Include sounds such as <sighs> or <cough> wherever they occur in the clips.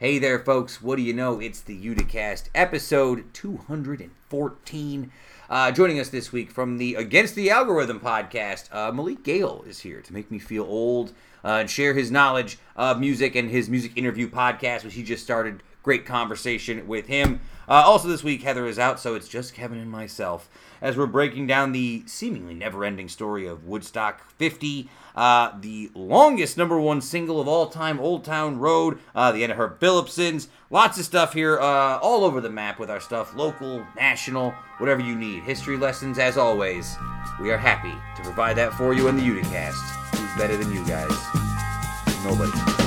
Hey there, folks. What do you know? It's the Uticast, episode 214. Uh, joining us this week from the Against the Algorithm podcast, uh, Malik Gayle is here to make me feel old uh, and share his knowledge of music and his music interview podcast, which he just started. Great conversation with him. Uh, also, this week, Heather is out, so it's just Kevin and myself as we're breaking down the seemingly never ending story of Woodstock 50, uh, the longest number one single of all time, Old Town Road, uh, the end of Herb Philipson's. Lots of stuff here, uh, all over the map with our stuff, local, national, whatever you need. History lessons, as always. We are happy to provide that for you in the Uticast. Who's better than you guys? Nobody.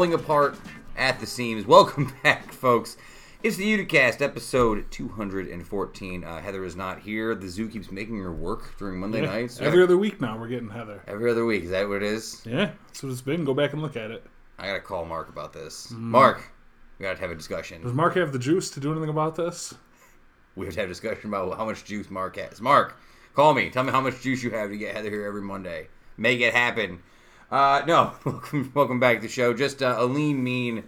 Falling apart at the seams. Welcome <laughs> back, folks. It's the Uticast, episode 214. Uh, Heather is not here. The zoo keeps making her work during Monday Yeah. nights. Every other week now, we're getting Heather. Every other week. Is that what it is? Yeah, that's what it's been. Go back and look at it. I gotta call Mark about this. Mm. Mark, we gotta have a discussion. Does Mark have the juice to do anything about this? We have to have a discussion about how much juice Mark has. Mark, call me. Tell me how much juice you have to get Heather here every Monday. Make it happen. Uh, no, <laughs> welcome, welcome back to the show. Just uh, a lean, mean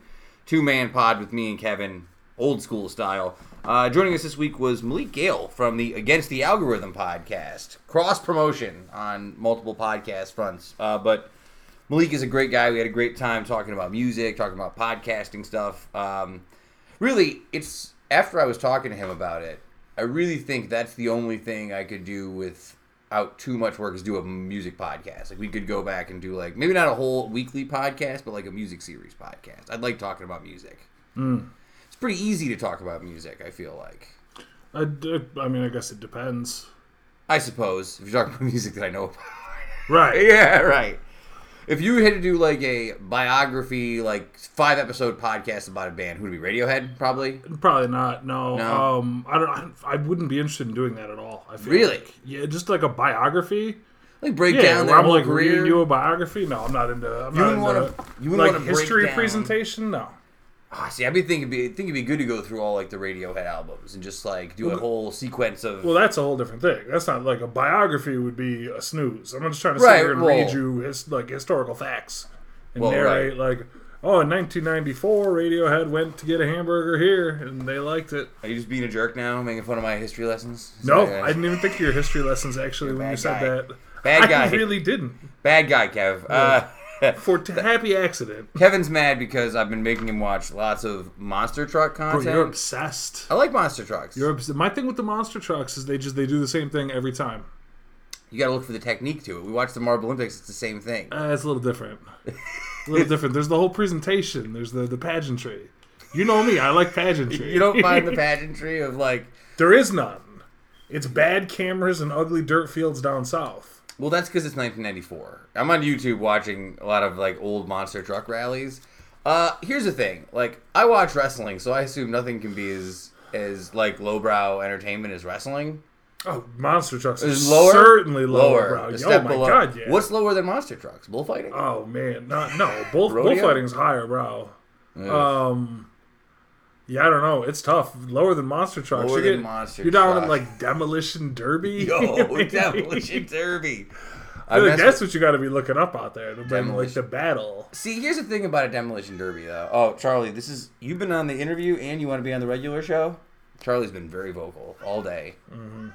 two man pod with me and Kevin, old school style. Uh, joining us this week was Malik Gayle from the Against the Algorithm podcast. Cross promotion on multiple podcast fronts. Uh, but Malik is a great guy. We had a great time talking about music, talking about podcasting stuff. Um, really, it's after I was talking to him about it, I really think that's the only thing I could do without too much work is do a music podcast. Like we could go back and do like maybe not a whole weekly podcast, but like a music series podcast. I'd like talking about music. Hmm. It's pretty easy to talk about music. I feel like. I, I mean, I guess it depends. I suppose if you're talking about <laughs> music that I know about. Right. <laughs> yeah, right. If you had to do like a biography, like five episode podcast about a band, who would be? Radiohead, probably. Probably not. No. No? Um, I don't. I, wouldn't be interested in doing that at all. I feel Really? like. yeah, just like a biography. Like break Yeah, down where I'm like career. reading you a biography. No, I'm not into. I'm You not wouldn't into wanna- you wouldn't like wanna break history presentation. No. Ah, see, I'd be thinking, be, think it'd be good to go through all like the Radiohead albums and just like do a whole sequence of. Well, that's a whole different thing. That's not like a biography would be a snooze. I'm just trying to sit Right, here and well- read you his, like historical facts and Well, narrate like, oh, in 1994, Radiohead went to get a hamburger here and they liked it. Are you just being a jerk now, making fun of my history lessons? Is No, I didn't even think of your history lessons actually when you said guy. that. Bad guy. I really didn't. Bad guy, Kev. Uh, <laughs> For t- happy accident. Kevin's mad because I've been making him watch lots of monster truck Bro, content. you're obsessed. I like monster trucks. You're obs- my thing with the monster trucks is they just they do the same thing every time. you got to look for the technique to it. We watched the Marble Olympics; it's the same thing. Uh, it's a little different. a little different. There's the whole presentation. There's the the pageantry. You know me. I like pageantry. You don't find the <laughs> pageantry of like. There is none. It's bad cameras and ugly dirt fields down south. Well, that's because it's 1994. I'm on YouTube watching a lot of like old monster truck rallies. Uh, here's the thing: like, I watch wrestling, so I assume nothing can be as as like lowbrow entertainment as wrestling. Oh, monster trucks Is lower? certainly lower, Lower, Oh my below. god, yeah. What's lower than monster trucks? Bullfighting. Oh man, not no. Bull, bullfighting's higher, bro. Um, yeah, I don't know. It's tough. Lower than monster trucks. Lower you're than getting- monster You're down in like demolition derby. <laughs> Yo, <laughs> demolition derby. I feel like that's what you got to be looking up out there. To bring, like Demolition. the battle. See, here's the thing about a demolition derby, though. Oh, Charlie, this is you've been on the interview and you want to be on the regular show. Charlie's been very vocal all day. Mm-hmm.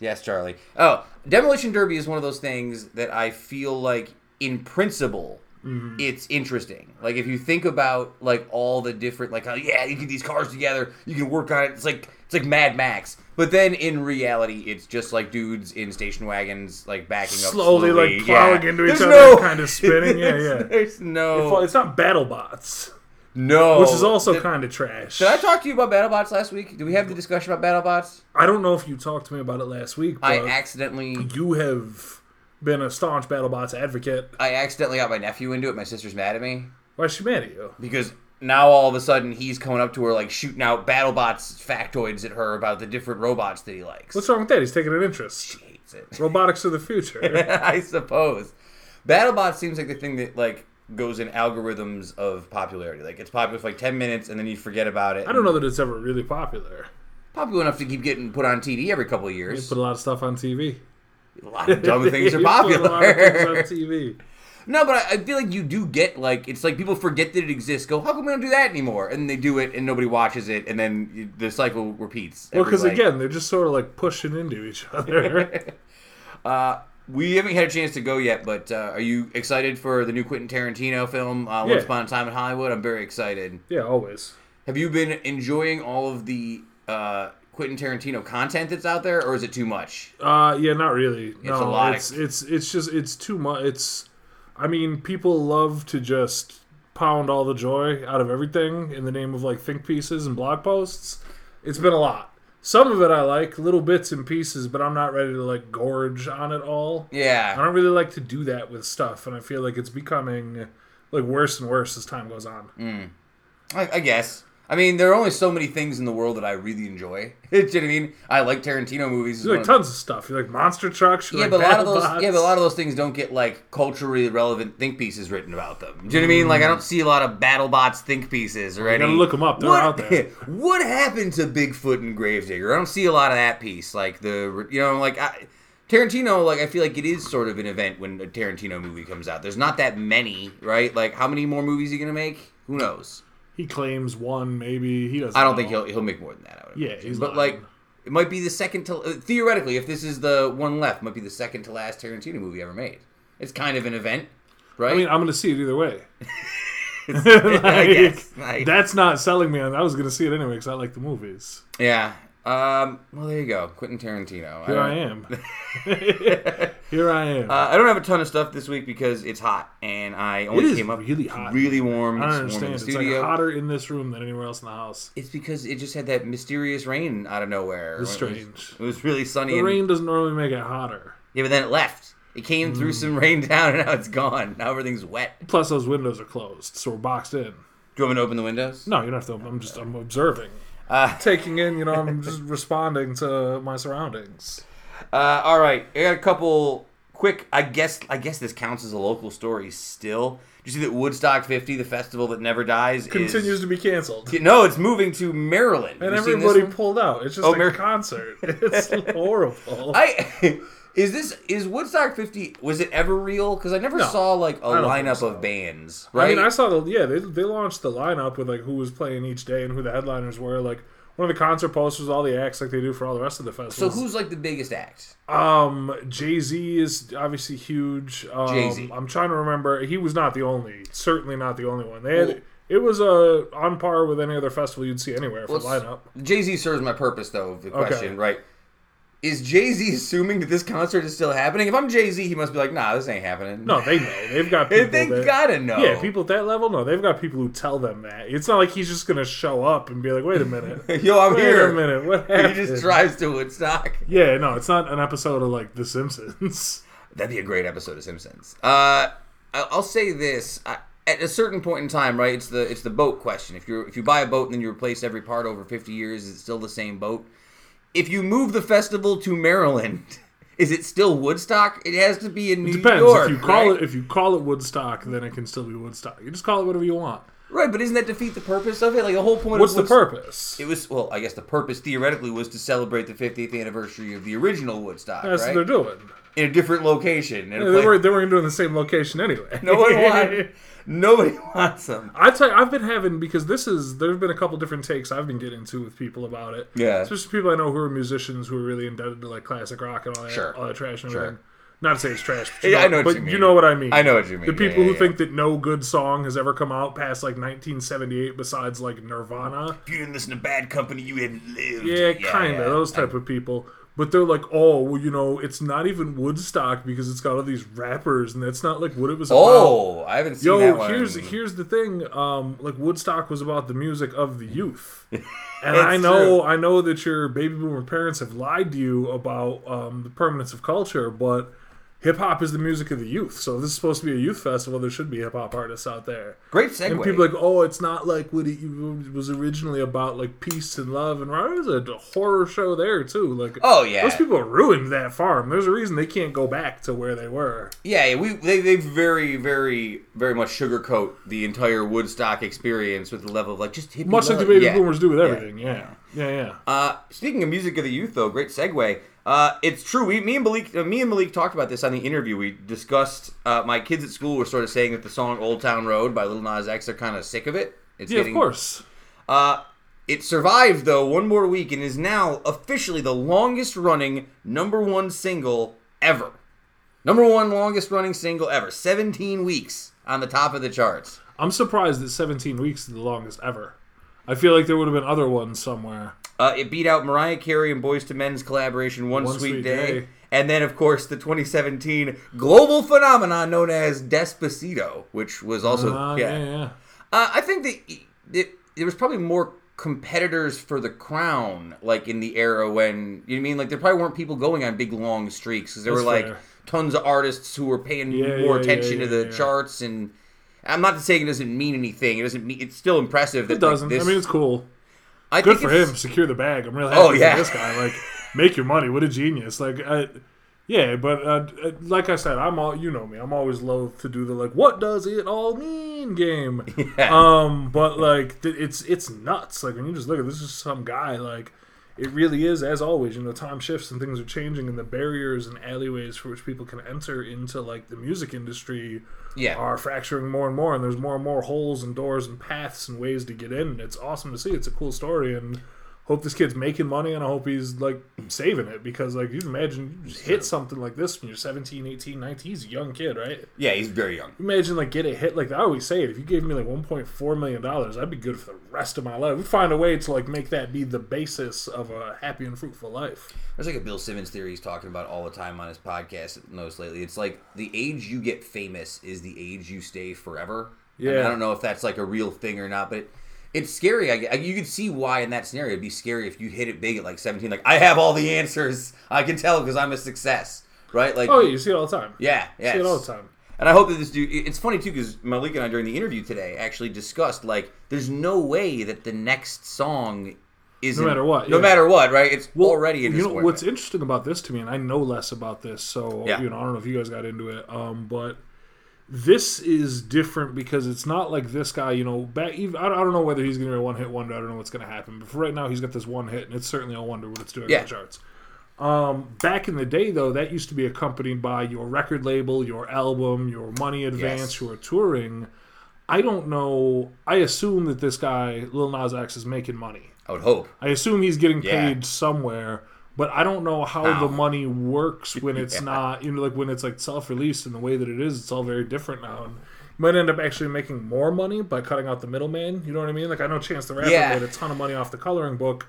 Yes, Charlie. Oh, demolition derby is one of those things that I feel like, in principle, Mm-hmm. it's interesting. Like if you think about like all the different, like how yeah, you get these cars together, you can work on it. It's like it's like Mad Max. But then in reality, it's just like dudes in station wagons, like backing up Slowly, slowly, like, plowing Yeah. into each There's other, no- kinda spinning. Yeah, <laughs> yeah. There's no, it's not battle bots, no, which is also kind of trash. Did I talk to you about BattleBots last week? Did we have the discussion about BattleBots? I don't know if you talked to me about it last week, but I accidentally. you have been a staunch BattleBots advocate. I accidentally got my nephew into it. My sister's mad at me Why is she mad at you? because now all of a sudden he's coming up to her like shooting out BattleBots factoids at her about the different robots that he likes. What's wrong with that? He's taking an interest. She hates it. <laughs> Robotics of the future. <laughs> I suppose. BattleBots seems like the thing that like goes in algorithms of popularity. Like it's popular for like ten minutes and then you forget about it. I don't know that it's ever really popular. Popular enough to keep getting put on TV every couple of You years. put a lot of stuff on TV. A lot of <laughs> dumb things are <laughs> You put a lot of things on popular. TV. no, but I, I feel like you do get like it's like people forget that it exists. Go, how come we don't do that anymore? And they do it, and nobody watches it, and then the cycle repeats. Well, because like- again, they're just sort of like pushing into each <laughs> other. Uh, we haven't had a chance to go yet, but uh, are you excited for the new Quentin Tarantino film, uh, Once Yeah. Upon a Time in Hollywood? I'm very excited. yeah, always. Have you been enjoying all of the uh, Quentin Tarantino content that's out there, or is it too much? Uh, yeah, not really. no, a lot of- it's it's it's just it's too much. It's, I mean, people love to just pound all the joy out of everything in the name of like think pieces and blog posts. It's been a lot. Some of it I like, little bits and pieces, but I'm not ready to like gorge on it all. Yeah, I don't really like to do that with stuff, and I feel like it's becoming like worse and worse as time goes on. Mm. I, I guess. I mean, there are only so many things in the world that I really enjoy. <laughs> Do you know what I mean? I like Tarantino movies. You like tons of stuff. You like monster trucks. You Yeah, like but a lot of those, BattleBots. yeah, but a lot of those things don't get like culturally relevant think pieces written about them. Do you know what I mean? Like, I hmm. don't see a lot of BattleBots think pieces or any. gotta look 'em up. They're what, out there. <laughs> What happened to Bigfoot and Gravedigger? I don't see a lot of that piece. Like the, you know, like I, Tarantino. Like I feel like it is sort of an event when a Tarantino movie comes out. There's not that many, right? Like how many more movies are you gonna make? Who knows? He claims one, maybe he doesn't. I don't know. think he'll he'll make more than that. I would Yeah, imagine. he's but lying. like it might be the second to uh, theoretically, if this is the one left, might be the second to last Tarantino movie ever made. It's kind of an event, right? I mean, I'm going to see it either way. <laughs> <laughs> I Like, guess. Like, That's not selling me on. I was going to see it anyway because I like the movies. yeah. Um. Well, there you go, Quentin Tarantino. Here don't- I am. <laughs> Here I am. Uh, I don't have a ton of stuff this week because it's hot, and I only came up really hot. really warm. I don't warm in understand. the It's studio. like hotter in this room than anywhere else in the house. It's because it just had that mysterious rain out of nowhere. It's When it was- strange. It was really sunny. The and, rain doesn't normally make it hotter. Yeah, but then it left. It came through Mm. some rain down, and now it's gone. Now everything's wet. Plus, those windows are closed, so we're boxed in. Do you want me to open the windows? No, you don't have to. I'm just. I'm observing, Uh, <laughs> taking in. You know, I'm just <laughs> responding to my surroundings. Uh, all right, I got a couple quick. I guess I guess this counts as a local story. Still, do you see that Woodstock 50, the festival that never dies, Continues is, to be canceled. No, it's moving to Maryland. And Have you seen this everybody pulled out. It's just Oh, like Mar- a concert. <laughs> It's horrible. I is this is Woodstock 50? Was it ever real? Because I never No, saw like a lineup so. of bands. I Right? mean, I saw the yeah they they launched the lineup with like who was playing each day and who the headliners were. Like one of the concert posters, all the acts like they do for all the rest of the festival. so who's like the biggest act? um Jay Z is obviously huge. Um, Jay-Z. I'm trying to remember. He was not the only. Certainly not the only one. They had. Well- it was uh, on par with any other festival you'd see anywhere for Well, lineup. Jay Z serves my purpose though. Of the question, right? Is Jay Z assuming that this concert is still happening? If I'm Jay Z, he must be like, Nah, this ain't happening. No, they know. They've got <laughs> people. they that, gotta know. Yeah, people at that level, no, they've got people who tell them that. It's not like he's just gonna show up and be like, "Wait a minute, <laughs> Yo, I'm wait here. a minute, what <laughs> He just drives to Woodstock. Yeah, no, it's not an episode of like The Simpsons. That'd be a great episode of Simpsons. Uh, I'll say this: I, at a certain point in time, right? It's the it's the boat question. If you if you buy a boat and then you replace every part over fifty years, is it still the same boat? If you move the festival to Maryland, <laughs> is it still Woodstock? It has to be in New Depends. York. if you call right? it if you call it Woodstock, then it can still be Woodstock. You just call it whatever you want. right, but isn't that defeat the purpose of it? Like the whole point. What's of the purpose? It was well, I guess the purpose theoretically was to celebrate the 50th anniversary of the original Woodstock, That's right? what they're doing. In a different location. Yeah, they weren't they weren't doing the same location anyway. no one <laughs> wants. Nobody <laughs> wants them. I tell you, I've been having because this is there's been a couple different takes I've been getting to with people about it. Yeah. especially people I know who are musicians who are really indebted to like classic rock and all that, Sure. all that trash and Sure. everything. Not to say it's trash, but, you Yeah, know, I know what but you mean. know what I mean. I know what you mean. The people yeah, who yeah. think that no good song has ever come out past like 1978 besides like Nirvana. If you didn't listen to Bad Company, you hadn't lived. Yeah, kind of yeah. those type of people. But they're like, oh, well, you know, it's not even Woodstock because it's got all these rappers, and that's not like what it was about. Oh, I haven't seen that Yo, one. here's here's the thing. Um, like Woodstock was about the music of the youth, <laughs> and I know true. I know that your baby boomer parents have lied to you about um, the permanence of culture, but hip hop is the music of the youth. So if this is supposed to be a youth festival. There should be hip hop artists out there. Great segue. And people are like, oh, it's not like what it was originally about, like peace and love. And there's a horror show there too. Like, Oh, yeah. those people ruined that farm. There's a reason they can't go back to where they were. Yeah, we they they very very very much sugarcoat the entire Woodstock experience with the level of like just hippie Much like the love. baby Yeah. boomers do with everything. Yeah, yeah, yeah. Uh, speaking of music of the youth, though, great segue. Uh, it's true. We, me and Malik, uh, me and Malik talked about this on the interview. We discussed. Uh, my kids at school were sort of saying that the song "Old Town Road" by Lil Nas X are kind of sick of it. It's yeah, of getting- course. Uh, it survived though one more week and is now officially the longest running number one single ever. Number one longest running single ever. 17 weeks on the top of the charts. I'm surprised that 17 weeks is the longest ever. I feel like there would have been other ones somewhere. Uh, it beat out Mariah Carey and Boyz II Men's collaboration "One, One Sweet, Sweet Day. Day. and then of course the 2017 global phenomenon known as Despacito, which was also Uh, yeah. yeah, yeah. Uh, I think that it, there was probably more competitors for the crown, like in the era when you know what I mean. Like there probably weren't people going on big long streaks because there That's were like fair. tons of artists who were paying Yeah, more attention to the charts. And I'm not saying it doesn't mean anything. It doesn't mean it's still impressive. That It doesn't. Like, this, I mean, it's cool. I Good for him. Secure the bag. I'm really happy Oh, yeah. for this guy. Like, make your money. What a genius. Like, I, yeah, but uh, uh, like I said, I'm all you know me. I'm always loath to do the like, what does it all mean game. <laughs> Yeah. Um, but like, it's it's nuts. Like when you just look at this is some guy. Like, it really is. As always, you know, time shifts and things are changing, and the barriers and alleyways for which people can enter into like the music industry Yeah. are fracturing more and more, and there's more and more holes and doors and paths and ways to get in. It's awesome to see. It's a cool story, and hope this kid's making money, and I hope he's like saving it because like you imagine you just hit something like this when you're 17, 18, 19. He's a young kid, right? yeah, he's very young. Imagine like get a hit like I always say it. If you gave me like 1.4 million dollars, I'd be good for the rest of my life. We find a way to like make that be the basis of a happy and fruitful life. There's like a Bill Simmons theory he's talking about all the time on his podcast. Most lately, it's like the age you get famous is the age you stay forever. And Yeah. I don't know if that's like a real thing or not, but it's scary. I, you could see why in that scenario it'd be scary if you hit it big at like 17. Like I have all the answers. I can tell because I'm a success, right? Like Oh, yeah, you see it all the time. yeah, yeah. See it all the time. And I hope that this dude. It's funny too because Malik and I during the interview today actually discussed like there's no way that the next song isn't matter what, no yeah. matter what, right? It's Well, already a you know what's interesting about this to me, and I know less about this, so Yeah. you know I don't know if you guys got into it, um, but this is different because it's not like this guy. You know, back even I don't, I don't know whether he's going to be a one hit wonder. I don't know what's going to happen, but for right now he's got this one hit, and it's certainly a wonder what it's doing Yeah. on the charts. Um, back in the day, though, that used to be accompanied by your record label, your album, your money advance, Yes. your touring. I don't know. I assume that this guy, Lil Nas X, is making money. I would hope. I assume he's getting Yeah. paid somewhere, but I don't know how the money works when it's <laughs> Yeah. not, you know, like when it's like self-released and the way that it is, it's all very different now. And you might end up actually making more money by cutting out the middleman. You know what I mean? Like I know Chance the Rapper Yeah. made a ton of money off the coloring book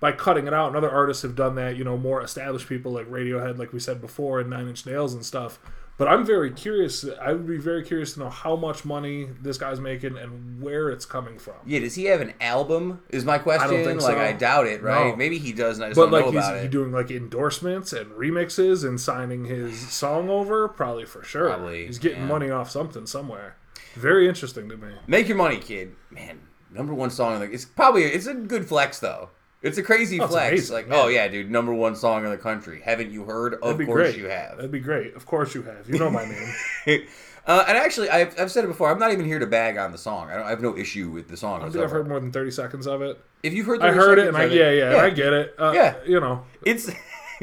by cutting it out, and other artists have done that. You know, more established people like Radiohead, like we said before, and Nine Inch Nails and stuff. But I'm very curious. I would be very curious to know how much money this guy's making and where it's coming from. Yeah, does he have an album? Is my question. I don't think like so. I doubt it, right? No. Maybe he does, and I just But don't like know he's about he it. doing like endorsements and remixes and signing his song over, probably for sure. Probably, he's getting yeah. money off something somewhere. Very interesting to me. Make your money, kid. Man, number one song. Like it's probably it's a good flex though. It's a crazy Oh, flex. amazing, like, yeah. oh yeah, dude, number one song in the country. Haven't you heard? Of That'd be course great. you have. That'd be great. Of course you have. You know my name. <laughs> uh, and actually, I've, I've said it before. I'm not even here to bag on the song. I, don't, I have no issue with the song. I think I've heard more than thirty seconds of it. If you've heard, I 30 heard it, and I of yeah, yeah, yeah. I get it. Uh, Yeah. you know, It's.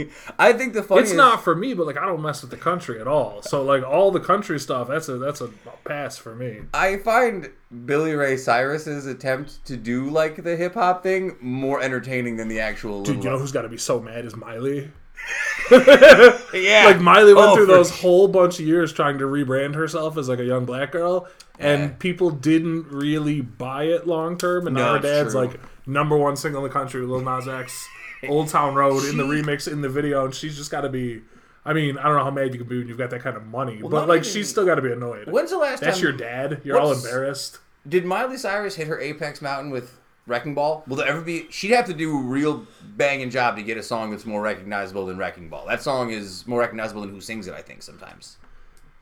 <laughs> I think the funniest. it's not for me, but like I don't mess with the country at all. So like all the country stuff, that's a that's a pass for me. I find Billy Ray Cyrus's attempt to do like the hip hop thing more entertaining than the actual. Dude, you know who's got to be so mad is Miley. <laughs> yeah, like Miley went Oh, through for those whole bunch of years trying to rebrand herself as like a young black girl, and Yeah. people didn't really buy it long term. And No, now her dad's true. like number one single in the country, with Lil Nas X, <laughs> Old Town Road in the remix in the video, and she's just got to be. I mean, I don't know how mad you can be when you've got that kind of money, but like even- she's still got to be annoyed. When's the last That's time? your dad. You're all embarrassed. Did Miley Cyrus hit her apex mountain with Wrecking Ball? Will there ever be? She'd have to do a real banging job to get a song that's more recognizable than Wrecking Ball. That song is more recognizable than who sings it. I think sometimes.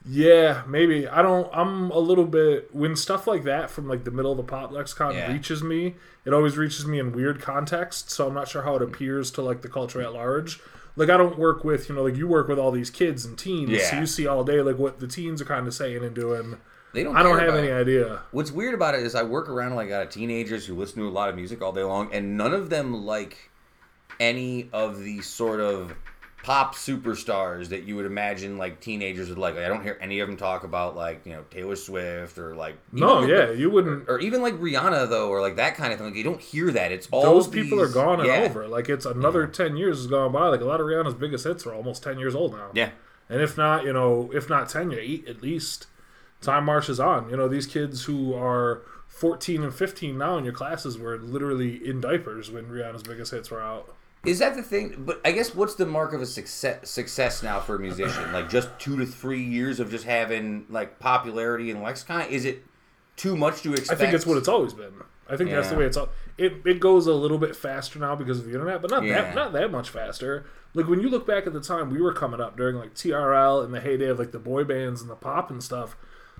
Yeah, maybe. I don't. I'm a little bit when stuff like that from like the middle of the pop lexicon Yeah. reaches me. It always reaches me in weird context, so I'm not sure how it mm-hmm. appears to like the culture at large. Like I don't work with you know like you work with all these kids and teens, so you see all day like what the teens are kind of saying and doing. They don't. I don't have any it. idea. What's weird about it is I work around like a lot of teenagers who listen to a lot of music all day long, and none of them like any of the sort of pop superstars that you would imagine like teenagers would like. Like, I don't hear any of them talk about like you know Taylor Swift or like No, yeah, you wouldn't. or even like Rihanna though, or like that kind of thing. Like you don't hear that. It's all Those people are these- gone and yeah. over. Like it's another ten years has gone by. Like a lot of Rihanna's biggest hits are almost ten years old now. Yeah, And if not, you know, if not 10, you eight at least. Time marches on. You know, these kids who are 14 and 15 now in your classes were literally in diapers when Rihanna's biggest hits were out. Is that the thing? But I guess what's the mark of a success success now for a musician? like just two to three years of just having like popularity in lexicon? Is it too much to expect? I think it's what it's always been. I think that's the way it's all. It, it goes a little bit faster now because of the internet, but not Yeah. that not that much faster. Like when you look back at the time we were coming up during like TRL and the heyday of like the boy bands and the pop and stuff.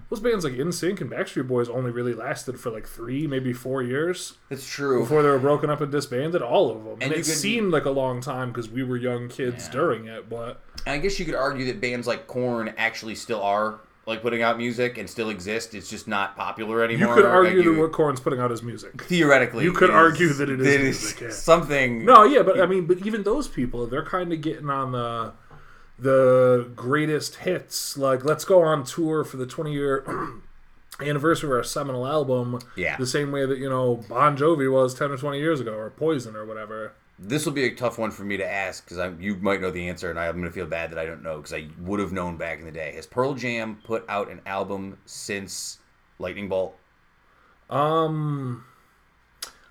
Those bands like NSYNC and Backstreet Boys only really lasted for like three, maybe four years. It's true. before they were broken up and disbanded, all of them. And, And it could- seemed like a long time because we were young kids Yeah. during it, but I guess you could argue that bands like Korn actually still are like putting out music and still exist. It's just not popular anymore. you could Like, argue you- that what Korn's putting out is music. theoretically you could argue that it is music, yeah. something. No, yeah, but I mean, but even those people, they're kind of getting on the the greatest hits. Like, let's go on tour for the 20 year <clears throat> anniversary of our seminal album. Yeah. The same way that, you know, Bon Jovi was 10 or 20 years ago, or Poison or whatever. This will be a tough one for me to ask because you might know the answer, and I'm going to feel bad that I don't know because I would have known back in the day. Has Pearl Jam put out an album since Lightning Bolt? Um,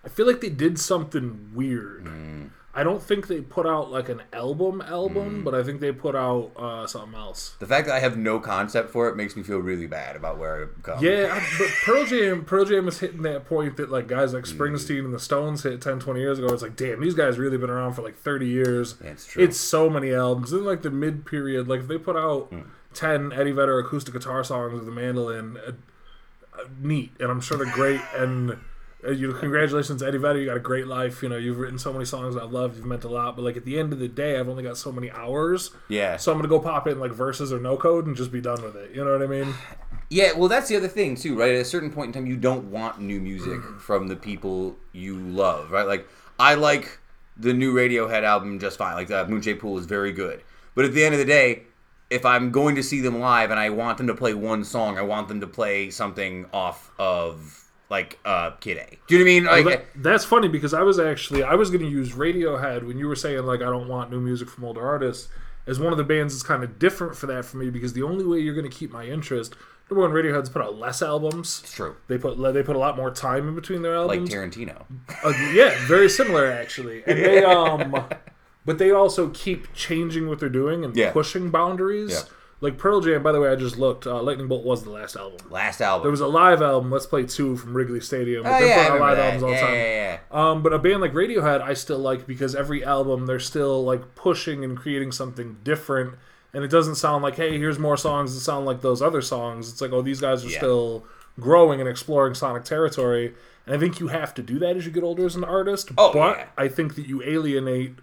I feel like they did something weird. Mm. I don't think they put out like an album Mm. album, but I think they put out uh, something else. The fact that I have no concept for it makes me feel really bad about where I've come. Yeah, I- but Pearl Jam, Pearl Jam is hitting that point that like guys like Mm. Springsteen and the Stones hit 10, 20 years ago. It's like, damn, these guys really been around for like 30 years. It's true. It's so many albums. In like the mid period, like if they put out Mm. 10 Eddie Vedder acoustic guitar songs with the mandolin, uh, uh, neat. And I'm sure they're great. and you congratulations, Eddie Vedder. You got a great life. You know, you've written so many songs I love. You've meant a lot. But like at the end of the day, I've only got so many hours. Yeah. So I'm gonna go pop in like verses or no code and just be done with it. You know what I mean? Yeah, well, that's the other thing too, right? At a certain point in time, you don't want new music from the people you love, right? Like, I like the new Radiohead album just fine. Like, uh, Moon Shaped Pool is very good, but at the end of the day, if I'm going to see them live and I want them to play one song, I want them to play something off of like uh, Kid A. Do you know what I mean? Like, Well, that, that's funny because I was actually I was going to use Radiohead when you were saying like I don't want new music from older artists as one of the bands that's kind of different for that for me because the only way you're going to keep my interest number one Radiohead's put out less albums it's true. they put they put a lot more time in between their albums. Like Tarantino. Uh, yeah very similar actually <laughs> and they um but they also keep changing what they're doing and Yeah. pushing boundaries Yeah. Like Pearl Jam by the way I just looked uh, Lightning Bolt was the last album Last album. there was a live album Let's Play 2 from Wrigley Stadium but oh, they're yeah, I putting out live that. albums all the Yeah, time yeah, yeah. um, but a band like Radiohead, I still like because every album they're still like pushing and creating something different, and it doesn't sound like, hey, here's more songs that sound like those other songs. It's like, oh, these guys are Yeah. still growing and exploring sonic territory, and I think you have to do that as you get older as an artist. Oh, but yeah. I think that you alienate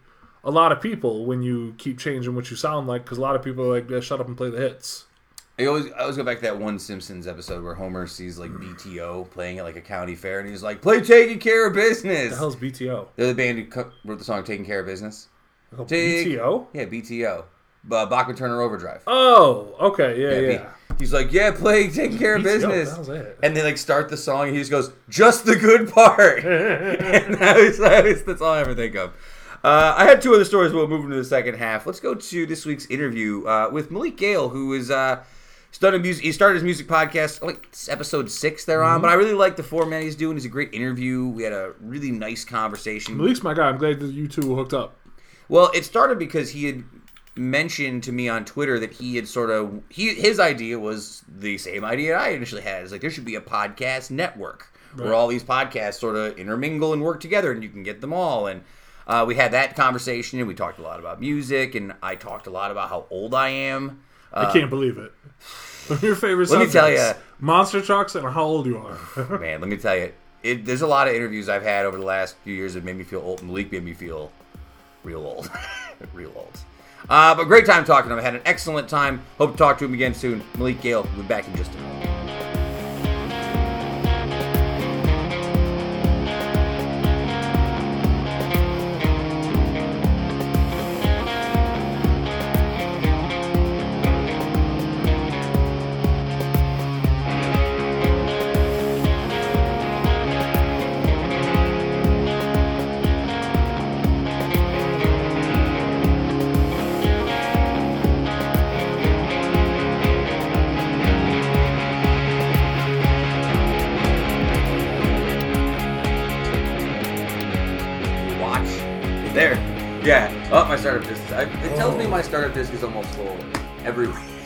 a lot of people when you keep changing what you sound like because a lot of people are like, yeah, shut up and play the hits. I always, I always go back to that one Simpsons episode where Homer sees like BTO playing at like a county fair, and he's like, "Play taking care of business." The hell's BTO? They're the band who co- wrote the song "Taking Care of Business." Oh, Take- BTO? Yeah, BTO. Uh, Bachman Turner Overdrive. Oh, okay, yeah, Yeah, yeah. B- he's like, "Yeah, play taking care of BTO, business." that was it. And they like start the song, and he just goes, "Just the good part." <laughs> and that was, that was that's all I ever think of. Uh, I had two other stories. We'll move into the second half. Let's go to this week's interview uh, with Malik Gayle, who is uh, started music. He started his music podcast. Like episode six they're Mm-hmm. on, but I really like the format he's doing. It's a great interview. We had a really nice conversation. Malik's my guy. I'm glad that you two hooked up. Well, it started because he had mentioned to me on Twitter that he had sort of he his idea was the same idea I initially had. It's like there should be a podcast network, where all these podcasts sort of intermingle and work together, and you can get them all. And uh, we had that conversation, and we talked a lot about music, and I talked a lot about how old I am. I can't believe it. Your favorite Let me tell subjects, ya. monster trucks and how old you are. <laughs> Man, let me tell you, it, there's a lot of interviews I've had over the last few years that made me feel old. Malik made me feel real old, <laughs> real old. Uh, but great time talking to him. I had an excellent time. Hope to talk to him again soon. Malik Gayle, we'll be back in just a moment.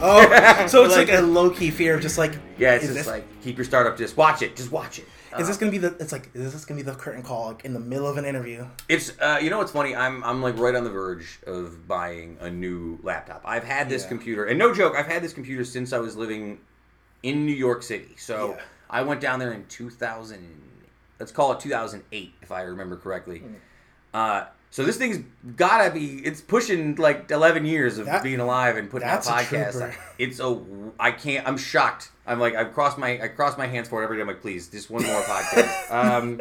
Oh, <laughs> so it's like, a low key fear of just like Yeah, it's is just this, like keep your startup Just Watch it. Just watch it. is this gonna be the it's like is this gonna be the curtain call like in the middle of an interview? It's uh, you know what's funny? I'm I'm like right on the verge of buying a new laptop. I've had this Yeah. computer, and no joke, I've had this computer since I was living in New York City. So Yeah. I went down there in 2000. Let's call it 2008, if I remember correctly. Mm. Uh, so this thing's gotta be. It's pushing like 11 years of That- being alive and putting out that's a podcasts. It's a. I can't. I'm shocked. I'm like I've crossed my I cross my hands for it every day. I'm like, please, just one more podcast. <laughs> um,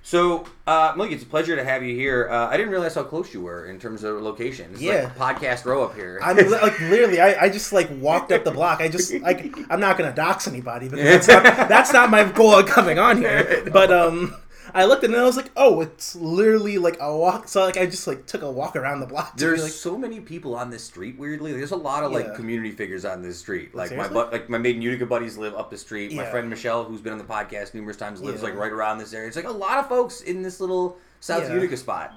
so, uh, Malik, it's a pleasure to have you here. Uh, I didn't realize how close you were in terms of location. It's Yeah. like podcast row up here. I'm li- like <laughs> literally I, I just like walked up the block. I just like I'm not gonna dox anybody because <laughs> that's not that's not my goal of coming on here. But um I looked and I was like, oh, it's literally like a walk. So like I just like took a walk around the block. There's be like, so many people on this street. Weirdly, there's a lot of like Yeah. community figures on this street. Like my Seriously? bu- like my Made In Utica buddies live up the street. My friend Michelle, who's been on the podcast numerous times, lives Yeah. like right around this area. It's like a lot of folks in this little South Yeah. Utica spot.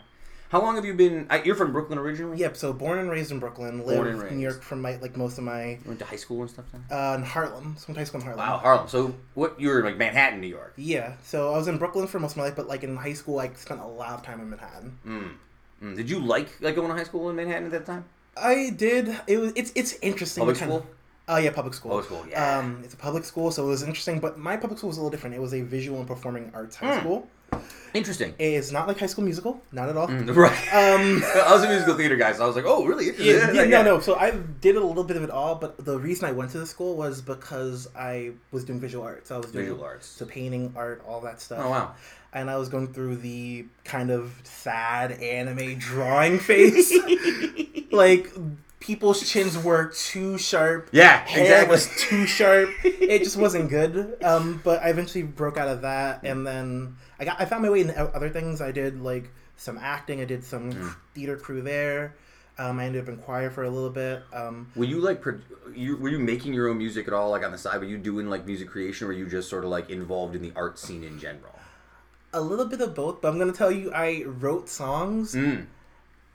How long have you been? I, you're from Brooklyn originally. Yep. So born and raised in Brooklyn, Born lived and in raised. New York from my like most of my You went to high school and stuff. Then? uh, in Harlem. So went to high school in Harlem. Wow, Harlem. So what? You were like Manhattan, New York. Yeah. So I was in Brooklyn for most of my life, but like in high school, I spent a lot of time in Manhattan. Mm. Did you like like going to high school in Manhattan at that time? I did. It was. It's it's interesting. Public what kind of- school? Oh yeah, public school. Public school, yeah. Um, it's a public school, so it was interesting. But my public school was a little different. It was a visual and performing arts high Hmm. school. Interesting. It's not like High School Musical, not at all. Right. Um, <laughs> I was a musical theater guy, so I was like, oh, really? Yeah, yeah, no, no. So I did a little bit of it all, but the reason I went to the school was because I was doing visual arts. I was doing Visual arts. so painting, art, all that stuff. Oh wow. and I was going through the kind of sad anime drawing <laughs> phase. <laughs> like people's chins were too sharp. Yeah, Hair exactly. was too sharp. <laughs> It just wasn't good. Um, but I eventually broke out of that, and then I got I found my way in other things. I did like some acting. I did some Mm. theater crew there. Um, I ended up in choir for a little bit. Um, Were you like, pro- you were you making your own music at all, like on the side? Were you doing like music creation, or were you just sort of like involved in the art scene in general? a little bit of both, but I'm gonna tell you, I wrote songs. Mm.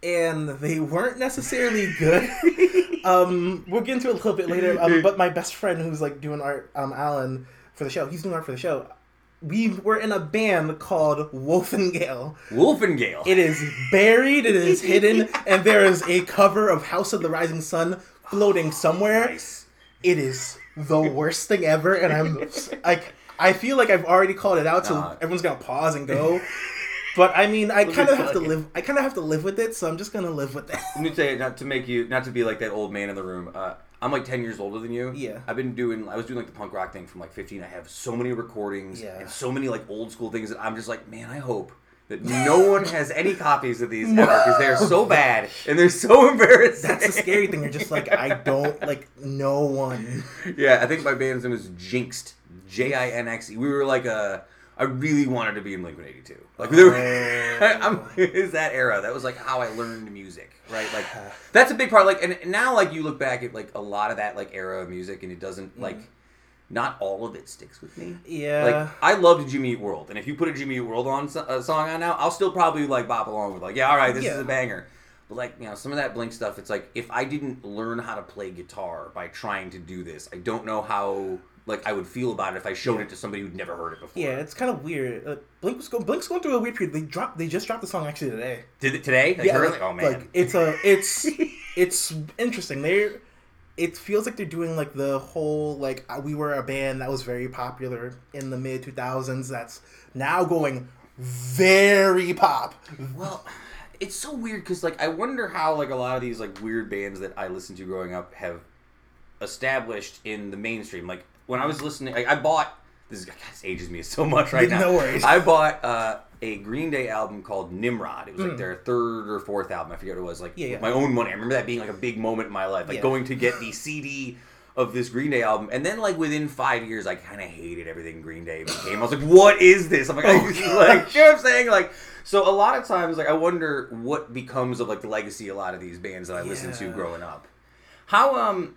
And they weren't necessarily good. <laughs> um, we'll get into it a little bit later. Um, <laughs> but my best friend, who's like doing art, um, Alan, for the show, he's doing art for the show. We were in a band called Wolf and Gale. Wolfengale. It is buried, it is hidden, <laughs> and there is a cover of House of the Rising Sun floating somewhere. Nice. It is the worst thing ever, and I'm like, I feel like I've already called it out, so Nah. everyone's gonna pause and go. But I mean, I kind of have to live. I kind of have to live with it, so I'm just gonna live with it. Let me say, you, not to make you, not to be like that old man in the room. Uh, I'm like 10 years older than you. Yeah. I've been doing, I was doing like the punk rock thing from like 15. I have so many recordings Yeah. and so many like old school things that I'm just like, man, I hope that no one has any <laughs> copies of these ever because they're so bad and they're so embarrassing. That's the scary thing. You're just like, I don't like no one. <laughs> Yeah, I think my band's name was Jinxed. J I N X E. We were like a. I really wanted to be in Blink 182. Like, were, <laughs> I'm, it's that era. That was like how I learned music, right? Like, <sighs> that's a big part. Like, and now, like, you look back at like a lot of that like era of music, and it doesn't mm-hmm. like, not all of it sticks with me. Yeah. Like, I loved Jimmy Eat World, and if you put a Jimmy Eat World on a song on now, I'll still probably like bop along with like, yeah, all right, this is a banger. But like, you know, some of that Blink stuff, it's like if I didn't learn how to play guitar by trying to do this, I don't know how like I would feel about it if I showed it to somebody who'd never heard it before. Yeah, it's kind of weird. Uh, Blink was go- Blink's going through a weird period. They dropped. They just dropped the song actually today. Did it today? Like, yeah, like, oh man. like it's a it's <laughs> it's interesting. They it feels like they're doing like the whole like uh, we were a band that was very popular in the mid two thousands. That's now going very pop. Well, it's so weird because like I wonder how like a lot of these like weird bands that I listened to growing up have established in the mainstream. Like when I was listening, like, I bought this. is- this ages me so much right <laughs> now. No worries. I bought uh, a Green Day album called Nimrod. It was like Mm. their third or fourth album. I forget what it was. Like Yeah, yeah. my own money. I remember that being like a big moment in my life. Like Yeah. going to get the <laughs> CD. Of this Green Day album, and then like within five years, I kind of hated everything Green Day became. I was like, "What is this?" I'm like, <laughs> I, Oh, like, you know what I'm saying? Like, so a lot of times, like, I wonder what becomes of like the legacy of a lot of these bands that I listened to growing up. How um,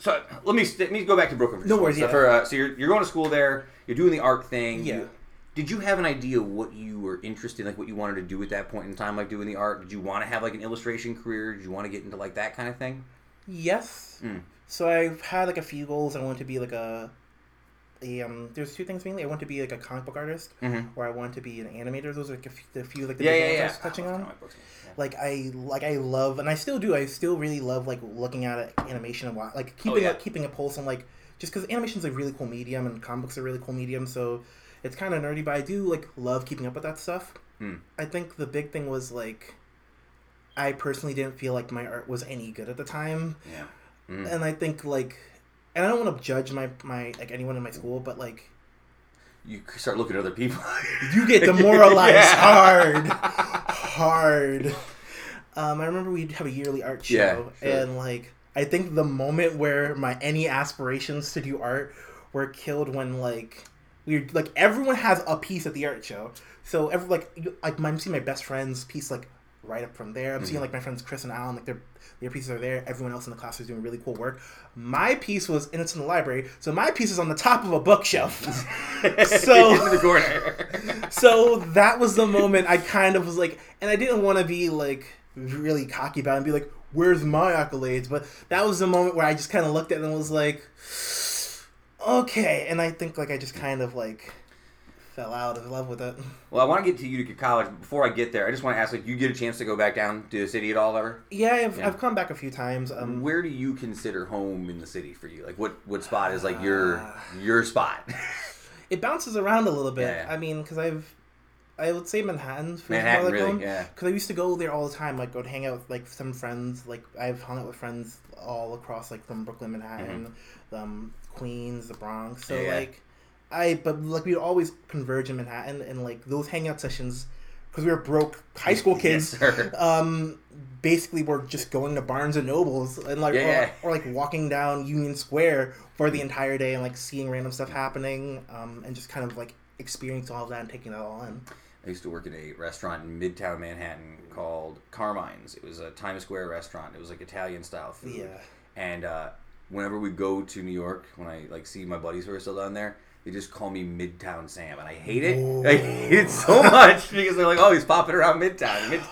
so let me let me go back to Brooklyn. For No worries, yeah. For, uh, so you're you're going to school there. You're doing the art thing. Yeah. You- did you have an idea what you were interested in, like what you wanted to do at that point in time, like doing the art? Did you want to have like an illustration career? Did you want to get into like that kind of thing? Yes. Mm. So I've had like a few goals. I want to be like a, a um. There's two things mainly. I want to be like a comic book artist, Mhm. or I want to be an animator. Those are like a few, the few like the Yeah, big yeah, ones I yeah. was touching I on. Comic books, man. Like I like I love and I still do. I still really love like looking at animation and wa- like keeping yeah. a, keeping a pulse on like just because animation's a really cool medium and comic books are a really cool medium. So it's kind of nerdy, but I do like love keeping up with that stuff. Hmm. I think the big thing was like. I personally didn't feel like my art was any good at the time Yeah. Mm. and I think like, and I don't want to judge my my like anyone in my school, but like You start looking at other people. you get <laughs> demoralized Yeah. hard, hard. Um, I remember we'd have a yearly art show, Yeah, sure. and like I think the moment where my any aspirations to do art were killed when like we like everyone has a piece at the art show, so every like you- like I'm seeing my best friend's piece like right up from there. I'm Mm-hmm. seeing like my friends Chris and Alan like their their pieces are there. Everyone else in the class is doing really cool work. My piece was and it's in the library, so my piece is on the top of a bookshelf. <laughs> <laughs> So- in the corner. <laughs> so that was the moment I kind of was like, and I didn't want to be like really cocky about it and be like, "Where's my accolades?" But that was the moment where I just kind of looked at it and was like, "Okay." And I think like I just kind of like fell out of love with it. Well, I want to get to Utica College. Before I get there, I just want to ask: like, you get a chance to go back down to the city at all ever? Yeah, I've, Yeah. I've come back a few times. Um, Where do you consider home in the city for you? Like, what what spot is like your Ah. your spot? <laughs> it bounces around a little bit. Yeah, yeah. I mean, because I've, I would say Manhattan. more Manhattan, really? home. Yeah. Because I used to go there all the time. Like, go to hang out with like some friends. Like, I've hung out with friends all across, like from Brooklyn, Manhattan, um, Queens, the Bronx. So Mm-hmm. Yeah, yeah. like, I but like we'd always converge in Manhattan, and like those hangout sessions, because we were broke high school <laughs> kids. Yes, um, basically we're just going to Barnes and Nobles and like Yeah, or, yeah. or like walking down Union Square for the entire day and like seeing random stuff happening, um, and just kind of like experiencing all of that and taking it all in. I used to work at a restaurant in Midtown Manhattan called Carmine's. It was a Times Square restaurant. It was like Italian style food. Yeah. And uh, whenever we go to New York, when I like see my buddies who are still down there, they just call me Midtown Sam, and I hate it. <laughs> I hate it so much because they're like, "Oh, he's popping around Midtown." Mid-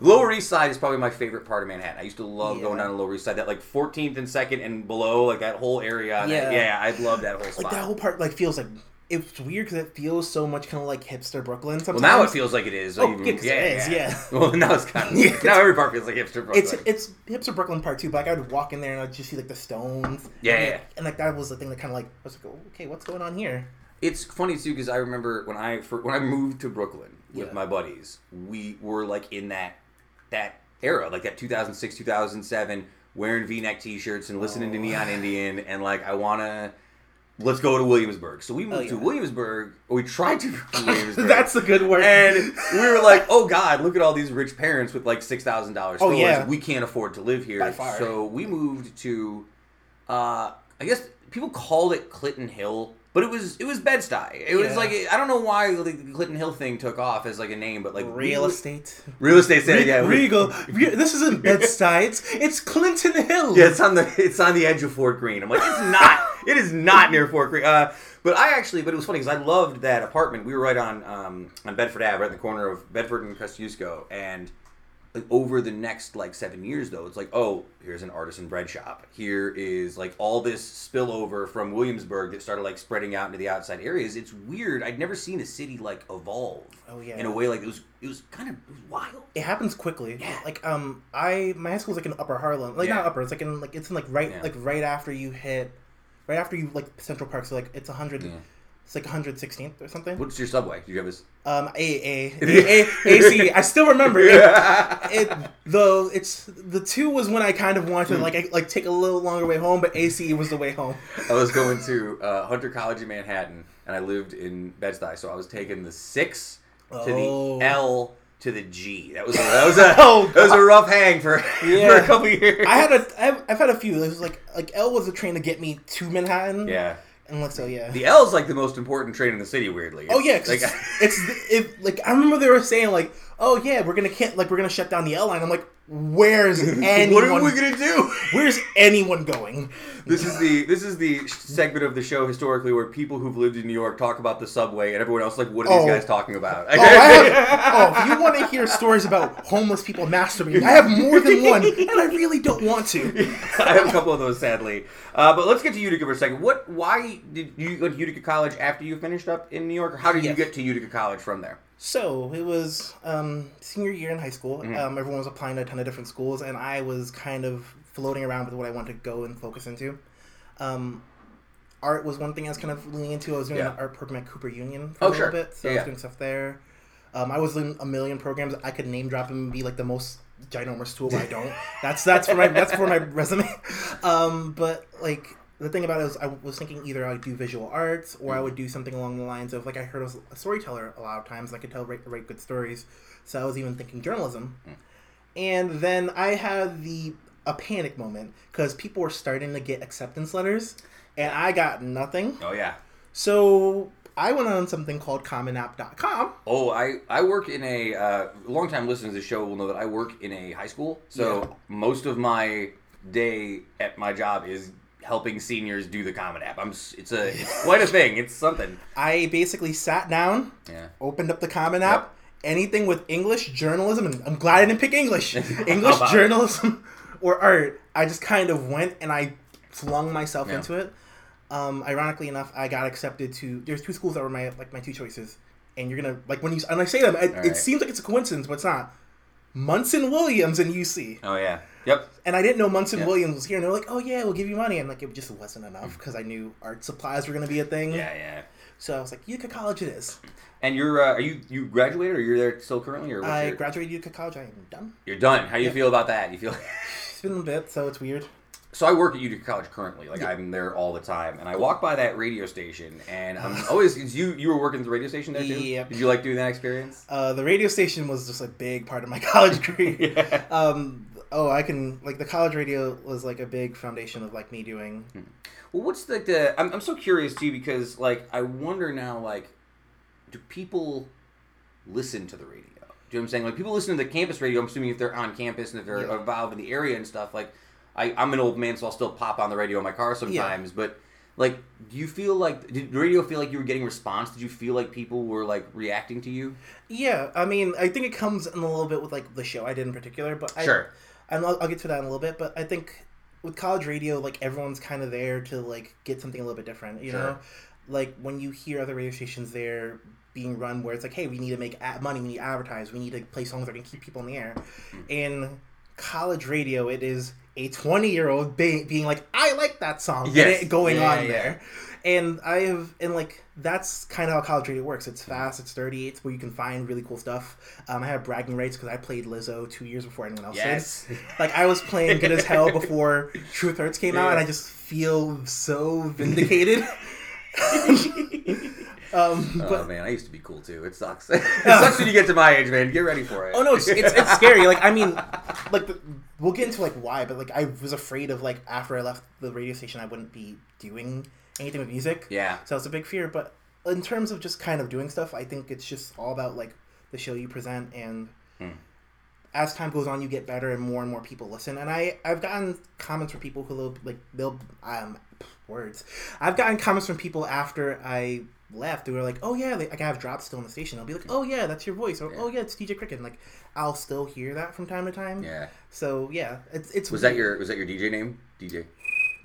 Lower East Side is probably my favorite part of Manhattan. I used to love going down to Lower East Side, that like 14th and Second and below, like that whole area. Yeah. Yeah, yeah, I love that whole spot. Like that whole part like feels like it's weird because it feels so much kind of like hipster Brooklyn. well, now it feels like it is. Oh, even- yeah, 'cause it is, yeah. <laughs> Well, now it's kind of <laughs> Yeah. now every part feels like hipster. Brooklyn. It's it's hipster Brooklyn part two, but like, I would walk in there and I'd just see like the Stones. Yeah, and, yeah, like, and like that was the thing that kind of like I was like, oh, okay, what's going on here? It's funny too because I remember when I for, when I moved to Brooklyn with Yeah. my buddies, we were like in that that era, like that 2006 2007, wearing V-neck T-shirts and listening to Oh. Neon Indian, and like I wanna let's go to Williamsburg. So we moved Oh, to. Williamsburg, or we tried to <laughs> Williamsburg. That's the good word. and we were like, "Oh God, look at all these rich parents with like six thousand dollars Oh, yeah. We can't afford to live here." So we moved to, uh, I guess people called it Clinton Hill, but it was it was Bed Stuy. It was like I don't know why the Clinton Hill thing took off as like a name, but like real we- estate. real estate said Re- yeah. Regal. Re- this isn't Bed-Stuy. <laughs> It's, it's Clinton Hill. Yeah, it's on the it's on the edge of Fort Greene. I'm like, it's not. <laughs> it is not near Fort Greene. Uh, but I actually, but it was funny because I loved that apartment. We were right on um, on Bedford Ave, right in the corner of Bedford and Kosciuszko, and like over the next like seven years though it's like oh here's an artisan bread shop here is like all this spillover from williamsburg that started like spreading out into the outside areas it's weird i'd never seen a city like evolve Oh, yeah. in a way like it was it was kind of it was wild It happens quickly. Yeah. Like um, I my high school's like in Upper Harlem. Like Yeah. not Upper. It's like in like it's in like right Yeah. like right after you hit, right after you like Central Park. So like it's a hundred. Yeah. It's like 116th or something. what's your subway do you have this Um, A A <laughs> A A still remember it. it. Though it's the two was when I kind of wanted to like I, like take a little longer way home, but AC was the way home. <laughs> I was going to uh, Hunter College in Manhattan, and I lived in Bed Stuy, so I was taking the six to Oh. the L to the G. That was a, that was a <laughs> Oh, that was a rough hang for for a couple years. I had a I've, I've had a few. It was like like L was a train to get me to Manhattan. yeah. And like so yeah. The L is like the most important train in the city. Weirdly. Oh yeah, like <laughs> it's, it's it, like I remember they were saying like, oh yeah, we're gonna can't like we're gonna shut down the L line. I'm like, where's anyone? <laughs> what are we gonna do? Where's anyone going? This is the this is the segment of the show historically where people who've lived in New York talk about the subway, and everyone else is like, what are these Oh. guys talking about? Oh, I have, oh, if you want to hear stories about homeless people masturbating, I have more than one, and I really don't want to. <laughs> I have a couple of those, sadly. Uh, but let's get to Utica for a second. What? Why did you go to Utica College after you finished up in New York? Or how did you Yes. get to Utica College from there? So it was um, senior year in high school. Mm-hmm. Um, everyone was applying to a ton of different schools, and I was kind of floating around with what I wanted to go and focus into. Um, art was one thing I was kind of leaning into. I was doing Yeah. an art program at Cooper Union for Oh, a little sure. bit, so Yeah, I was doing stuff there. Um, I was in a million programs. I could name drop them and be like the most ginormous tool, but I don't. <laughs> That's that's for my that's for my resume. <laughs> Um, but like the thing about it was I was thinking either I would do visual arts or I would do something along the lines of like I heard I was a storyteller a lot of times. I could tell write, write good stories, so I was even thinking journalism. And then I had the a panic moment because people were starting to get acceptance letters, and I got nothing. Oh yeah. So I went on something called CommonApp.com. Oh, I I work in a uh, long time listeners of the show will know that I work in a high school. So Yeah. most of my day at my job is helping seniors do the Common App. I'm it's a <laughs> it's quite a thing. It's something. I basically sat down, Yeah. opened up the Common App. Yep. Anything with English journalism, and I'm glad I didn't pick English. <laughs> English journalism <laughs> or art. I just kind of went and I flung myself Yeah. into it. Um, ironically enough, I got accepted to. There's two schools that were my like my two choices, and you're gonna like when you and I say them, it, right. it seems like it's a coincidence, but it's not. Munson Williams and UC, Oh yeah. Yep. and I didn't know Munson Yeah. Williams was here, and they're like, "Oh yeah, we'll give you money," and like it just wasn't enough because I knew art supplies were gonna be a thing. Yeah, yeah. So I was like, Utica College it is. And you're uh, are you you graduated or you're there still currently or I your- graduated Utica College. I am done. you're done? How do you Yeah. feel about that? You feel <laughs> It's been a bit, so it's weird. So I work at Utica College currently. Like I'm there all the time, and I walk by that radio station, and I'm <sighs> always. You you were working at the radio station there too? Yep. Did you like doing that experience? Uh, the radio station was just a big part of my <laughs> college career. <laughs> Yeah. Um, oh, I can like the college radio was like a big foundation of like me doing. Well, what's the, the I'm, I'm so curious too because like I wonder now like do people listen to the radio? Do you know what I'm saying? Like people listen to the campus radio. I'm assuming if they're on campus and if they're Yeah. involved in the area and stuff. Like I I'm an old man, so I'll still pop on the radio in my car sometimes. But like, do you feel like did the radio feel like you were getting response? Did you feel like people were like reacting to you? Yeah, I mean, I think it comes in a little bit with like the show I did in particular, but I, Sure. and I'll, I'll get to that in a little bit. But I think with college radio, like everyone's kind of there to like get something a little bit different. You Sure. know, like when you hear other radio stations there being run where it's like, hey, we need to make ad- money, we need to advertise, we need to play songs that can keep people in the air. Hmm. College radio, it is a twenty-year-old be- being like, I like that song, and Yes. it going Yeah, on yeah. there. And I have, and like that's kind of how college radio works. It's fast, it's dirty, it's where you can find really cool stuff. Um, I have bragging rights because I played Lizzo two years before anyone else Yes. did. <laughs> Like I was playing Good as Hell before Truth Hurts came out, and I just feel so vindicated. <laughs> um, Oh man, I used to be cool too. It sucks. <laughs> it <laughs> sucks when you get to my age, man. Get ready for it. oh no, it's, it's it's scary. Like I mean, like the, we'll get into like why, but like I was afraid of like after I left the radio station, I wouldn't be doing anything with music. Yeah. So it's a big fear. But in terms of just kind of doing stuff, I think it's just all about like the show you present and Hmm. as time goes on, you get better and more and more people listen. And I I've gotten comments from people who will like they'll um words. I've gotten comments from people after I left, they were like, "Oh yeah, like I have drops still in the station." I'll be like, "Oh yeah, that's your voice," or "Oh yeah, it's DJ Cricket." And, like I'll still hear that from time to time. Yeah. So yeah, it's it's Was that your was that your DJ name? DJ. <laughs>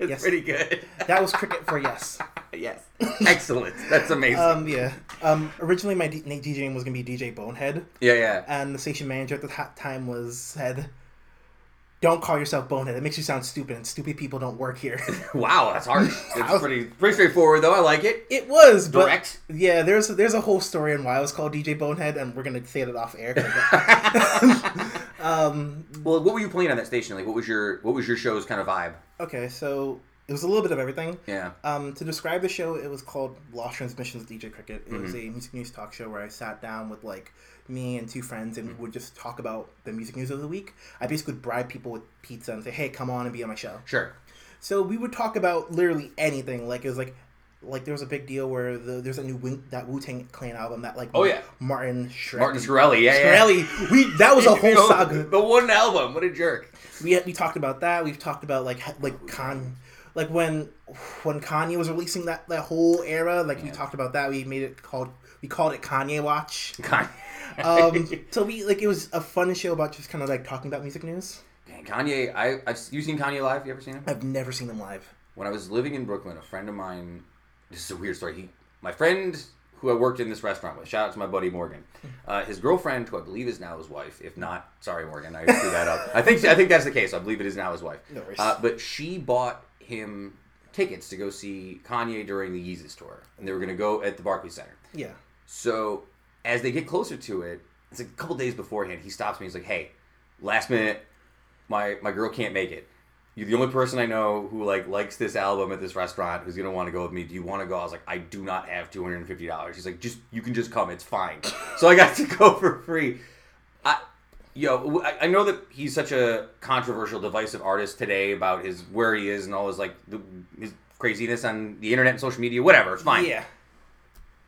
it's Yes. pretty good. that was Cricket for yes. <laughs> yes. Excellent. That's amazing. Um yeah. Um originally my D- DJ name was gonna be DJ Bonehead, yeah, yeah. and the station manager at the time was said. Don't call yourself bonehead. It makes you sound stupid, and stupid people don't work here. <laughs> Wow, that's harsh. <laughs> It's pretty pretty straightforward though. I like it. It was but Direct. Yeah, there's there's a whole story on why I was called DJ Bonehead, and we're gonna say that off air. <laughs> um, Well, what were you playing on that station? Like, what was your what was your show's kind of vibe? okay, so it was a little bit of everything. Yeah. Um, to describe the show, it was called Lost Transmissions DJ Cricket. It was a music news talk show where I sat down with like me and two friends and mm. we would just talk about the music news of the week. I basically would bribe people with pizza and say, "Hey, come on and be on my show." Sure. So we would talk about literally anything. Like it was like, like there was a big deal where the, there's a new Wing, that Wu Tang Clan album that like Oh, yeah. Martin Shre- Martin Shkreli. Yeah, yeah. Shkreli. We that was a <laughs> whole know, saga. The one album. What a jerk. We we talked about that. We've talked about like like Con, like when when Kanye was releasing that that whole era. Like we talked about that. We made it called we called it Kanye Watch. Kanye. Um, <laughs> so we like it was a fun show about just kind of like talking about music news. Man, Kanye. I I've you seen Kanye live? You ever seen him? I've never seen them live. when I was living in Brooklyn, a friend of mine. This is a weird story. He, my friend who I worked in this restaurant with. Shout out to my buddy Morgan. <laughs> Uh, his girlfriend, who I believe is now his wife. If not, sorry Morgan, I screwed that up. I think I think that's the case. I believe it is now his wife. No worries. Uh, but she bought him tickets to go see Kanye during the Yeezus tour, and they were going to go at the Barclays Center. Yeah. So as they get closer to it, it's like a couple days beforehand. He stops me. He's like, "Hey, last minute, my my girl can't make it. You're the only person I know who like likes this album at this restaurant who's gonna want to go with me. Do you want to go?" I was like, "I do not have two hundred and fifty dollars." He's like, "Just you can just come. It's fine." <laughs> so I got to go for free. I. Yo, I- I know that he's such a controversial, divisive artist today about his where he is and all his like the, his craziness on the internet and social media. Whatever, it's fine Yeah.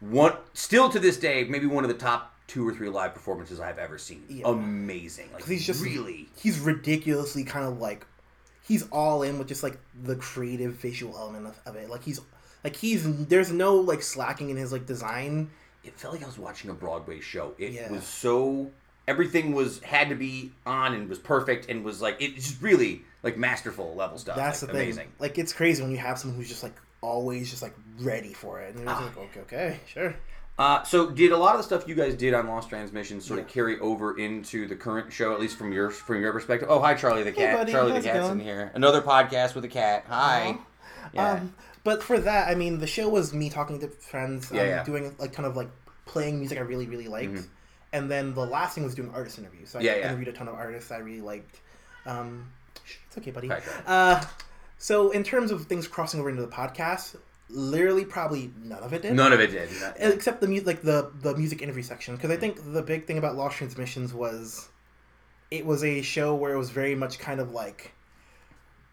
One still to this day maybe one of the top two or three live performances I've ever seen. Yeah. Amazing, like he's just really. he's ridiculously kind of like he's all in with just like the creative visual element of, of it like he's like he's there's no like slacking in his like design It felt like I was watching a Broadway show. It Yeah. was so everything was had to be on and was perfect and was like it's just really like masterful level stuff. that's like, the thing amazing. like it's crazy when you have someone who's just like always just like ready for it and you're just Ah. like okay okay sure Uh, so did a lot of the stuff you guys did on Lost Transmission sort of Yeah. carry over into the current show, at least from your from your perspective? Oh, hi Charlie the cat. buddy. Charlie the cat's in here. Another podcast with a cat. Hi. Yeah. um but for that i mean the show was me talking to friends um, Yeah, yeah. doing like kind of like playing music i really really liked and then the last thing was doing artist interviews so i Mm-hmm. Yeah, interviewed a ton of artists i really liked um it's okay buddy uh so in terms of things crossing over into the podcast literally probably none of it did None of it did. Not- except the mu- like the the music interview section because I think the big thing about Lost Transmissions was it was a show where it was very much kind of like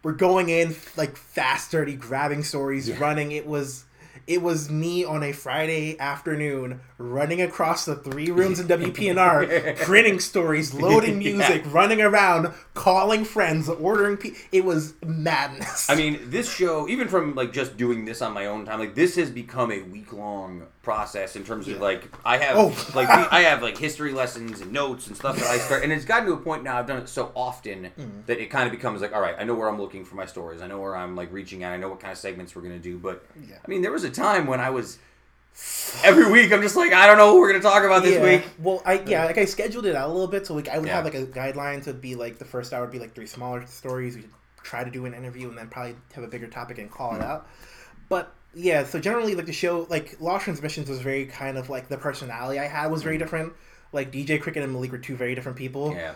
we're going in like fast, dirty, grabbing stories, running. It was it was me on a Friday afternoon running across the three <laughs> rooms in WPNR, printing stories, loading <laughs> music, running around, calling friends, ordering. Pe- it was madness. I mean, this show, even from like just doing this on my own time, like this has become a week long process in terms of like I have Oh. <laughs> like I have like history lessons and notes and stuff that I start, and it's gotten to a point now I've done it so often Mm. that it kind of becomes like, all right, I know where I'm looking for my stories, I know where I'm like reaching out, I know what kind of segments we're gonna do, but Yeah. I mean, there was a time when I was every week I'm just like, I don't know what we're gonna talk about this yeah. week. Well, I yeah, like I scheduled it out a little bit, so like I would have like a guideline to be like the first hour would be like three smaller stories. We try to do an interview and then probably have a bigger topic and call it Hmm. out. But yeah, so generally like the show, like Lost Transmissions was very kind of like the personality I had was very different. Like DJ Cricket and Malik were two very different people. Yeah.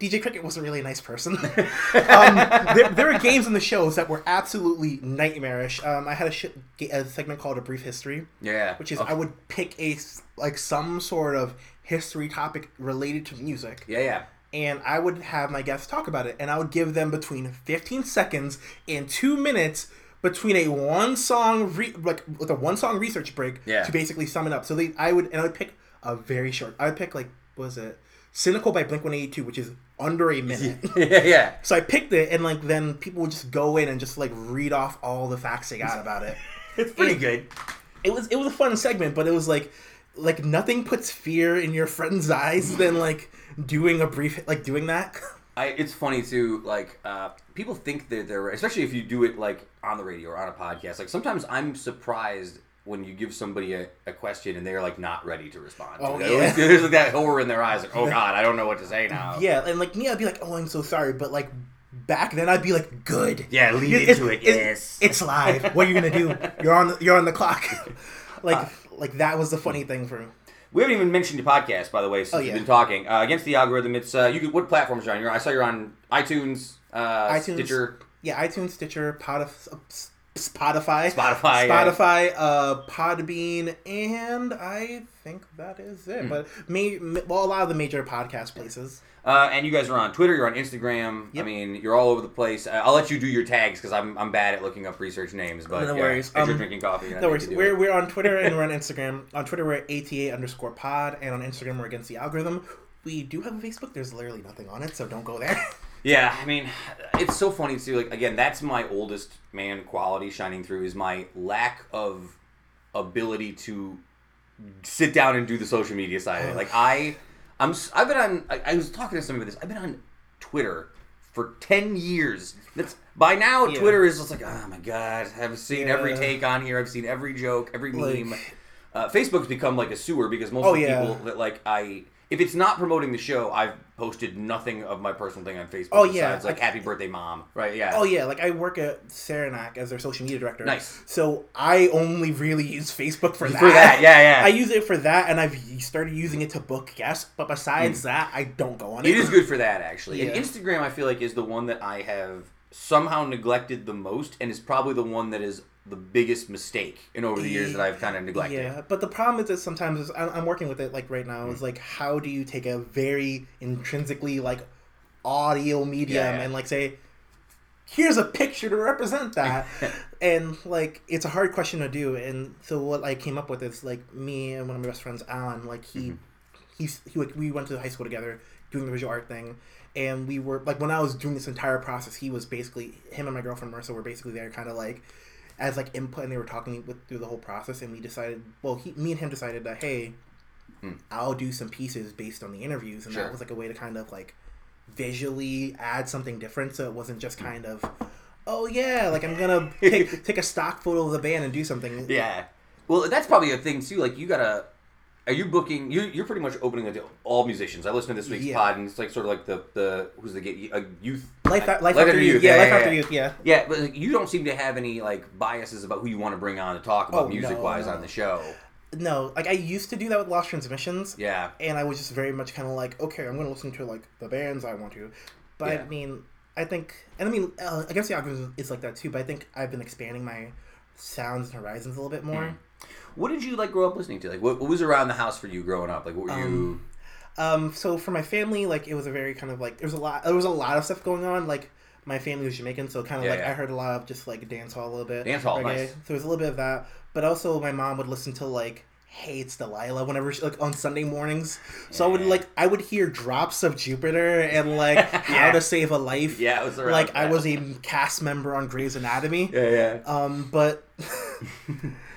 DJ Cricket wasn't really a nice person. <laughs> um, there, there were games in the shows that were absolutely nightmarish. Um, I had a, sh- a segment called A Brief History Yeah. which is Oh, I would pick a like some sort of history topic related to music, Yeah, yeah. and I would have my guests talk about it, and I would give them between 15 seconds and two minutes between a one song re- like with a one song research break Yeah. to basically sum it up. So they I would and I would pick a very short. I would pick like what was it Cynical by Blink One Eighty Two, which is under a minute. <laughs> yeah, yeah. <laughs> So I picked it, and like then people would just go in and just like read off all the facts they got about it. <laughs> it's pretty good. it was it was a fun segment, but it was like like nothing puts fear in your friend's eyes than like doing a brief like doing that. I, it's funny too. Like uh, people think that they're, especially if you do it like on the radio or on a podcast. Like sometimes I'm surprised when you give somebody a, a question and they're like not ready to respond. Oh, yeah. <laughs> there's like that horror in their eyes. Like, oh god, I don't know what to say now. Yeah, and like me, I'd be like, "Oh, I'm so sorry," but like back then, I'd be like, "Good." Yeah, lean It's- into it. it's- yes. It's live. What are you gonna do? <laughs> You're on. You're on the clock. <laughs> like, like that was the funny thing for me. We haven't even mentioned your podcast, by the way, since Oh, we've been talking. Uh, Against the algorithm, it's uh, you. Could, what platforms are you on? You're, I saw you're on iTunes, uh, iTunes. Stitcher. Yeah, iTunes, Stitcher, Podif- uh, Spotify, Spotify, yeah. Spotify, uh, Podbean, and I think that is it. But ma- ma- well, a lot of the major podcast places. Uh, and you guys are on Twitter. You're on Instagram. I mean, you're all over the place. I'll let you do your tags because I'm, I'm bad at looking up research names. But No yeah, worries. If you're Um, drinking coffee, No worries. We're, it. we're on Twitter and we're on <laughs> Instagram. On Twitter, we're at ATA underscore pod, and on Instagram, we're against the algorithm. We do have a Facebook. There's literally nothing on it, so don't go there. <laughs> Yeah, I mean, it's so funny too. Like again, that's my oldest man quality shining through is my lack of ability to sit down and do the social media side of it. <sighs> Like I, I'm, I've been on. I, I was talking to somebody about this. I've been on Twitter for ten years. That's by now. Yeah. Twitter is just like, oh my god, I've seen every take on here. I've seen every joke, every Like- meme. Uh, Facebook's become like a sewer because most Oh, of the yeah. people that like I. If it's not promoting the show, I've posted nothing of my personal thing on Facebook. Oh, yeah. besides, like happy birthday, mom. Right? Yeah. oh yeah, like I work at Saranac as their social media director. Nice. So I only really use Facebook for that. <laughs> For that, yeah, yeah. I use it for that, and I've started using it to book guests. But besides hmm. that, I don't go on it. It is good for that actually. Yeah. And Instagram, I feel like, is the one that I have somehow neglected the most, and is probably the one that is the biggest mistake in over the years that I've kind of neglected. Yeah, but the problem is that sometimes is, I'm, I'm working with it like right now. Is Hmm. like how do you take a very intrinsically like audio medium Yeah, yeah. and like say, here's a picture to represent that, <laughs> and like it's a hard question to do. And so what I came up with is like me and one of my best friends, Alan. Like he, Mm-hmm. he's he would- we went to high school together doing the visual art thing. And we were like when I was doing this entire process, he was basically him and my girlfriend Marissa were basically there, kind of like as like input and they were talking with through the whole process and we decided well he me and him decided that hey i'll do some pieces based on the interviews and Hmm. Sure. that was like a way to kind of like visually add something different so it wasn't just Hmm. kind of oh yeah like i'm gonna <laughs> take, take a stock photo of the band and do something Yeah. Well, that's probably a thing too. Like you gotta. Are you booking? You you're pretty much opening it to all musicians. I listened to this week's Yeah. pod, and it's like sort of like the the who's the get a youth life, like, life, after youth yeah, life yeah, after yeah. youth yeah Yeah, but like, you don't seem to have any like biases about who you want to bring on to talk about Oh, music no, wise no. on the show. no like i used to do that with lost transmissions Yeah. and I was just very much kind of like, okay, I'm going to listen to like the bands I want to, but Yeah. I mean, I think, and I mean, uh, I guess the algorithm is like that too. But I think I've been expanding my sounds and horizons a little bit more. What did you like grow up listening to? Like, what, what was around the house for you growing up? Like, what were you? Um, so for my family, like it was a very kind of like there was a lot, there was a lot of stuff going on. Like my family was Jamaican, so kind of Yeah, like yeah. I heard a lot of just like dance hall a little bit, Dance hall, reggae. nice. So there was a little bit of that, but also my mom would listen to like. Hey, it's Delilah. Whenever she, like on Sunday mornings, so I would like I would hear drops of Jupiter and like <laughs> How to Save a Life. Yeah, it was around. like I was a cast member on Grey's Anatomy. Yeah, yeah. Um, but <laughs>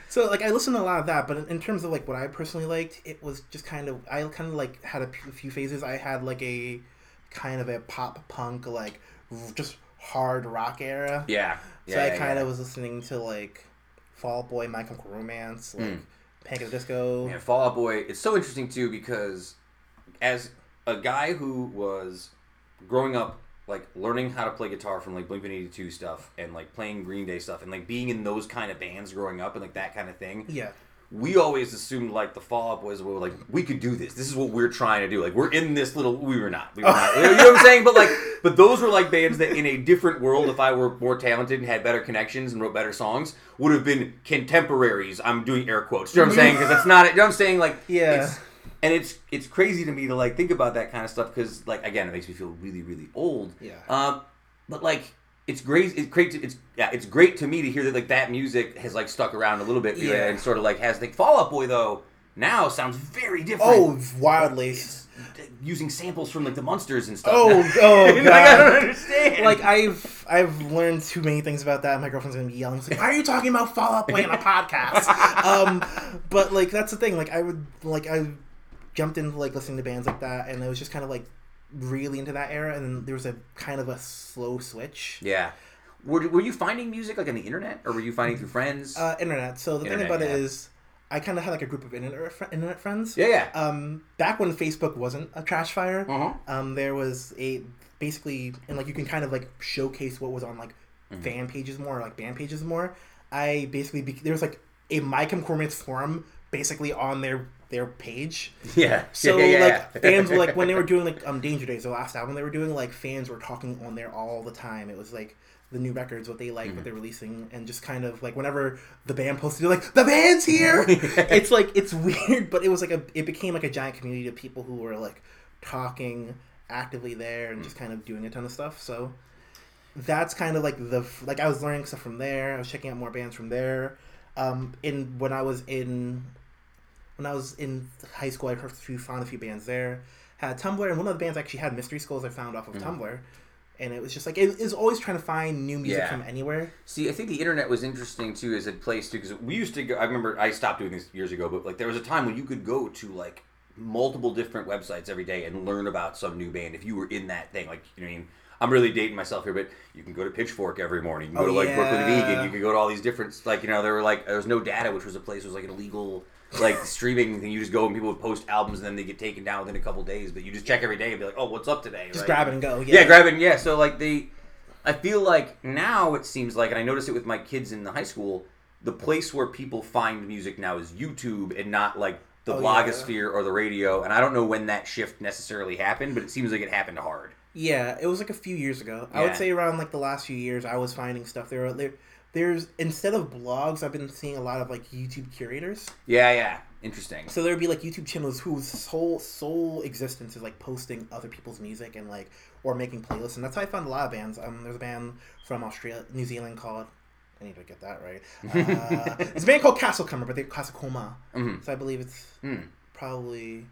so like I listened to a lot of that, but in, in terms of like what I personally liked, it was just kind of I kind of like had a few phases. I had like a kind of a pop punk like just hard rock era. Yeah. yeah So yeah, I yeah, kind yeah. of was listening to like Fall Out Boy, My Chemical Romance, like Mm. Panic at the Disco. Man, Fall Out Boy. It's so interesting too because as a guy who was growing up, like learning how to play guitar from like Blink One Eighty Two stuff and like playing Green Day stuff and like being in those kind of bands growing up and like that kind of thing. Yeah. We always assumed like the Fall Out Boys were like we could do this. This is what we're trying to do. Like we're in this little. We were not. We were not. <laughs> You know what I'm saying? But like, but those were like bands that in a different world, if I were more talented and had better connections and wrote better songs, would have been contemporaries. I'm doing air quotes. You know what I'm saying? Because it's not. it. You know what I'm saying? Like Yeah. And it's it's crazy to me to like think about that kind of stuff because like again it makes me feel really really old. Yeah. Um, but like it's great. It's great. To, it's yeah. It's great to me to hear that like that music has like stuck around a little bit Yeah. and sort of like has like Fall Out Boy though. now sounds very different. Oh, wildly. using samples from like the monsters and stuff. Oh, <laughs> oh like, I don't understand. Like I've I've learned too many things about that. My girlfriend's gonna be yelling. Like, "Why are you talking about Fall Out Boy on a podcast?" <laughs> um, but like that's the thing. Like I would like I jumped into like listening to bands like that, and I was just kind of like really into that era. And then there was a kind of a slow switch. yeah. Were, were you finding music like on the internet, or were you finding through friends? Uh, internet. So the Internet, thing about yeah. it is, I kind of had like a group of internet fr- internet friends. yeah, yeah. Um, back when Facebook wasn't a trash fire, Uh-huh. um, there was a basically, and like you can kind of like showcase what was on like Mm-hmm. fan pages more, or, like band pages more. I basically be- there was like a My Chemical forum basically on their their page. <laughs> yeah. So yeah, yeah, like yeah. fans were like when they were <laughs> doing like um Danger Days, the last album they were doing, like fans were talking on there all the time. It was like the new records, what they like, Mm-hmm. what they're releasing, and just kind of like whenever the band posted, they're like, the band's here. <laughs> it's like it's weird, but it was like a it became like a giant community of people who were like talking actively there and just kind of doing a ton of stuff. So that's kind of like the like I was learning stuff from there. I was checking out more bands from there. Um, in when I was in when I was in high school, I heard a few, found a few bands there. Had Tumblr, and one of the bands actually had Mystery Skulls. I found off of mm. Tumblr, and it was just like it is always trying to find new music Yeah. from anywhere. See, I think the internet was interesting too as a place too, because we used to go. I remember I stopped doing this years ago, but like there was a time when you could go to like multiple different websites every day and learn about some new band if you were in that thing. Like, you know, I mean, I'm really dating myself here, but you can go to Pitchfork every morning. You can go Oh, to like Brooklyn. Vegan. You can go to all these different like you know there were like there was no data, which was a place was like an illegal. Like streaming thing, you just go and people would post albums and then they get taken down within a couple days. But you just check every day and be like, "Oh, what's up today?" Just right? grab it and go. Yeah, Yeah, grabbing. Yeah, so like they, I feel like now it seems like, and I notice it with my kids in the high school. The place where people find music now is YouTube and not like the Oh, yeah. blogosphere or the radio. And I don't know when that shift necessarily happened, but it seems like it happened hard. Yeah, it was like a few years ago. I would say around like the last few years, I was finding stuff there. Out there, there's instead of blogs, I've been seeing a lot of like YouTube curators. Yeah, yeah, interesting. So there'd be like YouTube channels whose sole sole existence is like posting other people's music and like or making playlists, and that's how I found a lot of bands. Um, there's a band from Australia, New Zealand called. I need to get that right. Uh, <laughs> it's a band called Castlecomer, but they're Castlecoma. Mhm. So I believe it's Hmm. probably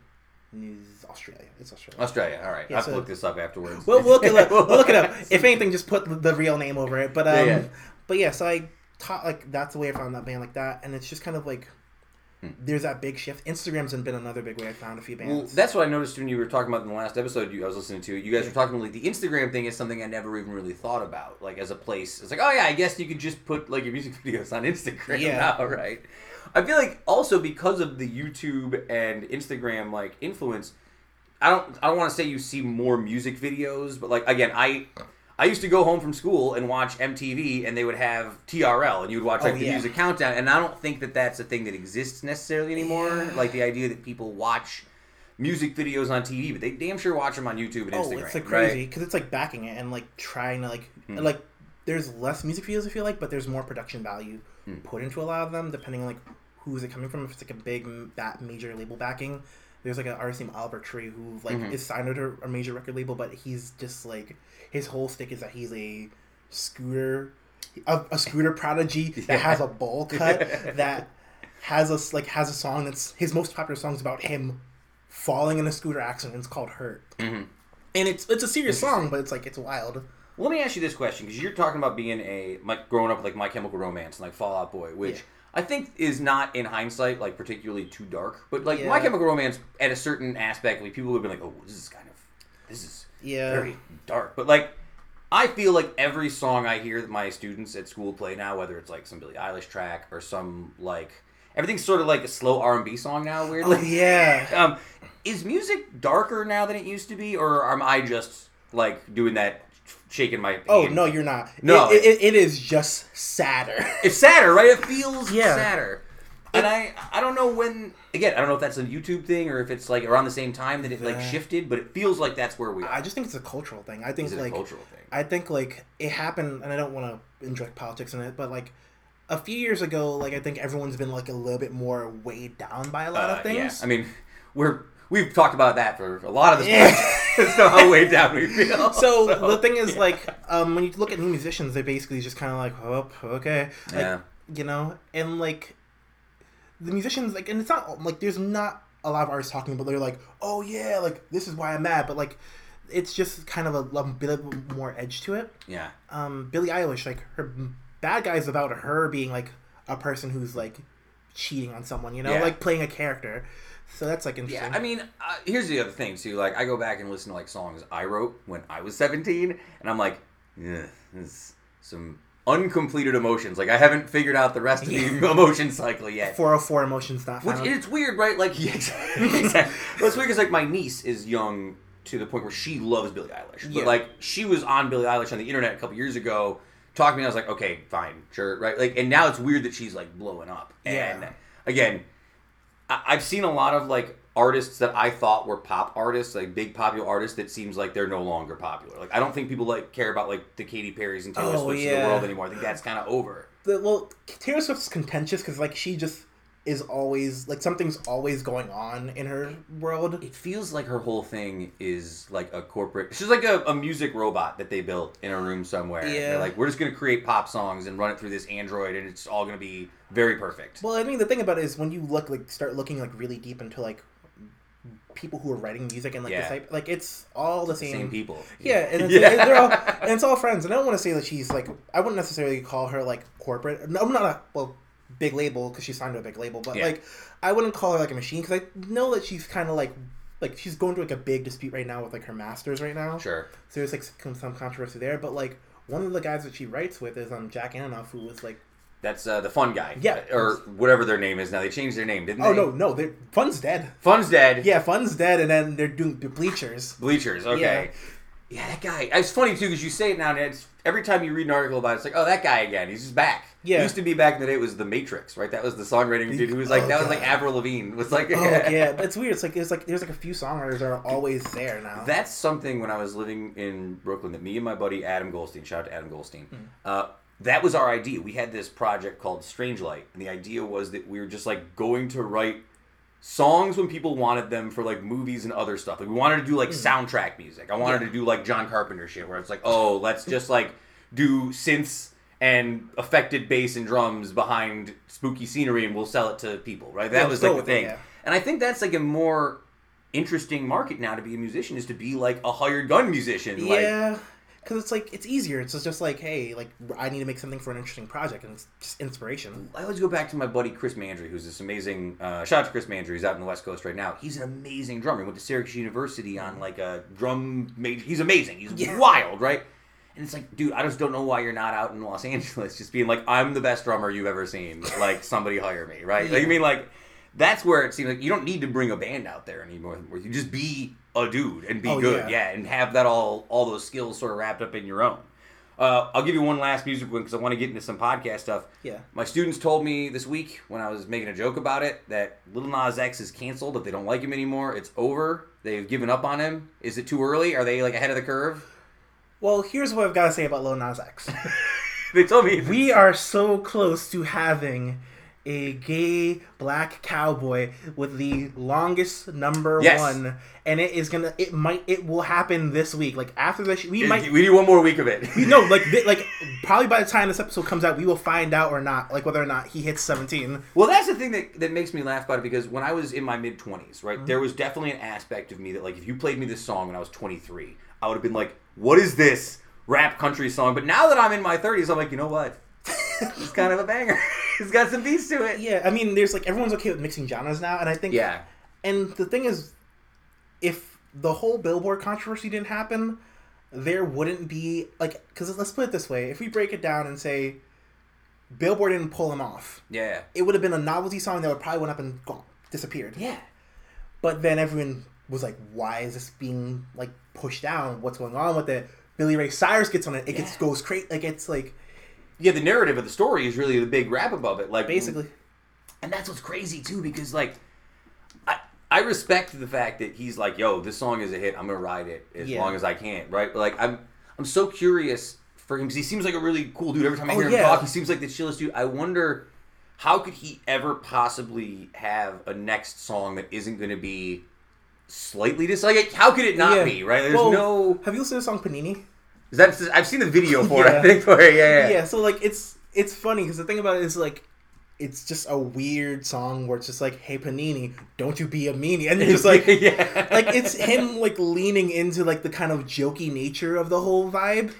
New Australia. It's Australia. Australia. All right, Yeah, I'll have so- to look this up afterwards. We'll, we'll look it up. We'll look it up. <laughs> If anything, just put the, the real name over it. But um, Yeah, yeah. But yeah. So I taught like that's the way I found that band like that, and it's just kind of like there's that big shift. Instagram's been another big way I found a few Hmm. Well, bands. that's what I noticed when you were talking about in the last episode you, I was listening to. You guys were talking like the Instagram thing is something I never even really thought about, like as a place. It's like, oh yeah, I guess you could just put like your music <laughs> videos on Instagram Yeah. now, right? I feel like also because of the YouTube and Instagram like influence, I don't I don't want to say you see more music videos, but like again, I I used to go home from school and watch MTV, and they would have TRL, and you would watch like Oh, the yeah. music countdown. And I don't think that that's a thing that exists necessarily anymore. Yeah. Like the idea that people watch music videos on TV, but they damn sure watch them on YouTube and oh, Instagram. it's like crazy because it's like backing it and like trying to like Hmm. like there's less music videos I feel like, but there's more production value Hmm. put into a lot of them depending on like who's it coming from. If it's like a big that major label backing. There's like an artist named Oliver Tree who like Mhm. is signed to a major record label, but he's just like his whole stick is that he's a scooter, a, a scooter prodigy that Yeah. has a bowl <laughs> cut that has a like has a song that's his most popular song is about him falling in a scooter accident. It's called Hurt, Mhm. and it's it's a serious song, but it's like it's wild. Let me ask you this question because you're talking about being a like growing up with like My Chemical Romance and like Fall Out Boy, which Yeah. I think is not in hindsight like particularly too dark, but like My Chemical Romance at a certain aspect, like people would be like, oh, this is kind of this is Yeah. very dark, but like. I feel like every song I hear that my students at school play now, whether it's like some Billie Eilish track or some like everything's sort of like a slow R and B song now. Weirdly, Oh yeah. um, is music darker now than it used to be, or am I just like doing that, shaking my? Oh hand? no, you're not. No. it, it, it is just sadder. it's sadder, right? It feels Yeah. sadder. And I, I don't know when. Again, I don't know if that's a YouTube thing or if it's like around the same time that it like shifted, but it feels like that's where we are. I just think it's a cultural thing. I think Is it like a cultural thing? I think like it happened, and I don't want to inject politics in it, but like a few years ago, like I think everyone's been like a little bit more weighed down by a lot Uh, of things. Yeah, I mean, we're we've talked about that for a lot of this. Yeah. Not <laughs> how way down we feel. <laughs> so, the thing is, like, um, when you look at new musicians, they basically just kind of like, oh, okay, like, Yeah. you know, and like the musicians like, and it's not like there's not a lot of artists talking, but they're like, oh yeah, like this is why I'm mad, but like. It's just kind of a, a bit more edge to it. Yeah. Um, Billie Eilish, like her bad guy is about her being like a person who's like cheating on someone, you know, Yeah. like playing a character. So that's like interesting. Yeah, I mean, uh, here's the other thing too. Like, I go back and listen to like songs I wrote when I was 17, and I'm like, yeah, this is some uncompleted emotions. Like, I haven't figured out the rest of the <laughs> emotion cycle yet. 404 emotions not Which found. it's weird, right? Like, <laughs> yeah, exactly. <laughs> exactly. Well, it's weird because like my niece is young to the point where she loves Billie Eilish, but Yeah. like she was on Billie Eilish on the internet a couple years ago, talking to me. I was like, okay, fine, sure, right? Like, and now it's weird that she's like blowing up. And Yeah. again, I- I've seen a lot of like artists that I thought were pop artists, like big popular artists, that seems like they're no longer popular. Like, I don't think people like care about like the Katy Perry's and Taylor Oh, Swift's of the world anymore. I think that's kind of over. the, well, Taylor Swift's contentious because like she just is always like something's always going on in her world. It feels like her whole thing is like a corporate. She's like a, a music robot that they built in a room somewhere. Yeah. They're like, we're just gonna create pop songs and run it through this Android, and it's all gonna be very perfect. Well, I mean, the thing about it is when you look like start looking like really deep into like people who are writing music and like Yeah. this type, like it's all the same. Same people. Yeah, and it's, Yeah. they're all <laughs> and it's all friends. And I don't want to say that she's like I wouldn't necessarily call her like corporate. No, I'm not a well big label because she's signed to a big label, but Yeah. like I wouldn't call her like a machine because I know that she's kind of like like she's going through like a big dispute right now with like her masters right now. Sure. So there's like some, some controversy there, but like one of the guys that she writes with is um Jack Antonoff, who was like, That's uh, the fun guy. Yeah. Or whatever their name is now. They changed their name, didn't oh they? Oh, no no, Fun's dead. Fun's dead. Yeah, Fun's dead, and then they're doing the Bleachers. Bleachers. Okay. Yeah. that guy. It's funny too because you say it now, and it's every time you read an article about it, it's like, oh, that guy again. He's just back. Yeah. It used to be back in the day. It was the Matrix, right? That was the songwriting dude who was like, Oh, that was like. Avril Lavigne. Was like, Oh <laughs> yeah, but it's weird. It's like there's like there's like a few songwriters that are always there now. That's something when I was living in Brooklyn that me and my buddy Adam Goldstein, shout out to Adam Goldstein, Hmm. uh, that was our idea. We had this project called Strange Light, and the idea was that we were just like going to write songs when people wanted them for like movies and other stuff. Like we wanted to do like soundtrack music. I wanted Hmm. Yeah. to do like John Carpenter shit, where it's like, oh, let's just like do synths and affected bass and drums behind spooky scenery, and we'll sell it to people. Right? That Yeah, was like the it, thing. yeah. And I think that's like a more interesting market now to be a musician is to be like a hired gun musician. Like, yeah, because it's like it's easier. It's just like hey, like I need to make something for an interesting project, and it's just inspiration. I always go back to my buddy Chris Mandry, who's this amazing. Uh, shout out to Chris Mandry. He's out in the West Coast right now. He's an amazing drummer. He went to Syracuse University on like a drum major. He's amazing. He's Yeah. wild, right? And it's like, dude, I just don't know why you're not out in Los <laughs> Angeles, just being like, I'm the best drummer you've ever seen. Like, somebody hire me, right? Like, I mean, like, that's where it seems like you don't need to bring a band out there anymore. You just be a dude and be Oh, good, yeah. yeah, and have that all all those skills sort of wrapped up in your own. Uh, I'll give you one last music one because I want to get into some podcast stuff. Yeah. My students told me this week when I was making a joke about it that Little Nas X is canceled. That they don't like him anymore. It's over. They've given up on him. Is it too early? Are they like ahead of the curve? Well, here's what I've got to say about Lil Nas X. <laughs> They told me we are so close to having a gay black cowboy with the longest number Yes. one, and it is gonna. It might. It will happen this week. Like after this, we we might. We need one more week of it. we No, like <laughs> like probably by the time this episode comes out, we will find out or not, like whether or not he hits seventeen. Well, that's the thing that, that makes me laugh about it because when I was in my mid 20s, right, Mm-hmm. there was definitely an aspect of me that, like, if you played me this song when I was 23, I would have been like, what is this rap country song? But now that I'm in my 30s, I'm like, you know what? <laughs> it's kind of a banger. <laughs> it's got some beats to it. Yeah, I mean, there's like everyone's okay with mixing genres now, and I think Yeah. And the thing is, if the whole Billboard controversy didn't happen, there wouldn't be like because let's put it this way: if we break it down and say Billboard didn't pull him off, Yeah. it would have been a novelty song that would probably went up and gone, disappeared. Yeah. But then everyone was like, "Why is this being like pushed down? What's going on with it?" Billy Ray Cyrus gets on it. It gets goes crazy. Like it's like Yeah, the narrative of the story is really the big rap above it. Like, basically. and that's what's crazy too because like I I respect the fact that he's like, yo, this song is a hit. I'm gonna ride it as Yeah. long as I can, right? But like I'm I'm so curious for him because he seems like a really cool dude. Every time I Oh, hear him talk, he seems like the chillest dude. I wonder how could he ever possibly have a next song that isn't gonna be slightly dis like how could it not Yeah. be right? There's Well, no Have you listened to the song Panini? That I've seen the video for it. I <laughs> Yeah. think for it. Yeah, yeah. yeah so like it's it's funny because the thing about it is like it's just a weird song where it's just like, "Hey Panini, don't you be a meanie," and just <laughs> like, yeah, like it's him like leaning into like the kind of jokey nature of the whole vibe.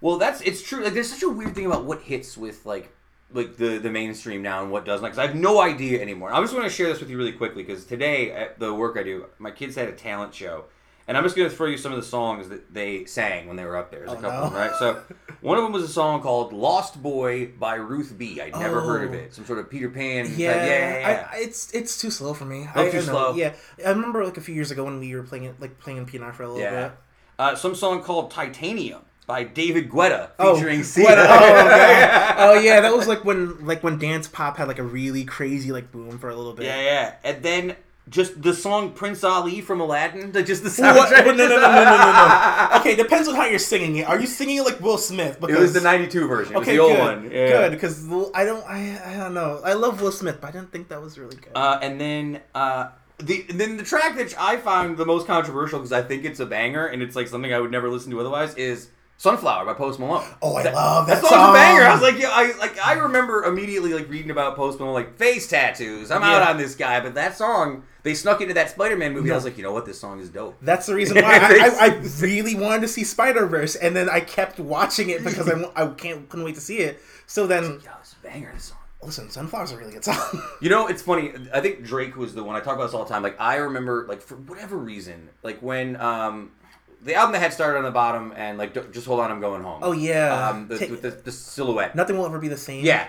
Well, that's it's true. Like, there's such a weird thing about what hits with like like the the mainstream now and what doesn't. Because I have no idea anymore. I just want to share this with you really quickly because today at the work I do, my kids had a talent show, and I'm just going to throw you some of the songs that they sang when they were up there. There's a Oh, couple, no. of them, right? So one of them was a song called "Lost Boy" by Ruth B. I'd never heard of Oh. it. Some sort of Peter Pan. Yeah, yeah, yeah. yeah. I, it's it's too slow for me. Oh, I, too I know. slow? Yeah, I remember like a few years ago when we were playing it, like playing piano for a little Yeah. bit. Uh, some song called "Titanium" by David Guetta Oh, featuring what- Sia. oh, okay. <laughs> oh yeah, that was like when like when dance pop had like a really crazy like boom for a little bit. Yeah, yeah. And then just the song Prince Ali from Aladdin, like just the What? No, no, no, no, no, no, no. <laughs> Okay, depends on how you're singing it. Are you singing it like Will Smith? It was the '92 version. It was Okay, the old good, one. Yeah. good. Because I don't, I, I don't know. I love Will Smith, but I didn't think that was really good. Uh, and then uh, the then the track that I found the most controversial because I think it's a banger and it's like something I would never listen to otherwise is "Sunflower" by Post Malone. oh, I love that, That song's song. a banger. I was like, yeah, I like I remember immediately like reading about Post Malone, like face tattoos. I'm out on this guy, but that song they snuck into that Spider-Man movie. I was like, you know what, this song is dope. That's the reason <laughs> why I, I, I <laughs> really wanted to see Spider Verse, and then I kept watching it because I, I can't couldn't wait to see it. So then, Yeah, it's a banger. This song. listen, Sunflower's a really good song. <laughs> You know, it's funny. I think Drake was the one I talk about this all the time. Like I remember, like for whatever reason, like when um the album that had started on the bottom and like just hold on, I'm going home. Oh, yeah. um, the, the, the silhouette. Nothing will ever be the same. Yeah.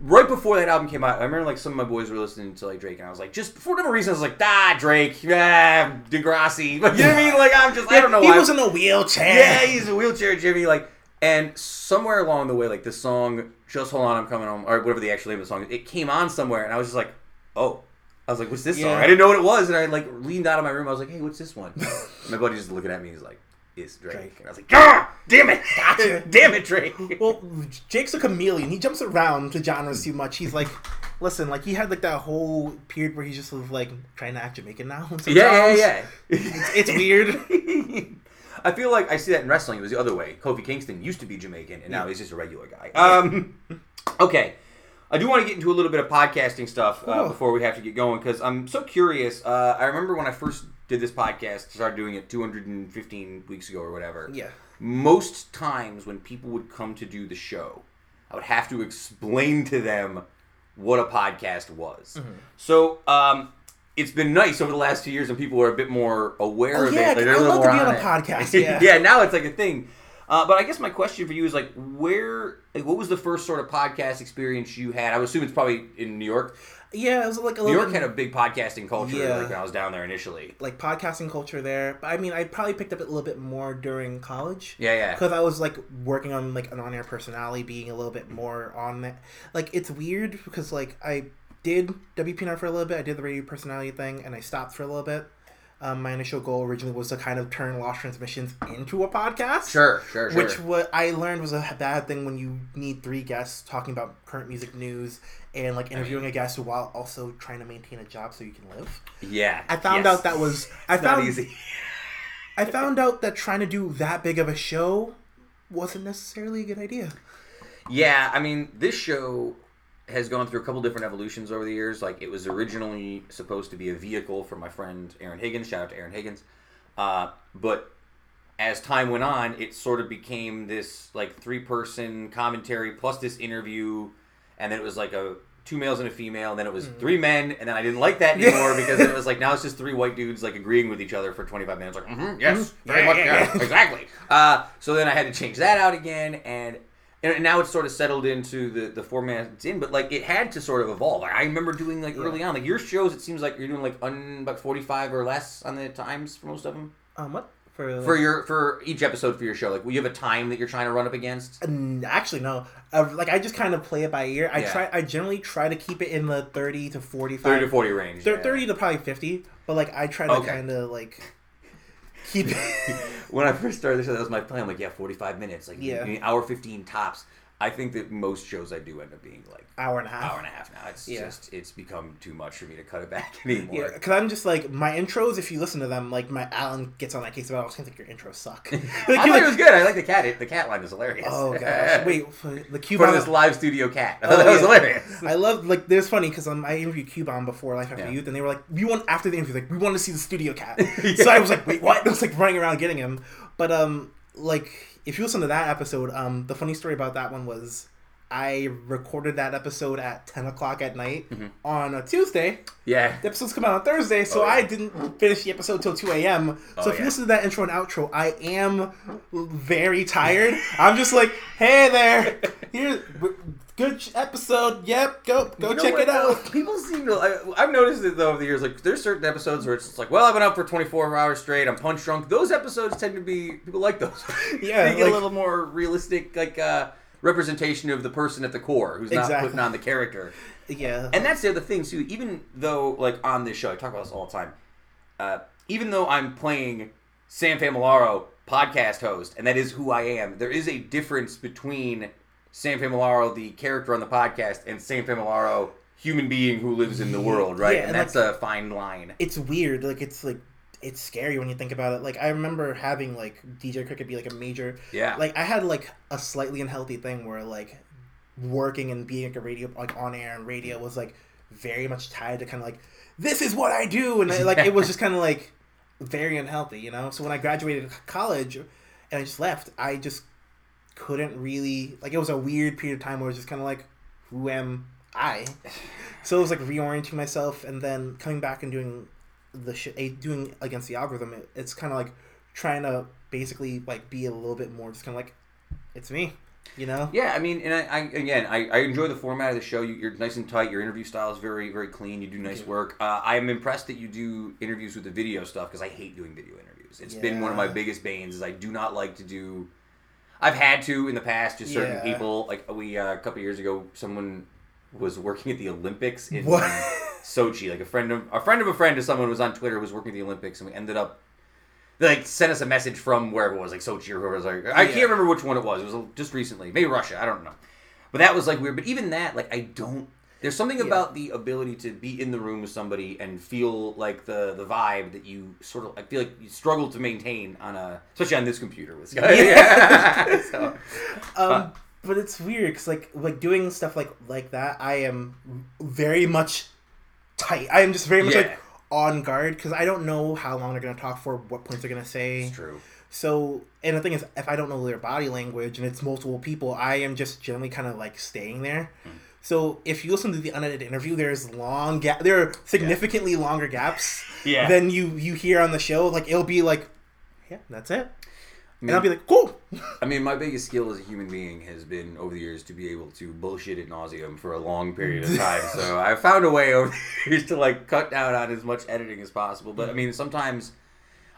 Right before that album came out, I remember like some of my boys were listening to like Drake, and I was like, just for whatever reason, I was like, ah, Drake, yeah, Degrassi, like, <laughs> you know what I mean? Like I'm just, I don't know He why. was in a wheelchair. Yeah, he's in a wheelchair Jimmy. Like, and somewhere along the way, like the song "Just Hold On, I'm Coming Home" or whatever the actual name of the song, is, it came on somewhere, and I was just like, oh. I was like, "What's this song?" I didn't know what it was, and I like leaned out of my room. I was like, "Hey, what's this one?" <laughs> my buddy just looking at me. He's like, "It's Drake." Drake. And I was like, "Ah, damn it, <laughs> damn it, Drake." Well, Drake's a chameleon. He jumps around to genres too much. He's like, listen, like he had like that whole period where he's just sort of like trying to act Jamaican now. <laughs> yeah, yeah, yeah. It's weird. <laughs> I feel like I see that in wrestling. It was the other way. Kofi Kingston used to be Jamaican, and now he's just a regular guy. Um, okay, I do want to get into a little bit of podcasting stuff uh, before we have to get going because I'm so curious. Uh, I remember when I first did this podcast, started doing it 215 weeks ago or whatever. Yeah. Most times when people would come to do the show, I would have to explain to them what a podcast was. Mm-hmm. So. Um, it's been nice over the last two years, and people are a bit more aware Oh, of yeah, it. Like, I a love to be on a it. podcast, <laughs> yeah. yeah, now it's like a thing. Uh, but I guess my question for you is like, where, like, what was the first sort of podcast experience you had? I would assume it's probably in New York. Yeah, it was like a little. New York bit had a big podcasting culture Yeah. like when I was down there initially. like podcasting culture there. But I mean, I probably picked up it a little bit more during college. Yeah, yeah. Because I was like working on like an on-air personality, being a little bit more on that. Like it's weird because like I did WPNR for a little bit. I did the radio personality thing, and I stopped for a little bit. Um, my initial goal originally was to kind of turn Lost Transmissions into a podcast. Sure, sure, sure. Which what I learned was a bad thing when you need three guests talking about current music news and like interviewing a guest while also trying to maintain a job so you can live. yeah. I found yes. out that was I It's not found easy. I found out that trying to do that big of a show wasn't necessarily a good idea. Yeah, I mean, this show has gone through a couple different evolutions over the years. Like, it was originally supposed to be a vehicle for my friend Aaron Higgins. Shout out to Aaron Higgins. Uh, but as time went on, it sort of became this like three person commentary plus this interview, and then it was like a two males and a female, and then it was three men, and then I didn't like that anymore because it was like now it's just three white dudes like agreeing with each other for 25 minutes, like, mm-hmm, yes, very Yeah, much, yeah, yeah. exactly. Uh, so then I had to change that out again, and and now it's sort of settled into the the format it's in. But like it had to sort of evolve. Like I remember doing like early on, like your shows. It seems like you're doing like un, about 45 or less on the times for most of them Um, what for? for your for each episode for your show. Like, will you have a time that you're trying to run up against? Mm, actually no. Uh, like I just kind of play it by ear. I Yeah. try. I generally try to keep it in the thirty to forty-five. 30 to 40 range. Thir- yeah. Thirty to probably fifty. But like I try to Okay. kind of like keep. <laughs> When I first started show, that was my plan. I'm like, yeah, 45 minutes, like Yeah. an hour 15 tops. I think that most shows I do end up being like hour and a half. hour and a half now. it's Yeah. just it's become too much for me to cut it back <laughs> anymore. Yeah, because I'm just like my intros. If you listen to them, like my Alan gets on that case about. I was gonna think your intros suck. Like, <laughs> I <laughs> thought like- it was good. I like the cat. The cat line is hilarious. oh gosh, wait, for the Q For bomb. this live studio cat. I Oh, thought that was yeah. hilarious. I love like there's funny because um, I interviewed Q Bomb before Life After Yeah. Youth, and they were like, "We want after the interview, like we want to see the studio cat." So I was like, "Wait, what?" I was like running around getting him, but um, like if you listen to that episode, um, the funny story about that one was. I recorded that episode at 10 o'clock at night on a Tuesday. Yeah. The episodes come out on Thursday, so Oh, yeah. I didn't finish the episode till 2 a.m. So Oh, if you yeah. listen to that intro and outro, I am very tired. I'm just like, hey there, <laughs> here, good episode. Yep, go go You know check what, it out. though? People seem to. I, I've noticed it though over the years. Like, there's certain episodes where it's just like, well, I've been up for 24 hours straight. I'm punch drunk. Those episodes tend to be people like those. <laughs> Yeah, they get like- a little more realistic, like uh, representation of the person at the core who's not Exactly. putting on the character. Yeah, And that's the other thing too. Even though, like on this show, I talk about this all the time. Uh, even though I'm playing Sam Familaro, podcast host, and that is who I am, there is a difference between Sam Familaro, the character on the podcast, and Sam Familaro, human being who lives in the world, right? Yeah, and and, that's a fine line. it's weird. Like it's like it's scary when you think about it. Like I remember having like DJ Cricket be like a major. Yeah. Like I had like a slightly unhealthy thing where like working and being like a radio like on air and radio was like very much tied to kind of like this is what I do and like it was <laughs> just kind of like very unhealthy, you know. So when I graduated college and I just left, I just couldn't really like it was a weird period of time where it was just kind of like who am I? <laughs> So it was like reorienting myself and then coming back and doing the shit doing against the algorithm. It, it's kind of like trying to basically like be a little bit more just kind of like it's me, you know. Yeah, I mean, and I, I again, I, I enjoy the format of the show. You, you're nice and tight. Your interview style is very, very clean. You do nice work. Uh, I'm impressed that you do interviews with the video stuff because I hate doing video interviews. It's been one of my biggest banes. Is I do not like to do. I've had to in the past, just certain Yeah. people. Like we uh, a couple years ago, someone was working at the Olympics in What? <laughs> Sochi. Like a friend of a friend of a friend of someone was on Twitter was working at the Olympics, and we ended up. They like sent us a message from wherever it was, like Sochi or whoever it was. Like I Yeah. can't remember which one it was. It was just recently, maybe Russia. I don't know. But that was like weird. But even that, like I don't. There's something Yeah. about the ability to be in the room with somebody and feel like the the vibe that you sort of. I feel like you struggle to maintain on a, especially on this computer with Skype. Yeah. <laughs> <laughs> so, Um, but it's weird because like like doing stuff like like that, I am very much tight. I am just very much Yeah. like on guard because I don't know how long they're gonna talk for, what points they're gonna say. it's true. So, and the thing is, if I don't know their body language and it's multiple people, I am just generally kind of like staying there. Hmm. So, if you listen to the unedited interview, there's long gap. There are significantly longer gaps Yeah. than you you hear on the show. Like it'll be like, yeah, that's it, I and I'll be like, cool. I mean, my biggest skill as a human being has been over the years to be able to bullshit at nauseum for a long period of time. <laughs> so I've found a way over the years to like cut down on as much editing as possible. But I mean, sometimes,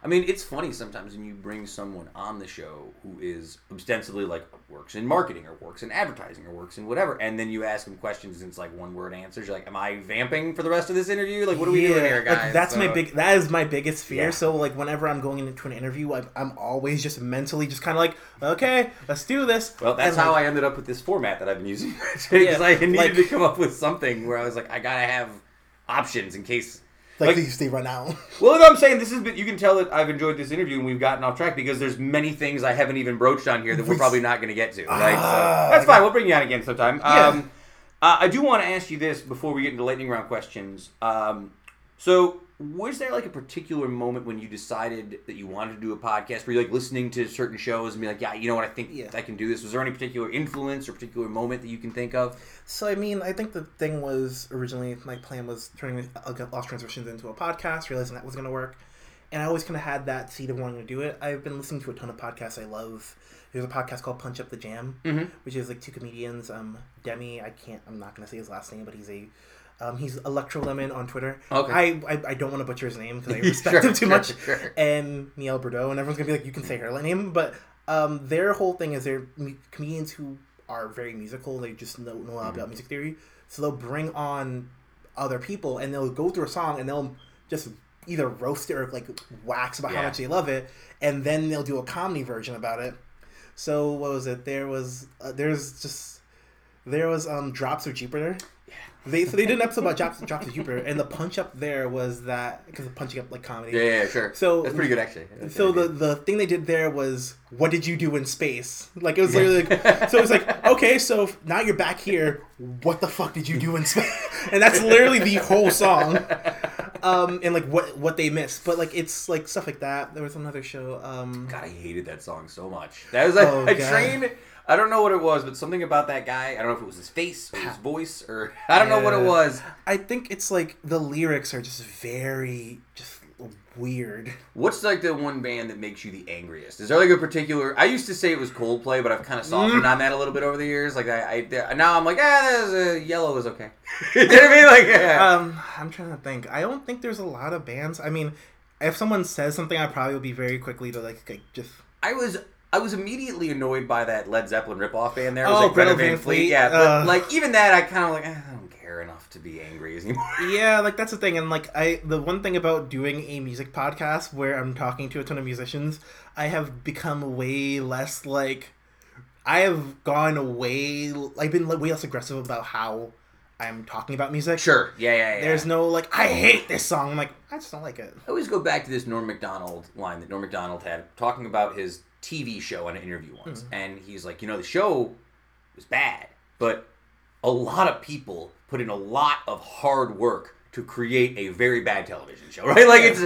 I mean, it's funny sometimes when you bring someone on the show who is ostensibly like works in marketing or works in advertising or works in whatever, and then you ask them questions and it's like one word answers. You're like, "Am I vamping for the rest of this interview? Like, what are we doing here, like, guys?" that's my big. That is my biggest fear. Yeah. So like whenever I'm going into an interview, I'm, I'm always just mentally just kind of like, okay, let's do this. Well, that's And, how like, I ended up with this format that I've been using <laughs> because Yeah, I needed like- to come up with something where I was like, I gotta have options in case. Like, Like, they run out. <laughs> well, I'm saying this been. You can tell that I've enjoyed this interview and we've gotten off track because there's many things I haven't even broached on here that we're probably not going to get to. Right? Ah, so that's fine. We'll bring you on again sometime. Yeah. Um, uh, I do want to ask you this before we get into lightning round questions. Um, so, was there like a particular moment when you decided that you wanted to do a podcast? Were you like listening to certain shows and be like, "Yeah, you know what? I think Yeah. I can do this." Was there any particular influence or particular moment that you can think of? So I mean, I think the thing was originally my plan was turning Lost Transmissions into a podcast, realizing that was going to work, and I always kind of had that seed of wanting to do it. I've been listening to a ton of podcasts I love. There's a podcast called Punch Up the Jam, Mhm. which is like two comedians. Um, Demi, I can't, I'm not going to say his last name, but he's a, um, he's Electro Lemon on Twitter. Okay. I, I, I don't want to butcher his name because I <laughs> respect Sure, him too sure, much. sure. And Miel Bredouw, and everyone's gonna be like, you can say her name, but um, their whole thing is they're comedians who are very musical. They just know, know a lot Mm-hmm. about music theory, so they'll bring on other people and they'll go through a song and they'll just either roast it or like wax about how much they love it, and then they'll do a comedy version about it. So what was it? There was uh, there's just there was um drops of Jupiter. They so they did an episode about Drops Drops of Jupiter, and the punch up there was that because of punching up like comedy. Yeah, yeah, sure. So- that's pretty good actually. That's So the good. the thing they did there was, what did you do in space? Like it was literally, like, so it was like, <laughs> okay, so now you're back here. What the fuck did you do in space? And that's literally the whole song. Um, and like what what they missed, but like it's like stuff like that. There was another show. Um, God, I hated that song so much. That was like Oh, a God. train. I don't know what it was, but something about that guy. I don't know if it was his face or his voice or <laughs> I don't know what it was. I think it's like the lyrics are just very just weird. What's like the one band that makes you the angriest? Is there like a particular? I used to say it was Coldplay, but I've kind of softened on that a little bit over the years. Like I, I now I'm like, ah, a yellow is okay. <laughs> you know what I mean? Like, yeah. Um, I'm trying to think. I don't think there's a lot of bands. I mean, if someone says something, I probably would be very quickly to like, like just I was I was immediately annoyed by that Led Zeppelin ripoff band there. It was Oh, like Greta Van Van Fleet. Fleet? Yeah, but Uh. like even that, I kind of like eh, I don't care enough to be angry anymore. yeah, like that's the thing. And like I, the one thing about doing a music podcast where I'm talking to a ton of musicians, I have become way less like. I have gone way. I've been way less aggressive about how I'm talking about music. Sure. Yeah, yeah, yeah. There's no like I hate this song. I'm like I just don't like it. I always go back to this Norm Macdonald line that Norm Macdonald had talking about his TV show on an interview once, Mm-hmm. and he's like, you know, the show was bad, but a lot of people put in a lot of hard work to create a very bad television show, <laughs> right? Like it's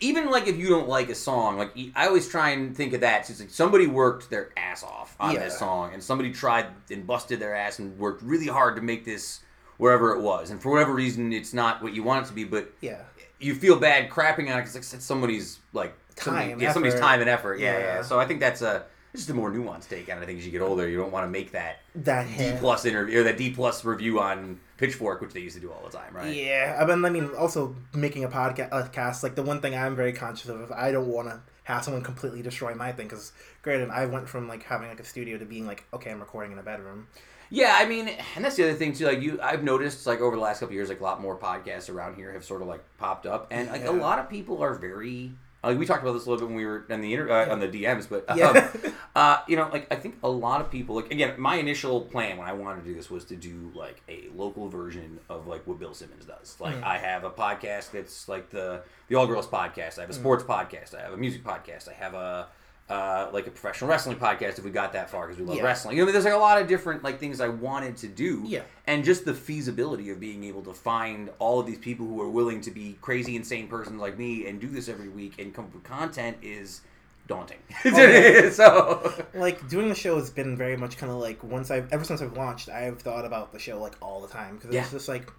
even like if you don't like a song, like I always try and think of that. So it's like somebody worked their ass off on Yeah. this song, and somebody tried and busted their ass and worked really hard to make this wherever it was, and for whatever reason, it's not what you want it to be, but Yeah. you feel bad crapping on it because it's somebody's like somebody- Time, yeah, somebody's time and effort. Yeah, yeah, Yeah. So I think that's a it's just a more nuanced take on it. I think as you get older, you don't want to make that That D plus interview or that D plus review on Pitchfork, which they used to do all the time, right? Yeah, I mean, I mean, also making a podcast, cast. Like the one thing I'm very conscious of, is I don't want to have someone completely destroy my thing. Because granted, I went from like having like a studio to being like, okay, I'm recording in a bedroom. Yeah, I mean, and that's the other thing too. Like you, I've noticed like over the last couple of years, like a lot more podcasts around here have sort of like popped up, and like a lot of people are very. Like we talked about this a little bit when we were in the inter- uh, on the DMs, but um, Yeah. <laughs> uh, you know, like I think a lot of people like again, my initial plan when I wanted to do this was to do like a local version of like what Bill Simmons does. Like Mm. I have a podcast that's like the the All Girls podcast. Mm. I have a sports podcast. I have a music podcast. I have a uh, like a professional wrestling podcast if we got that far because we love Yeah. wrestling. You know, there's like a lot of different like things I wanted to do. Yeah. And just the feasibility of being able to find all of these people who are willing to be crazy, insane persons like me and do this every week and come up with content is daunting. <laughs> yeah. <laughs> so Like doing the show has been very much kind of like once I've ever since I've launched, I've thought about the show like all the time because Yeah. it's just like,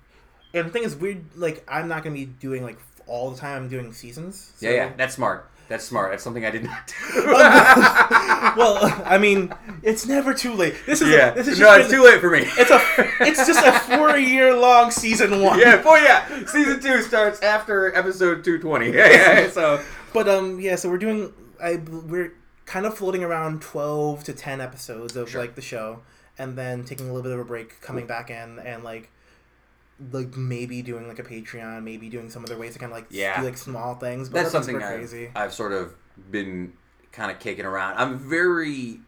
and the thing is weird. Like I'm not gonna be doing like all the time. I'm doing seasons. So. yeah, yeah, that's smart. That's smart. That's something I did not do. well, <laughs> I mean, it's never too late. This is yeah. This is no, just it's been- too late for me. It's a. It's just a four year long season one. yeah, boy, yeah. Season two starts after episode two twenty. Yeah, yeah. So But um, yeah. So we're doing. I we're kind of floating around twelve to ten episodes of Sure. like the show, and then taking a little bit of a break, coming back in, and like. Like maybe doing like a Patreon, maybe doing some other ways to kind of like Yeah. do like small things. But that's something I've, crazy. I've sort of been kind of kicking around. I'm very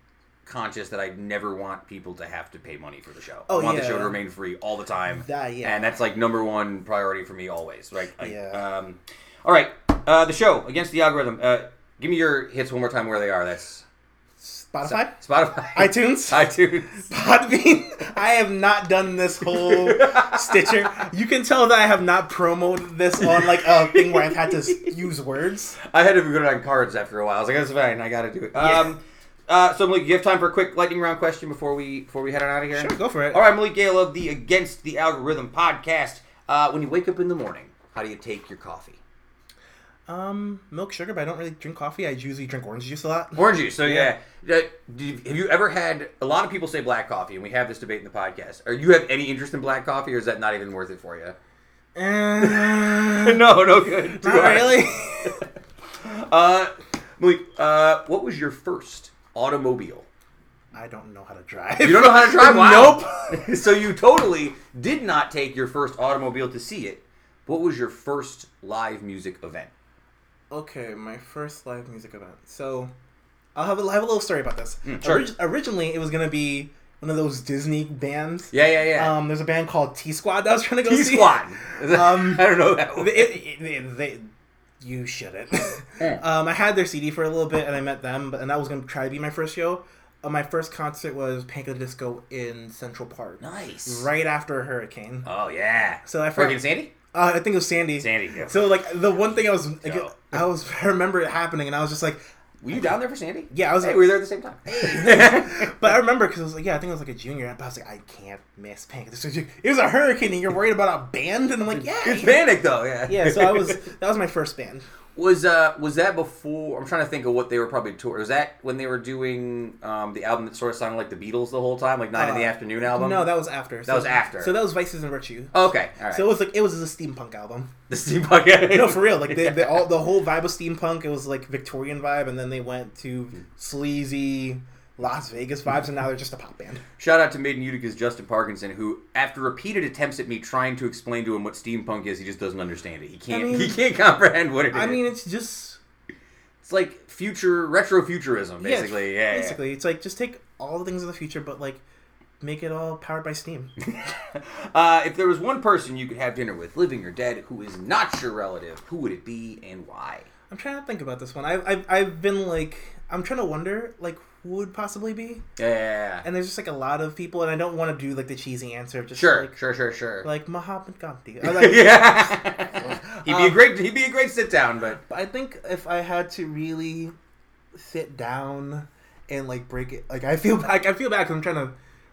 conscious that I never want people to have to pay money for the show. Oh, I want the show to remain free all the time. That yeah. And that's like number one priority for me always, right? Like, Yeah. Um, all right, uh, the show against the algorithm. Uh, give me your hits one more time. Where they are? That's Spotify, Spotify, <laughs> iTunes, iTunes. Podbean. I have not done this whole <laughs> Stitcher. You can tell that I have not promoted this on like a thing where I've had to <laughs> use words. I had to put it on cards after a while. I was like, that's fine. I got to do it. Um, uh, so Malik, you have time for a quick lightning round question before we before we head on out of here? Sure, go for it. All right, Malik Gayle of the Against the Algorithm podcast. Uh, when you wake up in the morning, how do you take your coffee? Um, milk, sugar, but I don't really drink coffee. I usually drink orange juice a lot. Orange juice. So yeah, you- have you ever had? A lot of people say black coffee, and we have this debate in the podcast. Are you have any interest in black coffee, or is that not even worth it for you? Uh, <laughs> no, no good. Too not hard. really. <laughs> <laughs> Uh, Malik, uh, what was your first automobile? I don't know how to drive. You don't know how to drive? Wow. Nope. so you totally did not take your first automobile to see it. What was your first live music event? Okay, my first live music event. So, I'll have a, I have a little story about this. Mm, sure. Orig- originally, it was gonna be one of those Disney bands. Yeah, yeah, yeah. Um, there's a band called T Squad that I was trying to go T. Squad. <laughs> Um, I don't know that one. They, it- it- they- you shouldn't. <laughs> um, I had their CD for a little bit, and I met them, but and that was gonna try to be my first show. Uh, my first concert was Panic at the Disco in Central Park, Nice. right after a hurricane. Oh yeah. So I Hurricane. Sandy. Uh, I think it was Sandy. Sandy. Yeah. So like the one thing I was, like, Yo. I was, I <laughs> remember it happening, and I was just like, Were you down there for Sandy? yeah, I was Hey, like, we were there at the same time. <laughs> but I remember because I was like, yeah, I think I was like a junior, but I was like, I can't miss Panic. the Disco. It was a hurricane, and you're worried about a band, and I'm like, yeah, it's panic though. Yeah. yeah. So I was, <laughs> that was my first band. Was uh was that before? I'm trying to think of what they were probably tour. Was that when they were doing um the album that sort of sounded like the Beatles the whole time, like Nine in the Uh, Afternoon album? No, that was after. So, was after. So that was Vices and Virtue. Oh, okay, all right. So it was like it was a steampunk album. the steampunk. <laughs> No, for real. Like they, they <laughs> all the whole vibe was steampunk. It was like Victorian vibe, and then they went to sleazy Las Vegas vibes, and now they're just a pop band. Shout out to Made In Utica's Justin Parkinson, who, after repeated attempts at me trying to explain to him what steampunk is, he just doesn't understand it. He can't. <laughs> mean- he can't comprehend what it is. I mean, it's just it's like future retro futurism, basically. Yeah, yeah. basically, it's like just take all the things of the future, but like make it all powered by steam. <laughs> Uh, if there was one person you could have dinner with, living or dead, who is not your relative, who would it be and why? I'm trying to think about this one. I've, I've I've been like I'm trying to wonder like would possibly be, Yeah. and there's just like a lot of people, and I don't want to do like the cheesy answer of just Sure, like sure, sure, sure. like Mahatma Gandhi. <laughs> Like, yeah. <laughs> he'd be a Um, great. He'd be a great sit down, but But I think if I had to really sit down and like break it, like I feel <laughs> like I feel bad I'm trying to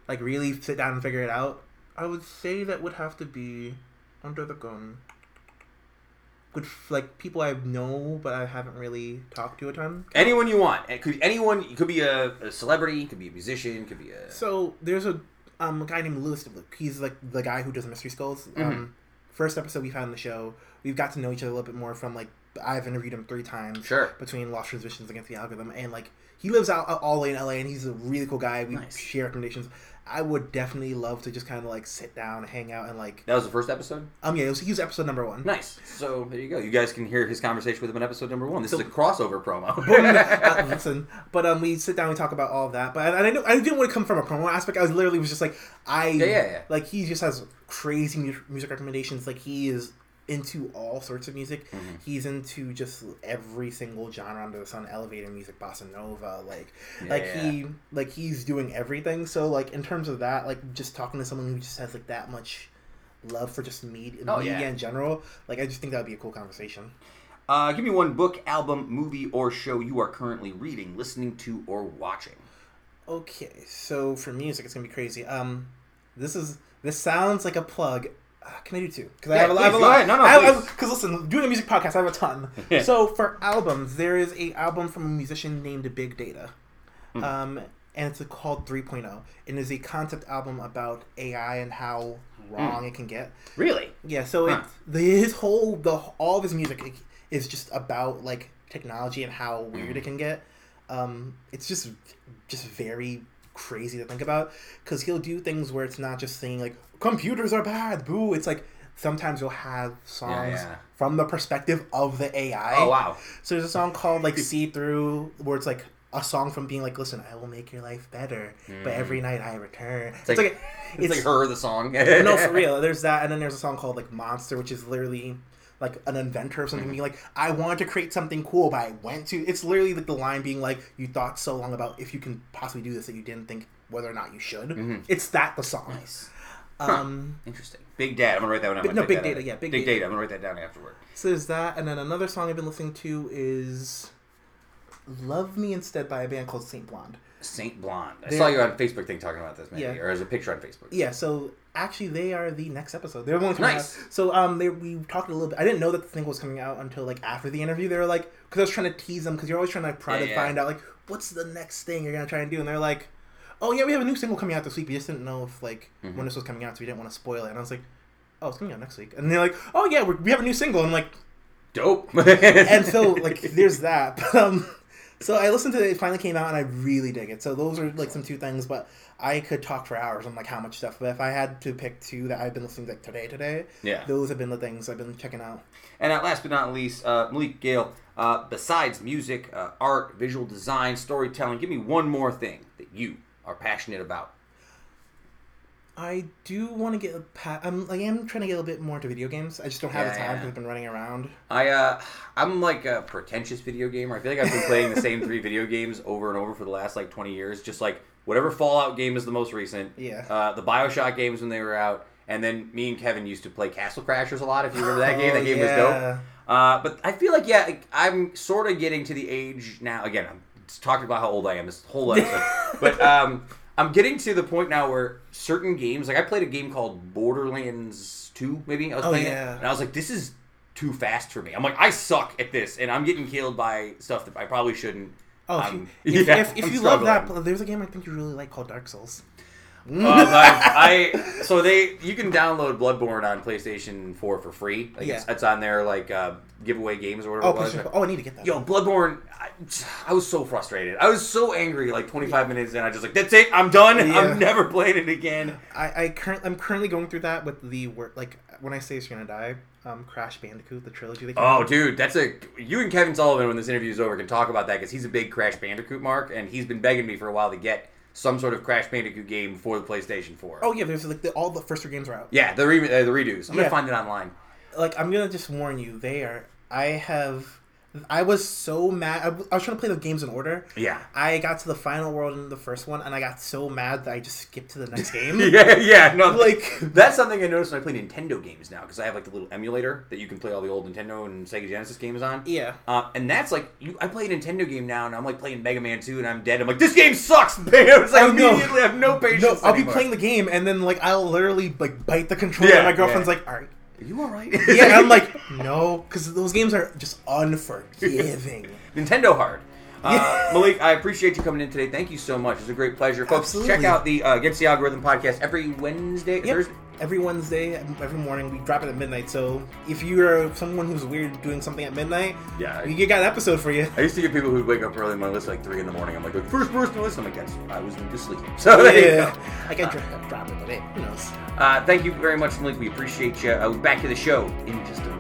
like really sit down and figure it out. I would say that would have to be under the gun. Good, like people I know, but I haven't really talked to a ton. anyone you want. It could anyone. It could be a, a celebrity. It could be a musician. It could be a. So there's a um a guy named Luis Dubuc. He's like the guy who does mystery skulls. Um, first episode we found the show, we've got to know each other a little bit more from like I've interviewed him three times. Sure. Between Lost Transmissions Against the Algorithm and like he lives out out all the way in LA and he's a really cool guy. We Nice. share recommendations. I would definitely love to just kind of like sit down, hang out, and like That was the first episode. um yeah, it was, he was episode number one. Nice. So there you go. You guys can hear his conversation with him in episode number one. This So- is a crossover promo. <laughs> Uh, <laughs> listen, but um, we sit down, we talk about all of that. But and I know I didn't want to come from a promo aspect. I was literally was just like I Yeah, yeah, yeah. like he just has crazy music recommendations. Like he is into all sorts of music. Mm-hmm. He's into just every single genre under the sun. Elevator music, bossa nova, like like Yeah. he like he's doing everything. So like in terms of that, like just talking to someone who just has like that much love for just media, Oh, media yeah. in general. Like I just think that would be a cool conversation. Uh, give me one book, album, movie, or show you are currently reading, listening to, or watching. Okay, so for music, it's gonna be crazy. Um, this is this sounds like a plug. Uh, can I do two? Because I Yeah, have a lot. I have a lot. ahead. No, no. Because listen, doing a music podcast, I have a ton. Yeah. So for albums, there is a album from a musician named Big Data, Hmm. um, and it's called 3.0, and is a concept album about AI and how wrong it can get. Really? Yeah, so Hmm. Huh. it, the, his whole the all of his music is just about like technology and how weird Hmm. it can get. Um, it's just just very crazy to think about because he'll do things where it's not just saying like computers are bad, boo. It's like sometimes you'll have songs yeah. from the perspective of the AI. Oh wow. So there's a song called like <laughs> "See Through" where it's like a song from being like, "Listen, I will make your life better, but every night I return." It's like- like, <laughs> It's, like her, the song. <laughs> no, for real. There's that, and then there's a song called like Monster, which is literally like an inventor of something Mm-hmm. being like, I wanted to create something cool, but I went to. It's literally like the line being like, you thought so long about if you can possibly do this that you didn't think whether or not you should. It's that the song. Mm-hmm. Nice. Um, Interesting. Big Dad. I'm gonna write that one down. Big- no, Big that Data, yeah, Big Big Data. Data. I'm gonna write that down afterward. so there's that, and then another song I've been listening to is "Love Me Instead" by a band called Saint Blonde. Saint Blonde. I They're- saw you on Facebook thing talking about this, maybe, Yeah. or as a picture on Facebook. Yeah, so actually they are the next episode. They're the one coming Nice. out. So um, they we talked a little bit. I didn't know that the thing was coming out until like after the interview. They were like, because I was trying to tease them because you're always trying to like, try Yeah, to yeah. find out like what's the next thing you're gonna try and do, and they're like, oh yeah, we have a new single coming out this week. We just didn't know if like Mm-hmm. when this was coming out, so we didn't want to spoil it. And I was like, oh, it's coming out next week. And they're like, oh yeah, we're, we have a new single. And I'm like, Dope. <laughs> and so like there's that. But, um, so I listened to it. It finally came out, and I really dig it. So those are like some two things. But I could talk for hours on like how much stuff. But if I had to pick two that I've been listening to like today, today, Yeah. those have been the things I've been checking out. And uh, last but not least, uh, Malik Gayle. Uh, besides music, uh, art, visual design, storytelling, give me one more thing that you are passionate about. I do want to get a pa- I'm I am trying to get a bit more into video games. I just don't have Yeah, the time yeah. because I've been running around. I uh, I'm like a pretentious video gamer. I feel like I've been playing the same three video games over and over for the last like 20 years. Just like whatever Fallout game is the most recent. Yeah. Uh, the Bioshock games when they were out, and then me and Kevin used to play Castle Crashers a lot. If you remember that game, that Oh, game yeah. was dope. Uh, but I feel like yeah, I'm sort of getting to the age now. Again, I'm talking about how old I am this whole <laughs> episode, but um, I'm getting to the point now where certain games, like I played a game called Borderlands Two, maybe I was Oh, playing yeah. it, and I was like, this is too fast for me. I'm like, I suck at this, and I'm getting killed by stuff that I probably shouldn't. Oh, if Um, you, if, <laughs> yeah, if, if you love that, there's a game I think you really like called Dark Souls. Uh, <laughs> I, I so they you can download Bloodborne on PlayStation 4 for free. Like it's, Yeah. it's on their like uh, giveaway games or whatever. Oh, it was. Oh, I need to get that. Yo, Bloodborne, I, I was so frustrated. I was so angry. Like 25 minutes in, I just like that's it. I'm done. <laughs> Yeah. I'm never playing it again. I, I current, I'm currently going through that with the work. Like when I say it's gonna die, um, Crash Bandicoot, the trilogy. Came Oh, out. dude, that's a you and Kevin Sullivan when this interview is over can talk about that because he's a big Crash Bandicoot mark, and he's been begging me for a while to get some sort of Crash Bandicoot game for the PlayStation 4. Oh yeah, there's like the, all the first three games are out. yeah, the re- uh, the redos. I'm Yeah. gonna find it online. Like I'm gonna just warn you, they are. I have. I was so mad. I, was trying to play the games in order. Yeah. I got to the final world in the first one, and I got so mad that I just skipped to the next game. <laughs> Yeah, yeah, no, Like- that's something I noticed when I play Nintendo games now because I have like the little emulator that you can play all the old Nintendo and Sega Genesis games on. Yeah. Uh, and that's like you, I play a Nintendo game now, and I'm like playing Mega Man 2, and I'm dead. I'm like, this game sucks, man. <laughs> It's like Oh, no. immediately I have no patience. No, I'll be playing the game, and then like I'll literally like bite the controller. Yeah, and my girlfriend's yeah. like, "All right." Are you all right? Yeah, <laughs> I'm like, no, because those games are just unforgiving. <laughs> Nintendo hard. Uh. Malik, I appreciate you coming in today. Thank you so much. It's a great pleasure, folks. Absolutely. Check out the uh, Against the Algorithm podcast every Wednesday, Yep. Thursday. Every Wednesday, every morning, we drop it at midnight. So if you're someone who's weird doing something at midnight, Yeah. you got an episode for you. I used to get people who wake up early and want to listen like three in the morning. I'm like, first person to listen. I'm like, that's I was to sleep. <laughs> So Yeah, like I dro- drop it, but hey, who knows? Uh, thank you very much, Malik. We appreciate you. Uh, back to the show in just a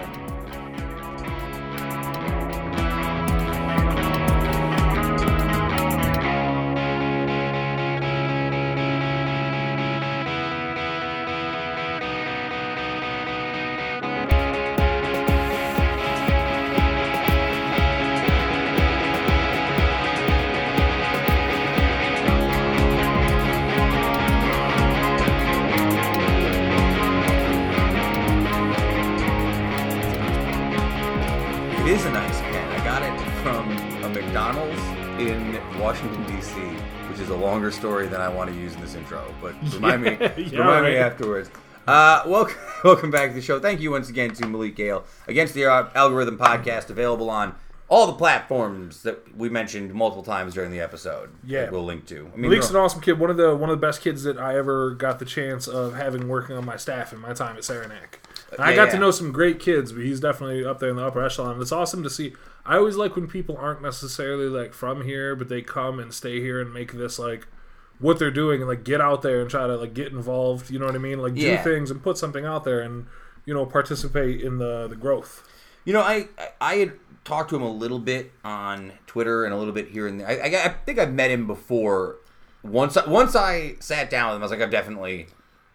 story than I want to use in this intro. But remind <laughs> me, Yeah, remind me <laughs> afterwards. Uh, welcome, <laughs> welcome back to the show. Thank you once again to Malik Gayle against the Algorithm podcast, available on all the platforms that we mentioned multiple times during the episode. Yeah. we'll link to. I mean, Malik's an awesome kid. One of the one of the best kids that I ever got the chance of having working on my staff in my time at Saranac. And I got yeah. to know some great kids, but he's definitely up there in the upper echelon. It's awesome to see. I always like when people aren't necessarily like from here, but they come and stay here and make this like what they're doing and like get out there and try to like get involved. You know what I mean? Like Yeah. do things and put something out there and you know participate in the the growth. You know, I I- had talked to him a little bit on Twitter and a little bit here and there. I, I, I think I've met him before. Once I, once I sat down with him, I was like, I've definitely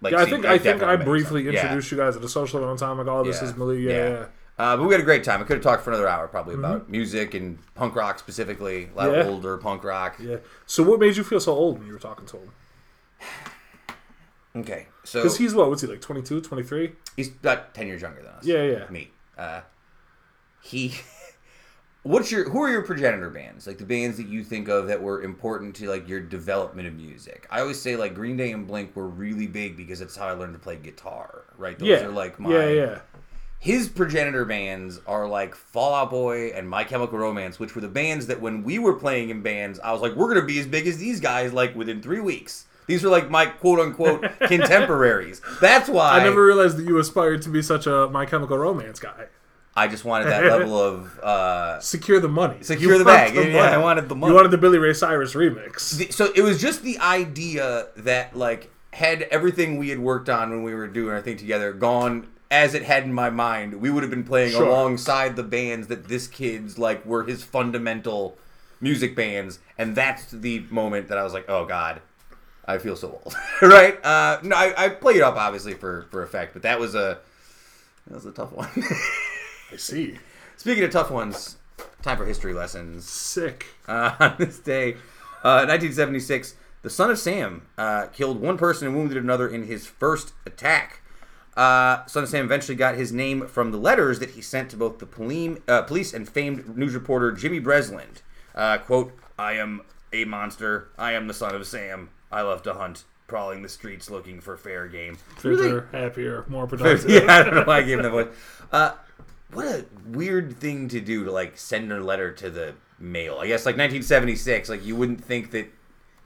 like. Yeah, I think I think I briefly so, yeah. introduced you guys at a social at one time. Like, oh, this Yeah. is Malik. Yeah, yeah. Uh, but we had a great time. I could have talked for another hour probably about music and punk rock specifically, a lot Yeah. of older punk rock. Yeah. So what made you feel so old when you were talking to him? <sighs> Okay, so Because he's what? What's he like? 22, 23? he's about ten years younger than us. Yeah, yeah. Me. Uh, he. <laughs> What's your who are your progenitor bands? Like the bands that you think of that were important to like your development of music. I always say like Green Day and Blink were really big because it's how I learned to play guitar. Right? Those Yeah. are like my Yeah, yeah. His progenitor bands are like Fall Out Boy and My Chemical Romance, which were the bands that when we were playing in bands, I was like, we're gonna be as big as these guys like within three weeks. These were like my quote unquote <laughs> contemporaries. That's why I never realized that you aspired to be such a My Chemical Romance guy. I just wanted that level of uh, Secure the money. secure You the bag. yeah, I wanted the money. You wanted the Billy Ray Cyrus remix. The- so it was just the idea that like had everything we had worked on when we were doing our thing together gone as it had in my mind we would have been playing Sure. alongside the bands that this kid's like were his fundamental music bands and that's the moment that i was like oh god I feel so old, <laughs> right? Uh, no, I, I played it up obviously for for effect, but that was a that was a tough one. <laughs> I see. Speaking of tough ones, time for history lessons. Sick. <laughs> Uh, on this day, uh, 1976, the son of Sam uh, killed one person and wounded another in his first attack. Uh, son of Sam eventually got his name from the letters that he sent to both the police, uh, police and famed news reporter Jimmy Breslin. Uh, quote, I am a monster. I am the son of Sam. I love to hunt, prowling the streets looking for fair game. Fitter, happier, more productive. <laughs> yeah, I don't know why I gave him that voice. Uh, what a weird thing to do to like send a letter to the mail. I guess like 1976, like you wouldn't think that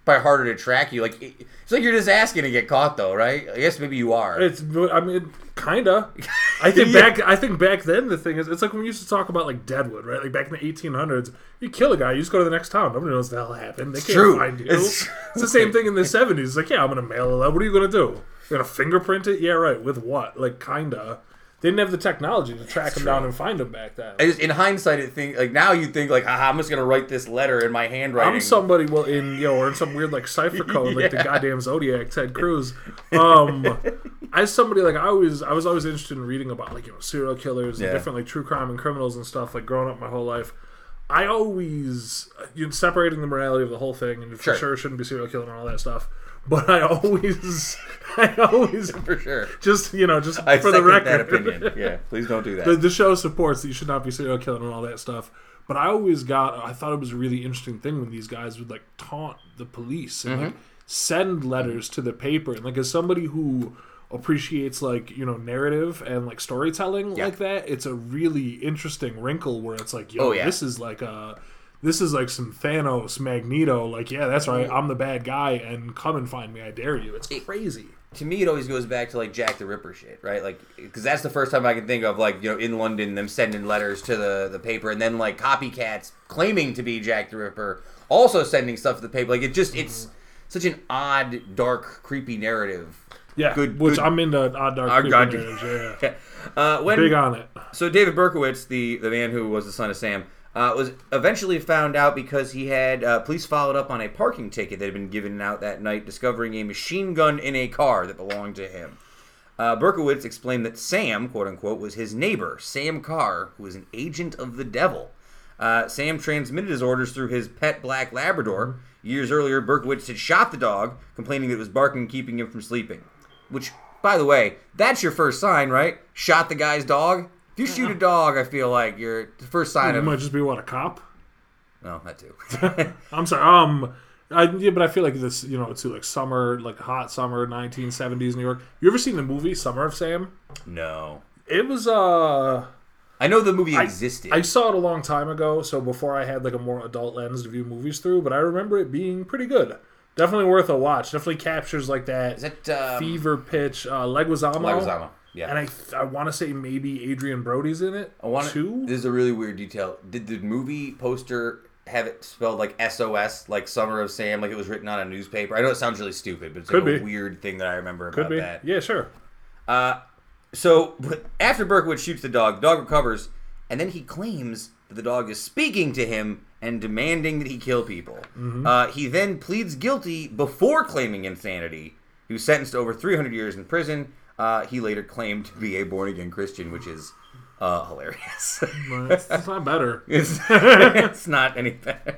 probably harder to track you. Like it's like you're just asking to get caught though, right? I guess maybe you are. It's, I mean, kinda. <laughs> I think Yeah. back. I think back then the thing is, it's like when we used to talk about like Deadwood, right? Like back in the 1800s, you kill a guy, you just go to the next town. Nobody knows what the hell happened. They can't true. find you. It's It's, the same thing in the 70s. It's like, yeah, I'm gonna mail a letter. What are you gonna do? You're gonna fingerprint it? Yeah, right. With what? Like, kinda. They didn't have the technology to track him down and find him back then. I just, in hindsight, it think like now you think like, Haha, I'm just gonna write this letter in my handwriting. I'm somebody well in you know or in some weird like cipher code like the <laughs> goddamn Zodiac Ted Cruz. Um, <laughs> as somebody like I always I was always interested in reading about like you know serial killers Yeah. and different like true crime and criminals and stuff like growing up my whole life. I always you know, separating the morality of the whole thing and for Sure. sure shouldn't be serial killing and all that stuff. But I always <laughs> I always <laughs> for sure. just you know just I for the record that opinion. <laughs> Yeah, please don't do that. the, the show supports that you should not be serial killing and all that stuff. But I always got, I thought it was a really interesting thing when these guys would like taunt the police and like mm-hmm. send letters to the paper. And like as somebody who appreciates like you know narrative and like storytelling Yeah. like that, it's a really interesting wrinkle where it's like, yo, Oh, yeah. this is like a. This is like some Thanos, Magneto. Like, yeah, that's right. I'm the bad guy, and come and find me. I dare you. It's crazy. to me, it always goes back to like Jack the Ripper shit, right? Like, because that's the first time I can think of like you know in London them sending letters to the the paper, and then like copycats claiming to be Jack the Ripper also sending stuff to the paper. Like it just it's such an odd, dark, creepy narrative. Yeah, Good- which good- I'm into odd dark Odd creepy God- narratives, Yeah, <laughs> Uh, when big on it. So David Berkowitz, the the man who was the son of Sam, uh, was eventually found out because he had uh, police followed up on a parking ticket that had been given out that night, discovering a machine gun in a car that belonged to him. Uh, Berkowitz explained that Sam, quote unquote, was his neighbor, Sam Carr, who was an agent of the devil. Uh, Sam transmitted his orders through his pet black Labrador. Years earlier, Berkowitz had shot the dog, complaining that it was barking keeping him from sleeping. Which, by the way, that's your first sign, right? Shot the guy's dog. If you shoot a dog, I feel like you're the first sign You of. might just be what a cop. No, that too. <laughs> I'm sorry. Um, I, yeah, but I feel like this, you know, too, like summer, like hot summer, 1970s New York. You ever seen the movie Summer of Sam? no, It was uh, I know the movie existed. I saw it a long time ago, so before I had like a more adult lens to view movies through. But I remember it being pretty good. Definitely worth a watch. Definitely captures like that, Is that um, fever pitch. Uh, Leguizamo. Leguizamo? Yeah. And I, I want to say maybe Adrien Brody's in it I want too. This is a really weird detail. Did the movie poster have it spelled like SOS, like Summer of Sam, like it was written on a newspaper? I know it sounds really stupid, but it's like Could a be. weird thing that I remember Could about be. that. Yeah, sure. Uh, so but after Berkowitz shoots the dog, the dog recovers, and then he claims that the dog is speaking to him and demanding that he kill people. Mm-hmm. Uh, he then pleads guilty before claiming insanity. He was sentenced to over 300 years in prison. Uh, he later claimed to be a born again Christian, which is uh, hilarious. But it's, it's not better. <laughs> It's, it's not any better.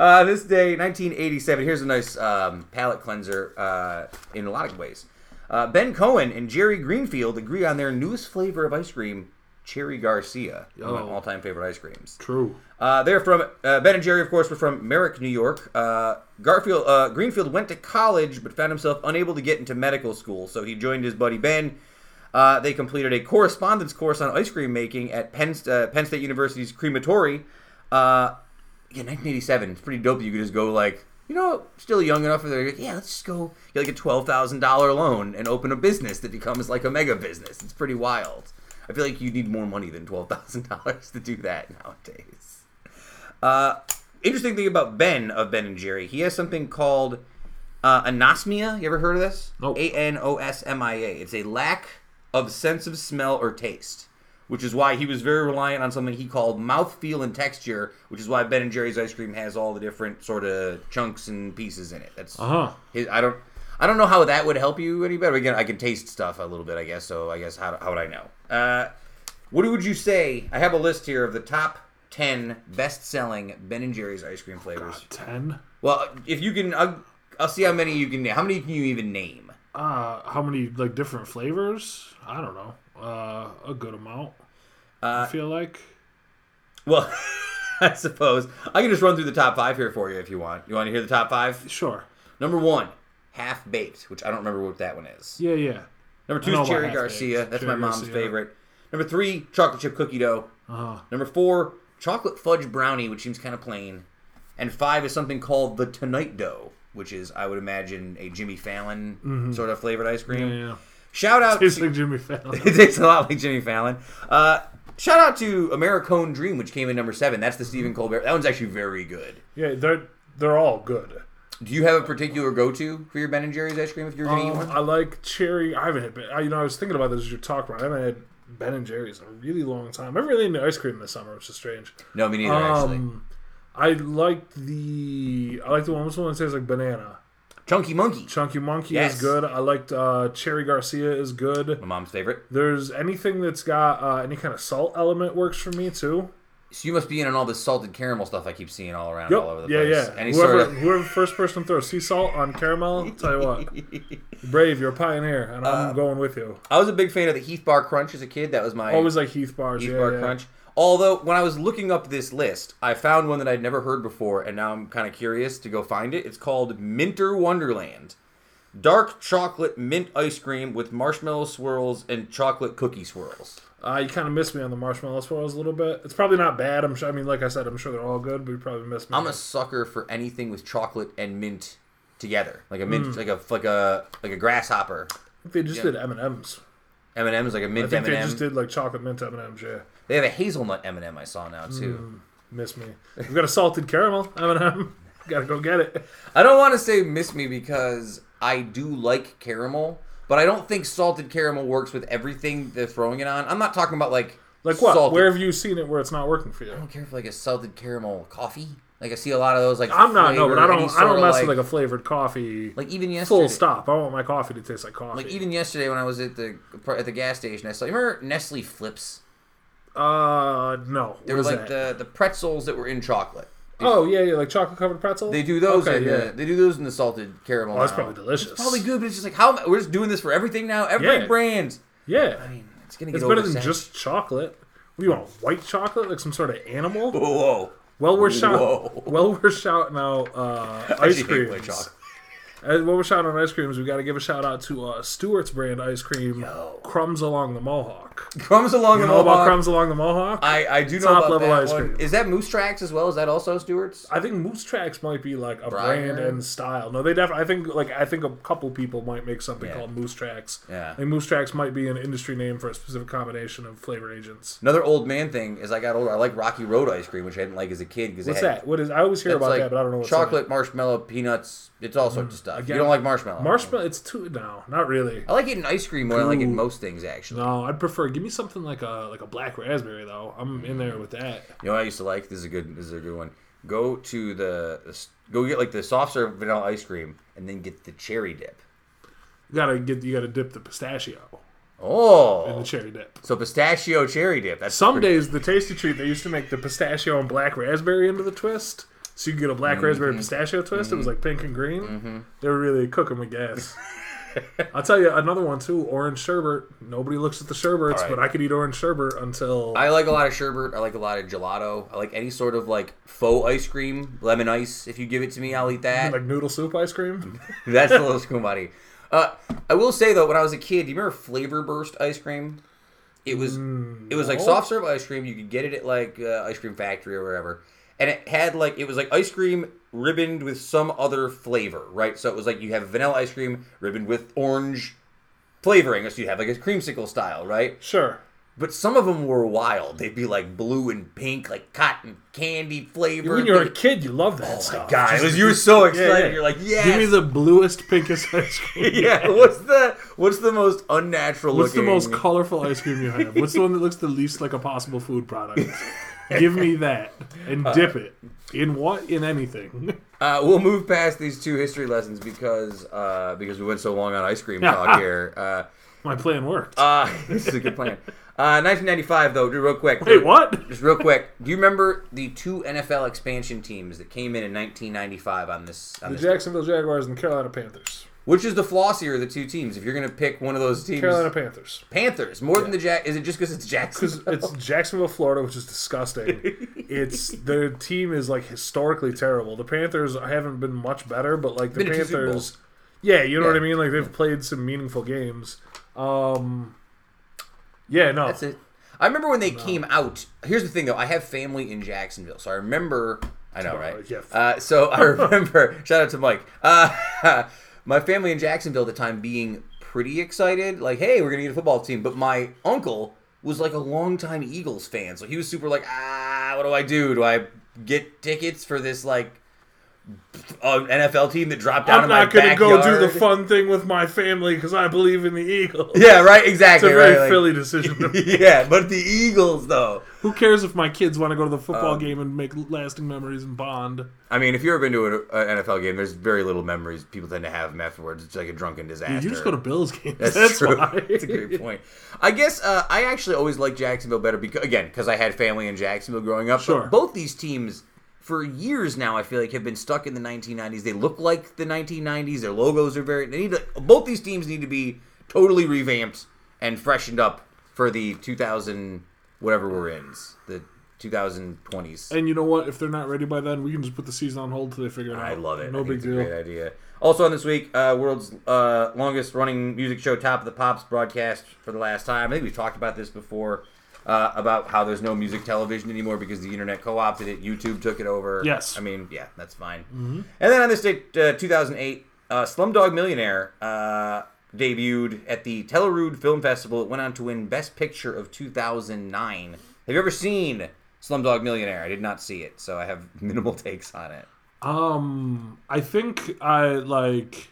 Uh, this day, 1987. Here's a nice um, palate cleanser uh, in a lot of ways. Uh, ben Cohen and Jerry Greenfield agree on their newest flavor of ice cream, Cherry Garcia, one of my Oh. all-time favorite ice creams. True. Uh, they're from uh, Ben and Jerry, of course, were from Merrick, New York. Uh, Garfield uh, Greenfield went to college, but found himself unable to get into medical school, so he joined his buddy Ben. Uh, they completed a correspondence course on ice cream making at Penn, uh, Penn State University's Crematory. Uh, yeah, 1987. It's pretty dope. You could just go like, you know, still young enough for there. Yeah, let's just go get like a twelve thousand dollar loan and open a business that becomes like a mega business. It's pretty wild. I feel like you need more money than twelve thousand dollars to do that nowadays. Uh, interesting thing about Ben of Ben and Jerry, he has something called uh, anosmia. You ever heard of this? Nope. A N O S M I A. It's a lack of sense of smell or taste. which is why he was very reliant on something he called mouth feel and texture, which is why Ben and Jerry's ice cream has all the different sort of chunks and pieces in it. That's Uh huh. his, I don't I don't know how that would help you any better. Again, I can taste stuff a little bit, I guess. So I guess how, how would I know? Uh, what would you say? I have a list here of the top ten best-selling Ben and Jerry's ice cream flavors. Ten. Well, if you can, I'll, I'll see how many you can. name. How many can you even name? Uh, how many like different flavors? I don't know. Uh, a good amount. I Uh, feel like. well, <laughs> I suppose I can just run through the top five here for you if you want. You want to hear the top five? Sure. Number one, half baked, which I don't remember what that one is. Yeah, yeah. Number two is Cherry. Garcia. That's my mom's Garcia. favorite. Number three, chocolate chip cookie dough. Uh huh. Number four, chocolate fudge brownie, which seems kind of plain. And five is something called the Tonight Dough, which is, I would imagine, a Jimmy Fallon sort of flavored ice cream. Mm-hmm. Yeah, yeah. Shout out. <laughs> Tastes to- like Jimmy Fallon. <laughs> it tastes a lot like Jimmy Fallon. Uh, shout out to Americone Dream, which came in number seven. That's the Stephen Colbert. That one's actually very good. yeah, they're they're all good. Do you have a particular go-to for your Ben and Jerry's ice cream if you're gonna eat Um, one? I like cherry. I haven't had. Ben- I, you know, I was thinking about this as you're talking about. it. I haven't had Ben and Jerry's in a really long time. I haven't really into ice cream this summer, which is strange. No, me neither. actually, Um, I like the I like the one. What's the one that tastes like banana? Chunky Monkey, Chunky Monkey Yes. is good. I liked uh, Cherry Garcia is good. my mom's favorite. There's anything that's got uh, any kind of salt element works for me too. So you must be in on all this salted caramel stuff I keep seeing all around, all over the Yeah, place. yeah. Any whoever, sort of whoever first person throws sea salt on caramel, tell you what, <laughs> brave. You're a pioneer, and I'm Uh, going with you. I was a big fan of the Heath Bar Crunch as a kid. That was my Always like Heath bars. Heath yeah, Bar yeah. Crunch. Although when I was looking up this list, I found one that I'd never heard before, and now I'm kind of curious to go find it. It's called Minter Wonderland. Dark chocolate mint ice cream with marshmallow swirls and chocolate cookie swirls. Uh, you kind of missed me on the marshmallow swirls a little bit. It's probably not bad. I'm sure. I mean, like I said, I'm sure they're all good, but you probably missed me. I'm a sucker for anything with chocolate and mint together, like a mint, Hmm. like a like a like a grasshopper. I think they just yeah. did M and M's. M and M's like a mint I think M they just did like chocolate mint M and M's. Yeah, They have a hazelnut m&m m I saw now too. miss me. We've got a salted caramel M and M. Got to go get it. I don't want to say miss me because I do like caramel, but I don't think salted caramel works with everything they're throwing it on. I'm not talking about like Like what? salted- Where have you seen it where it's not working for you? I don't care for like a salted caramel coffee. Like I see a lot of those. Like I'm not no, but I don't. I don't mess like, with like a flavored coffee. like even yesterday. Full stop. I want my coffee to taste like coffee. Like even yesterday when I was at the at the gas station, I saw. You remember Nestle Flipz? uh, no. What were like that? the the pretzels that were in chocolate. Oh yeah, yeah, like chocolate covered pretzel. They do those. Okay, in yeah. the, they do those in the salted caramel. Oh, that's now. probably delicious. It's probably good, but it's just like how we're just doing this for everything now. Every Yeah. brand. Yeah, I mean, it's gonna get it's better than just chocolate. What do you want? White chocolate, like some sort of animal? Whoa. Well, we're Whoa. shouting. Well, we're shouting out uh, <laughs> ice actually hate white creams. chocolate. Uh, we're shouting out ice creams, we got to give a shout out to uh, Stewart's brand ice cream, Crumbs Along the Mohawk. <laughs> Crumbs along You the know about Mohawk. Crumbs Along the Mohawk? I, I do know Top about level that ice one. cream. Is that Moose Tracks as well? Is that also Stewart's? I think Moose Tracks might be like a Briar? brand and style. No, they definitely. I think like I think a couple people might make something Yeah. called Moose Tracks. Yeah. Like Moose Tracks might be an industry name for a specific combination of flavor agents. Another old man thing is I got older. I like Rocky Road ice cream, which I didn't like as a kid because what's that? What is? I always hear about like that, but I don't know what's in it. chocolate, marshmallow, peanuts. It's all sorts of mm, stuff. again, you don't like marshmallow? Marshmallow. It's too no, not really. I like eating ice cream more than I like eating most things. Actually, No, I'd prefer give me something like a like a black raspberry though. I'm in there with that. you know what I used to like? This is a good. This is a good one. Go to the go get like the soft serve vanilla ice cream, and then get the cherry dip. You gotta get you gotta dip the pistachio Oh in Oh, the cherry dip. so pistachio cherry dip. That's Some days the tasty treat they used to make the pistachio and black raspberry into the twist. So you could get a black raspberry mm-hmm. pistachio twist. It was mm-hmm. like pink and green. Mm-hmm. They were really cooking with gas. <laughs> I'll tell you another one too. Orange sherbet. Nobody looks at the sherbets, right. but I could eat orange sherbet until I like a lot of sherbet. I like a lot of gelato. I like any sort of like faux ice cream, lemon ice. If you give it to me, I'll eat that. like noodle soup ice cream. <laughs> That's a little buddy. Uh, I will say though, when I was a kid, do you remember Flavor Burst ice cream? It was it was like soft serve ice cream. You could get it at like uh, Ice Cream Factory or wherever, and it had like it was like ice cream ribboned with some other flavor, right? So it was like you have vanilla ice cream ribboned with orange flavoring, so you have like a creamsicle style, right? Sure. but some of them were wild. They'd be like blue and pink, like cotton candy flavor. When you're a kid, you love that oh stuff. my god, Just- it was, you were so excited. yeah. You're like, yeah. Give me the bluest, pinkest <laughs> ice cream. yeah. What's the what's the most unnatural looking? What's the most colorful ice cream you have? What's the one that looks the least like a possible food product? <laughs> Give me that and dip it in what? In anything. <laughs> Uh, we'll move past these two history lessons because uh, because we went so long on ice cream talk <laughs> here. Uh, My plan worked. uh, <laughs> this is a good plan. Uh, 1995 though, real quick. Wait, what? Just real quick. Do you remember the two NFL expansion teams that came in in 1995 on this? On The this Jacksonville Jaguars and the Carolina Panthers. Which is the flossier of the two teams? If you're gonna pick one of those teams, Carolina Panthers. Panthers more than the Jack. Is it just because it's Because Jacksonville? it's Jacksonville, Florida, which is disgusting. <laughs> it's their team is like historically terrible. The Panthers haven't been much better, but like the Been to two Super Panthers, yeah, you know what I mean. Like they've played some meaningful games. Um, yeah, no, That's it. I remember when they came out. Here's the thing, though. I have family in Jacksonville, so I remember. I know, right? yeah. Uh, so I <laughs> remember. shout out to Mike. Uh, <laughs> my family in Jacksonville at the time being pretty excited, like, "Hey, we're gonna get a football team." But my uncle was like a longtime Eagles fan, so he was super like, "Ah, what do I do? Do I get tickets for this like?" Uh, NFL team that dropped down I'm not going to go do the fun thing with my family because I believe in the Eagles. <laughs> Yeah, right. Exactly. It's a very right, like- Philly decision. to <laughs> make. yeah, but the Eagles though. Who cares if my kids want to go to the football Um, game and make lasting memories and bond? I mean, if you've ever been to an an NFL game, there's very little memories people tend to have afterwards. It's like a drunken disaster. You just go to Bills games. <laughs> That's, That's, true. why. That's a great point. I guess uh, I actually always liked Jacksonville better because, again, because I had family in Jacksonville growing up. Sure. Both these teams, for years now, I feel like have been stuck in the 1990s. They look like the 1990s. Their logos are very. They need to, both these teams need to be totally revamped and freshened up for the 2000 whatever we're in, the 2020s. And you know what? If they're not ready by then, we can just put the season on hold till they figure it out. I love it. No big deal. a great idea. Also on this week, uh, world's uh, longest running music show, Top of the Pops, broadcast for the last time. I think we've talked about this before uh, about how there's no music television anymore because the internet co-opted it. YouTube took it over. Yes. I mean, yeah, that's fine. And then on this date, uh, 2008, uh, Slumdog Millionaire uh, debuted at the Telluride Film Festival. It went on to win Best Picture of 2009. Have you ever seen Slumdog Millionaire? I did not see it, so I have <laughs> minimal takes on it. Um, I think I like.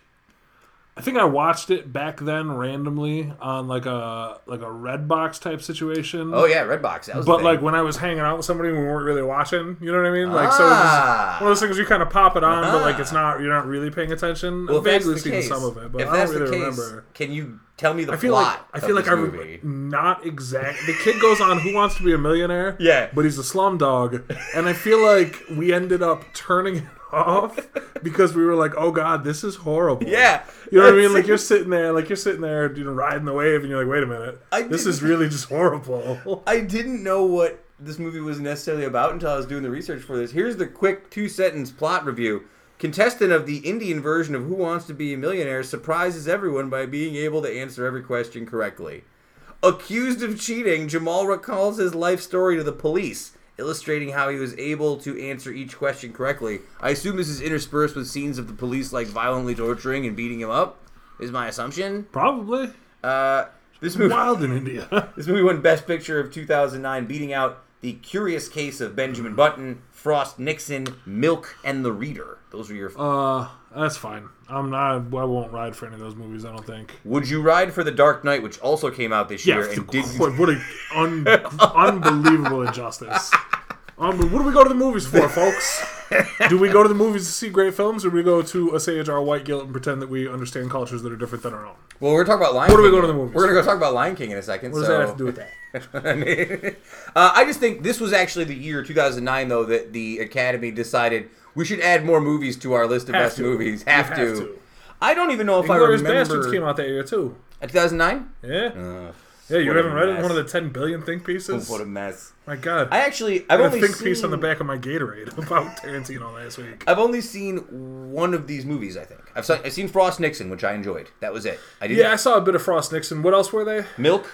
I think I watched it back then randomly on like a like a red box type situation. Oh yeah, Redbox. That was. But like when I was hanging out with somebody, we weren't really watching. You know what I mean? Like so, it was Ah. one of those things you kind of pop it on, but like Ah. it's not. You're not really paying attention. well, I've vaguely seen case, some of it, but I don't really the case, remember. can you tell me the I feel like plot? I feel like I this re- movie? not exact. The kid goes on Who Wants to Be a Millionaire. <laughs> Yeah. but he's a slum dog, and I feel like we ended up turning it off because we were like, "Oh God, this is horrible." Yeah, you know what I mean. Like you're sitting there, like you're sitting there, you know, riding the wave, and you're like, "Wait a minute, I this is really just horrible." <laughs> I didn't know what this movie was necessarily about until I was doing the research for this. Here's the quick two sentence plot review. Contestant of the Indian version of Who Wants to Be a Millionaire surprises everyone by being able to answer every question correctly. Accused of cheating, Jamal recalls his life story to the police, illustrating how he was able to answer each question correctly. I assume this is interspersed with scenes of the police like violently torturing and beating him up. Is my assumption. Probably Uh, this movie. wild in India. <laughs> This movie won Best Picture of 2009, beating out The Curious Case of Benjamin Button, Frost Nixon, Milk, and The Reader. Those are your. uh, that's fine. I'm not. I won't ride for any of those movies. I don't think. Would you ride for The Dark Knight, which also came out this Yeah, year and didn't? what, what a un, <laughs> unbelievable injustice. Um, what do we go to the movies for, folks? <laughs> do we go to the movies to see great films, or do we go to assuage our white guilt and pretend that we understand cultures that are different than our own? Well, we're talking about Lion What do we King. go to the movies We're gonna go talk about Lion King in a second. What does that have to do with that? <laughs> I mean, uh, I just think this was actually the year 2009, though, that the Academy decided we should add more movies to our list of Have best to. movies. Have, have to. to. I don't even know if I Inglourious remember. Basterds came out that year too. 2009. Yeah, Uh, yeah. You what haven't read it? One of the ten billion think pieces. what a mess. My God, I actually, I've I only a think seen, piece on the back of my Gatorade <laughs> about Tarantino last week. I've only seen one of these movies. I think I've, se- I've seen Frost Nixon, which I enjoyed. That was it. I didn't. Yeah, I saw a bit of Frost Nixon. What else were they? Milk,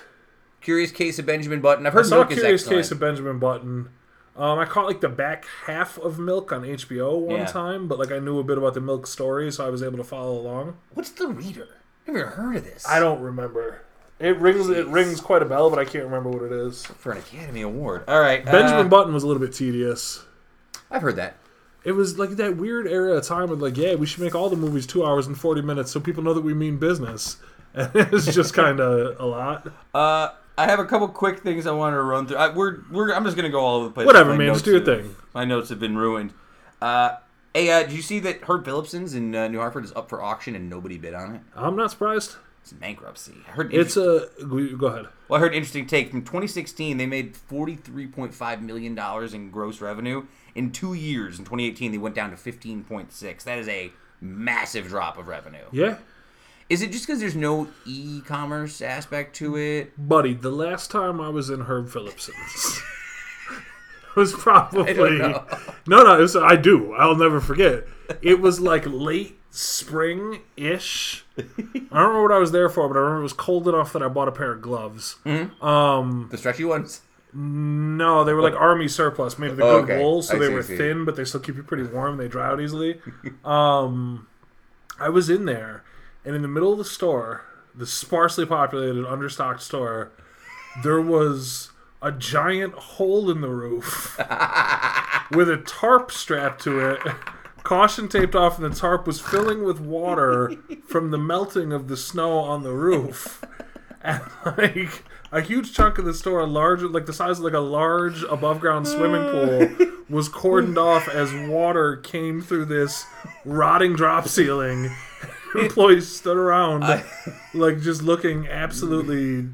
Curious Case of Benjamin Button. I've I heard saw Milk is Curious. Case of Benjamin Button. Um, I caught like the back half of Milk on HBO one Yeah. time, but like I knew a bit about the Milk story, so I was able to follow along. What's the reader? Never heard of this. I don't remember. It rings. It rings quite a bell, but I can't remember what it is. for an Academy Award. All right, Benjamin uh, Button was a little bit tedious. I've heard that. It was like that weird era of time of like, yeah, we should make all the movies two hours and forty minutes so people know that we mean business. <laughs> And it's just kind of a lot. Uh, I have a couple quick things I wanted to run through. I, we're, we're, I'm just gonna go all over the place. Whatever, man. Just do your thing. My notes have been ruined. Uh, hey, uh, did you see that Herb Philipson's in uh, New Hartford is up for auction and nobody bid on it? I'm not surprised. It's bankruptcy. I heard It's a go ahead. Well, I heard an interesting take. From 2016, they made $43.5 million in gross revenue. In two years, in 2018, they went down to 15.6. That is a massive drop of revenue. Yeah, Is it just because there's no e-commerce aspect to it? buddy. The last time I was in Herb Philipson's <laughs> was probably <laughs> no, no. It was, I do. I'll never forget. It was like late spring ish. I don't remember what I was there for, but I remember it was cold enough that I bought a pair of gloves. Um, The stretchy ones? No, they were like army surplus, made of the Oh, good okay. wool, so I they see, were see. thin, but they still keep you pretty warm. They dry out easily. <laughs> um, I was in there, and in the middle of the store, the sparsely populated, understocked store, there was a giant hole in the roof <laughs> with a tarp strapped to it. Caution taped off, and the tarp was filling with water <laughs> from the melting of the snow on the roof. And like a huge chunk of the store, a large like the size of like a large above ground swimming uh. pool, was cordoned off as water came through this rotting drop ceiling. <laughs> Employees stood around, like just looking absolutely.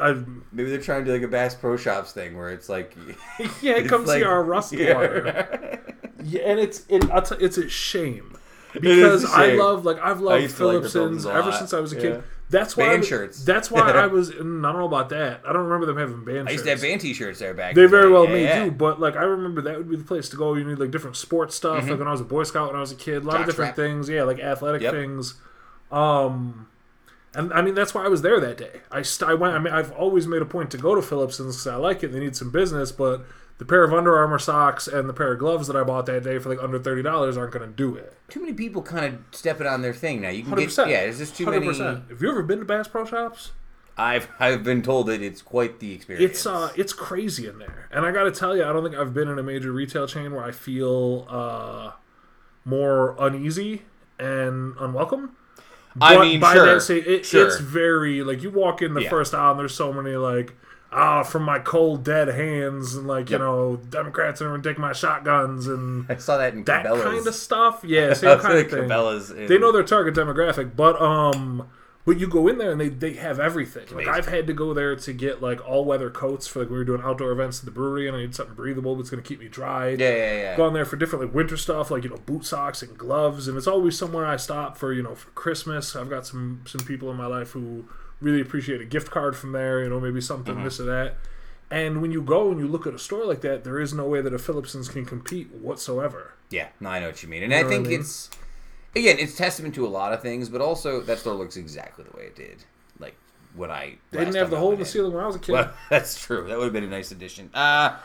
I, Maybe they're trying to do like a Bass Pro Shops thing where it's like, <laughs> yeah, It's come like- see our rust Yeah. water. Yeah, and it's it, t- it's a shame because a I shame. love like I've loved to like the Philipsons Philipsons a ever since I was a Yeah. kid. That's why I Band was- shirts. That's why I <laughs> was. mm, I don't know about that. I don't remember them having band I shirts. used to have band t-shirts there back They the very well Yeah, may yeah. do, but like I remember that would be the place to go. You need like different sports stuff. Like when I was a Boy Scout when I was a kid, a lot of Jockstrap. different things. Yeah, like athletic Yep. things. Um, and I mean that's why I was there that day. I st- I went. I mean I've always made a point to go to Philipson's because I like it. They need some business, but the pair of Under Armour socks and the pair of gloves that I bought that day for like under thirty dollars aren't going to do it. Too many people kind of stepping on their thing now. You can Hundred get percent. yeah. Is this too Hundred many. percent. Have you ever been to Bass Pro Shops? I've I've been told that it's quite the experience. It's uh, it's crazy in there, and I got to tell you, I don't think I've been in a major retail chain where I feel uh, more uneasy and unwelcome. I mean, by sure, that say, it, sure. it's very like you walk in the Yeah. first aisle, and there's so many like ah from my cold dead hands, and like Yep. you know Democrats are gonna take my shotguns and I saw that in that Cabela's. kind of stuff. Yeah, <laughs> same kind of thing. Cabela's in- They know their target demographic, but um, but you go in there and they, they have everything. Like. I've had to go there to get like all weather coats for like we were doing outdoor events at the brewery, and I need something breathable that's going to keep me dry. Yeah, yeah, yeah. Gone there for different like winter stuff, like you know boot socks and gloves, and it's always somewhere I stop for you know for Christmas. I've got some some people in my life who really appreciate a gift card from there. You know maybe something Mm-hmm. this or that. And when you go and you look at a store like that, there is no way that a Philipson's can compete whatsoever. Yeah, no, I know what you mean, and You I know what think I mean? it's again, it's testament to a lot of things, but also that store looks exactly the way it did. Like when I They didn't have the hole in the ceiling when I was a kid. Well, <laughs> that's true. That would have been a nice addition. Uh,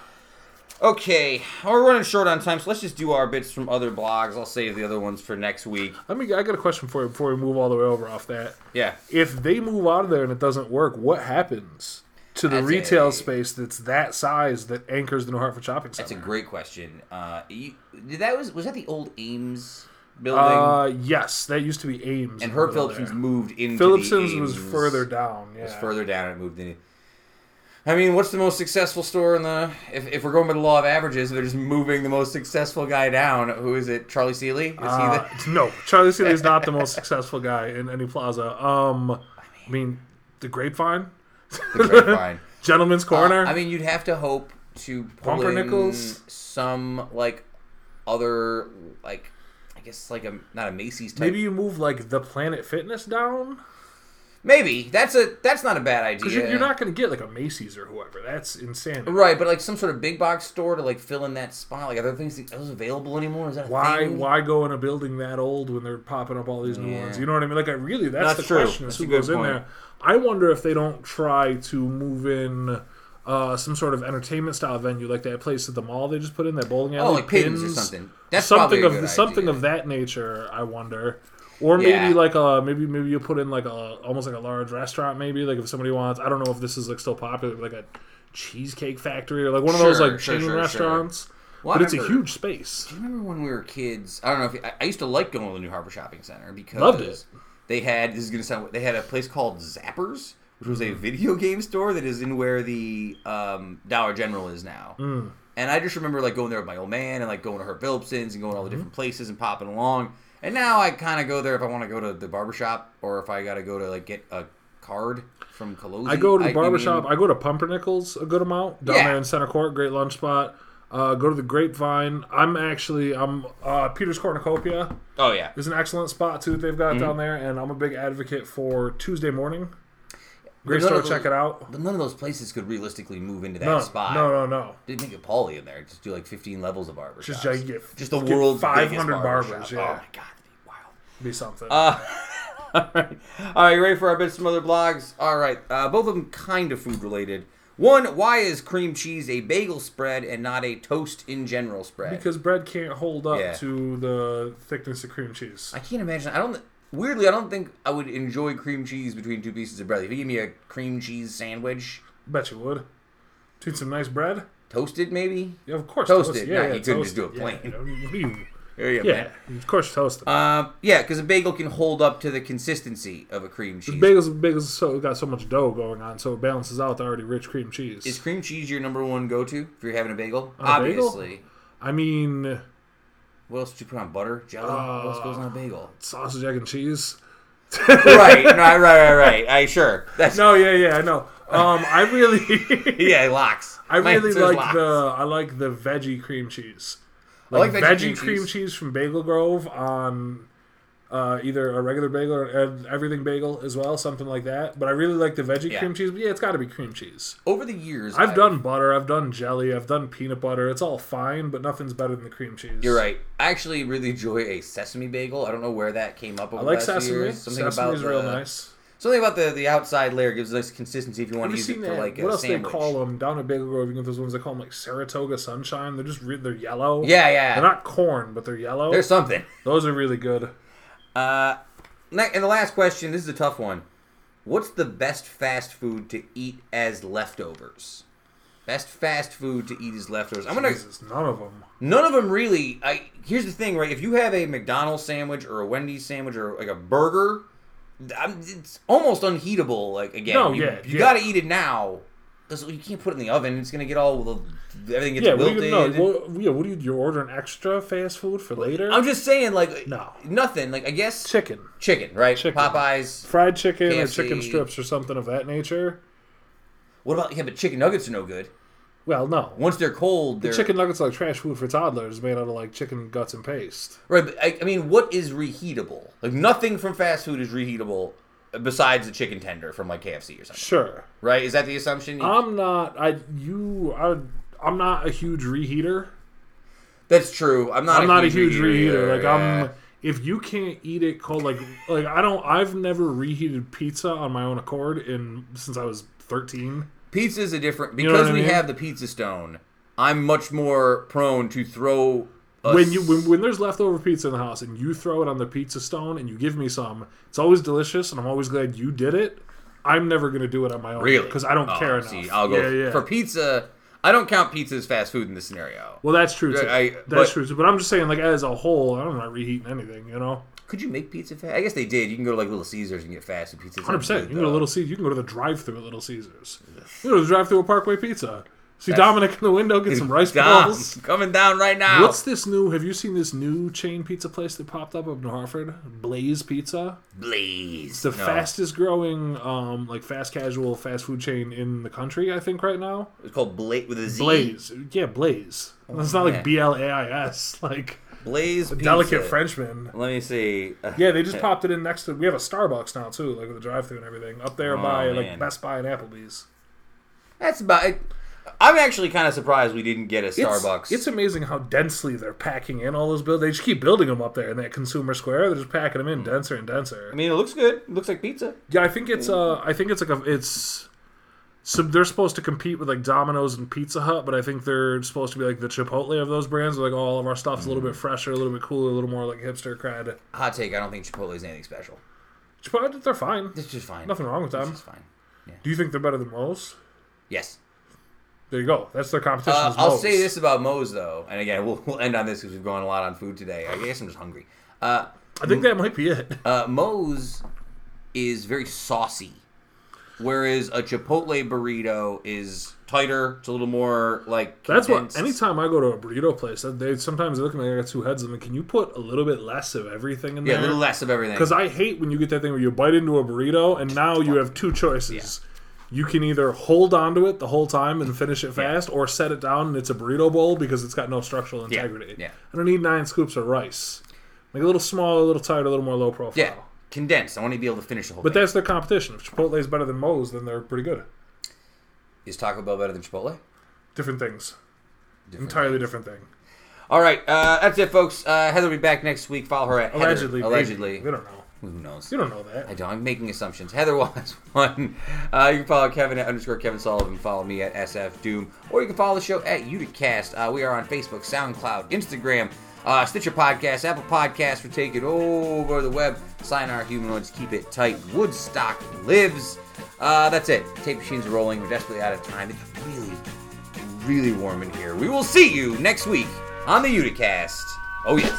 okay, we're running short on time, so let's just do our bits from other blogs. I'll save the other ones for next week. Let me. I got a question for you before we move all the way over off that. Yeah, If they move out of there and it doesn't work, what happens to the That's retail a- space that's that size that anchors the New Hartford Shopping Center? that's a great question. Uh, you, that was was that the old Ames building? Uh, yes, that used to be Ames. and Herb Philipson's there. moved into Philipson's was further down. Yeah. was further down and moved in. I mean, what's the most successful store in the? If, if we're going by the law of averages, they're just moving the most successful guy down. Who is it? Charlie Seeley? Is Uh, he no, Charlie Seeley is not the <laughs> most successful guy in any plaza. Um, I mean, the Grapevine, the, the grapevine? <laughs> Gentleman's Corner. Uh, I mean, you'd have to hope to pull in Pumpernickel's? some like other like I guess like a not a Macy's type. maybe you move like the Planet Fitness down Maybe that's a that's not a bad idea. because you're, you're not going to get like a Macy's or whoever. That's insane. right, but like some sort of big box store to like fill in that spot. Like, are there things are those available anymore? Is that a Why thing? why go in a building that old when they're popping up all these new Yeah. ones? You know what I mean? Like I really that's, That's the true. question That's a who good goes in point. there. I wonder if they don't try to move in uh, some sort of entertainment style venue like that place at the mall they just put in that bowling alley. Oh, like pins or something. That's something probably a of good something idea. of that nature. I wonder. Or maybe Yeah. like a maybe maybe you put in like a almost like a large restaurant maybe like if somebody wants I don't know if this is like still popular like a cheesecake factory or like one of those like sure, chain sure, sure. restaurants. Well, but it's a huge space. Do you remember when we were kids? I don't know if I, I used to like going to the New Hartford Shopping Center because Loved it. they had this is gonna sound they had a place called Zappers, which was Mm. a video <laughs> game store that is in where the um, Dollar General is now. Mm. And I just remember like going there with my old man and like going to her Philipsons and going to all the Mm-hmm. different places and popping along. And now I kind of go there if I want to go to the barbershop or if I got to go to like get a card from Colosi. I go to the I barbershop. mean- I go to Pumpernickel's a good amount down Yeah. there in Center Court. Great lunch spot. Uh, go to the Grapevine. I'm actually I'm uh, Peter's Cornucopia oh yeah, is an excellent spot too. that They've got down there, and I'm a big advocate for Tuesday morning. Great store. of Check it out. but none of those places could realistically move into that No, spot. no, no, no. They make it Paulie in there. Just do like 15 levels of barbershops. Just you get just the world's 500 biggest barbers. Yeah, Oh my god, that'd be wild. be something. Uh, <laughs> all right, all right. You ready for our bits from other blogs? All right, uh, both of them kind of food related. One, why is cream cheese a bagel spread and not a toast in general spread? because bread can't hold up Yeah. to the thickness of cream cheese. I can't imagine. I don't. Weirdly, I don't think I would enjoy cream cheese between two pieces of bread. If you give me a cream cheese sandwich, Bet you would. Between some nice bread. toasted maybe. Yeah, of course. Toasted. toasted. No, Yeah, you yeah, couldn't just do toasted. it plain. Yeah, what do you- There you go, yeah, man. of course toasted. Uh, yeah, because a bagel can hold up to the consistency of a cream cheese. Bagels, bagels, so got so much dough going on, so it balances out the already rich cream cheese. Is cream cheese your number one go to if you're having a bagel? On a bagel? Obviously. I mean, What else did you put on butter? Jello? what else goes on a bagel? sausage, egg, and cheese. right, right, <laughs> right, right, right. I sure. That's No, yeah, yeah, I know. Um, I really, <laughs> yeah, it lox. I really like lox. the, I like the veggie cream cheese. I like Like, veggie veggie, cream cream, cheese. cheese. from Bagel Grove on uh, either a regular bagel or an everything bagel as well, something like that. But I really like the veggie Yeah. cream cheese. But yeah, it's got to be cream cheese. Over the years, I've done butter, I've done jelly, I've done peanut butter. It's all fine, but nothing's better than the cream cheese. You're right. I actually really enjoy a sesame bagel. I don't know where that came up over I like the last few sesame. years. Something Sesame's about real the, nice. Something about the, the outside layer gives a nice consistency if you want Have to use it for that? like what a else sandwich. they call them down at Bagel Grove? You get those ones they call them like Saratoga Sunshine. They're just re- they're yellow. Yeah, yeah. They're not corn, but they're yellow. There's something. Those are really good. Uh, and the last question. This is a tough one. What's the best fast food to eat as leftovers? Best fast food to eat as leftovers. I'm gonna. Jesus, none of them. None of them really. I here's the thing, right? If you have a McDonald's sandwich or a Wendy's sandwich or like a burger, I'm, it's almost unheatable. Like again, No, you, yeah, you yeah. got to eat it now. 'Cause you can't put it in the oven. It's gonna get all everything gets Yeah, what wilted. you, no, what, yeah, what do you? You're ordering extra fast food for later? I'm just saying, like No. nothing. Like I guess chicken, chicken, right? Chicken. Popeyes. fried chicken, or chicken strips, or something of that nature. What about yeah? But chicken nuggets are no good. Well, no. Once they're cold, they're Chicken nuggets are like trash food for toddlers, made out of like chicken guts and paste. right. But I, I mean, what is reheatable? Like nothing from fast food is reheatable besides the chicken tender from like KFC or something. Sure. Right? Is that the assumption? I'm not. I you. I. I'm not a huge reheater. That's true. I'm not. I'm a not a huge huge reheater. reheater. Like yeah. I'm. If you can't eat it cold, like like I don't. I've never reheated pizza on my own accord in since I was 13. Pizza's a different because what I we mean? have the pizza stone. I'm much more prone to throw. When you when, when there's leftover pizza in the house and you throw it on the pizza stone and you give me some, it's always delicious and I'm always glad you did it. I'm never gonna do it on my own really because I don't Oh, care enough. I'll go yeah, yeah. for pizza. I don't count pizza as fast food in this scenario. well, that's true too. I- that's but- true too. But I'm just saying, like as a whole, I'm not reheating anything. You know, Could you make pizza fast? I guess they did. You can go to like Little Caesars and get fast food pizza. Hundred percent. You can go to. Little Caesars. You can go to the drive-through at Little Caesars. You can go to the drive-through at Parkway Pizza. See Dominic in the window get some rice Dom, balls. coming down right now. What's this new? Have you seen this new chain pizza place that popped up up in Hartford? Blaze Pizza. Blaze? It's the No. fastest growing, um, like fast casual fast food chain in the country. I think right now. It's called Blaze with a Z. Blaze, yeah, Blaze. It's not yeah. like B L A I S, <laughs> like Blaze. Pizza. delicate Frenchman. Let me see. <laughs> Yeah, they just popped it in next to. We have a Starbucks now too, like with the drive-through and everything, up there Oh, by man. like Best Buy and Applebee's. That's about. I'm actually kind of surprised we didn't get a Starbucks. It's, amazing how densely they're packing in all those buildings. They just keep building them up there in that consumer square. They're just packing them in denser and denser. I mean, it looks good. It looks like pizza. Yeah, I think it's uh, I think it's like a it's so they're supposed to compete with like Domino's and Pizza Hut, but I think they're supposed to be like the Chipotle of those brands. Like all of our stuff's a little bit fresher, a little bit cooler, a little more like hipster cred. Hot take: I don't think Chipotle is anything special. Chipotle, they're fine. It's just fine. Nothing wrong with It's them. just fine. Do you think they're better than Moe's? Yes. There you go. That's their competition. Uh, I'll say this about Moe's though, and again, <laughs> we'll, we'll end on this because we've gone a lot on food today. I guess I'm just hungry. Uh, I think that might be it. <laughs> uh, Moe's is very saucy, whereas a Chipotle burrito is tighter. It's a little more like. That's what. condensed. Anytime I go to a burrito place, they sometimes they look at me like I got two heads. I'm like, can you put a little bit less of everything in there? Yeah, a little less of everything. Because I hate when you get that thing where you bite into a burrito and now you have two choices. You can either hold onto it the whole time and finish it fast, or set it down and it's a burrito bowl because it's got no structural integrity. yeah. I don't need nine scoops of rice. Like a little smaller, a little tighter, a little more low profile. yeah, condensed. I want to be able to finish the whole But thing. that's their competition. If Chipotle is better than Moe's, then they're pretty good. Is Taco Bell better than Chipotle? Different things. Different Entirely things. different thing. All right, uh, that's it, folks. Uh, Heather will be back next week. Follow her at Allegedly. maybe. Allegedly. We don't know. Who knows? You don't know that. I don't. I'm making assumptions. <laughs> Heather was one. Uh, you can follow Kevin at underscore Kevin Sullivan. Follow me at SF Doom. Or you can follow the show at Uticast. Uh, we are on Facebook, SoundCloud, Instagram, uh, Stitcher Podcast, Apple Podcasts for taking over the web. Sign our humanoids. Keep it tight. Woodstock lives. Uh, that's it. Tape machines are rolling. We're desperately out of time. It's really, really warm in here. We will see you next week on the Uticast. Oh, yes.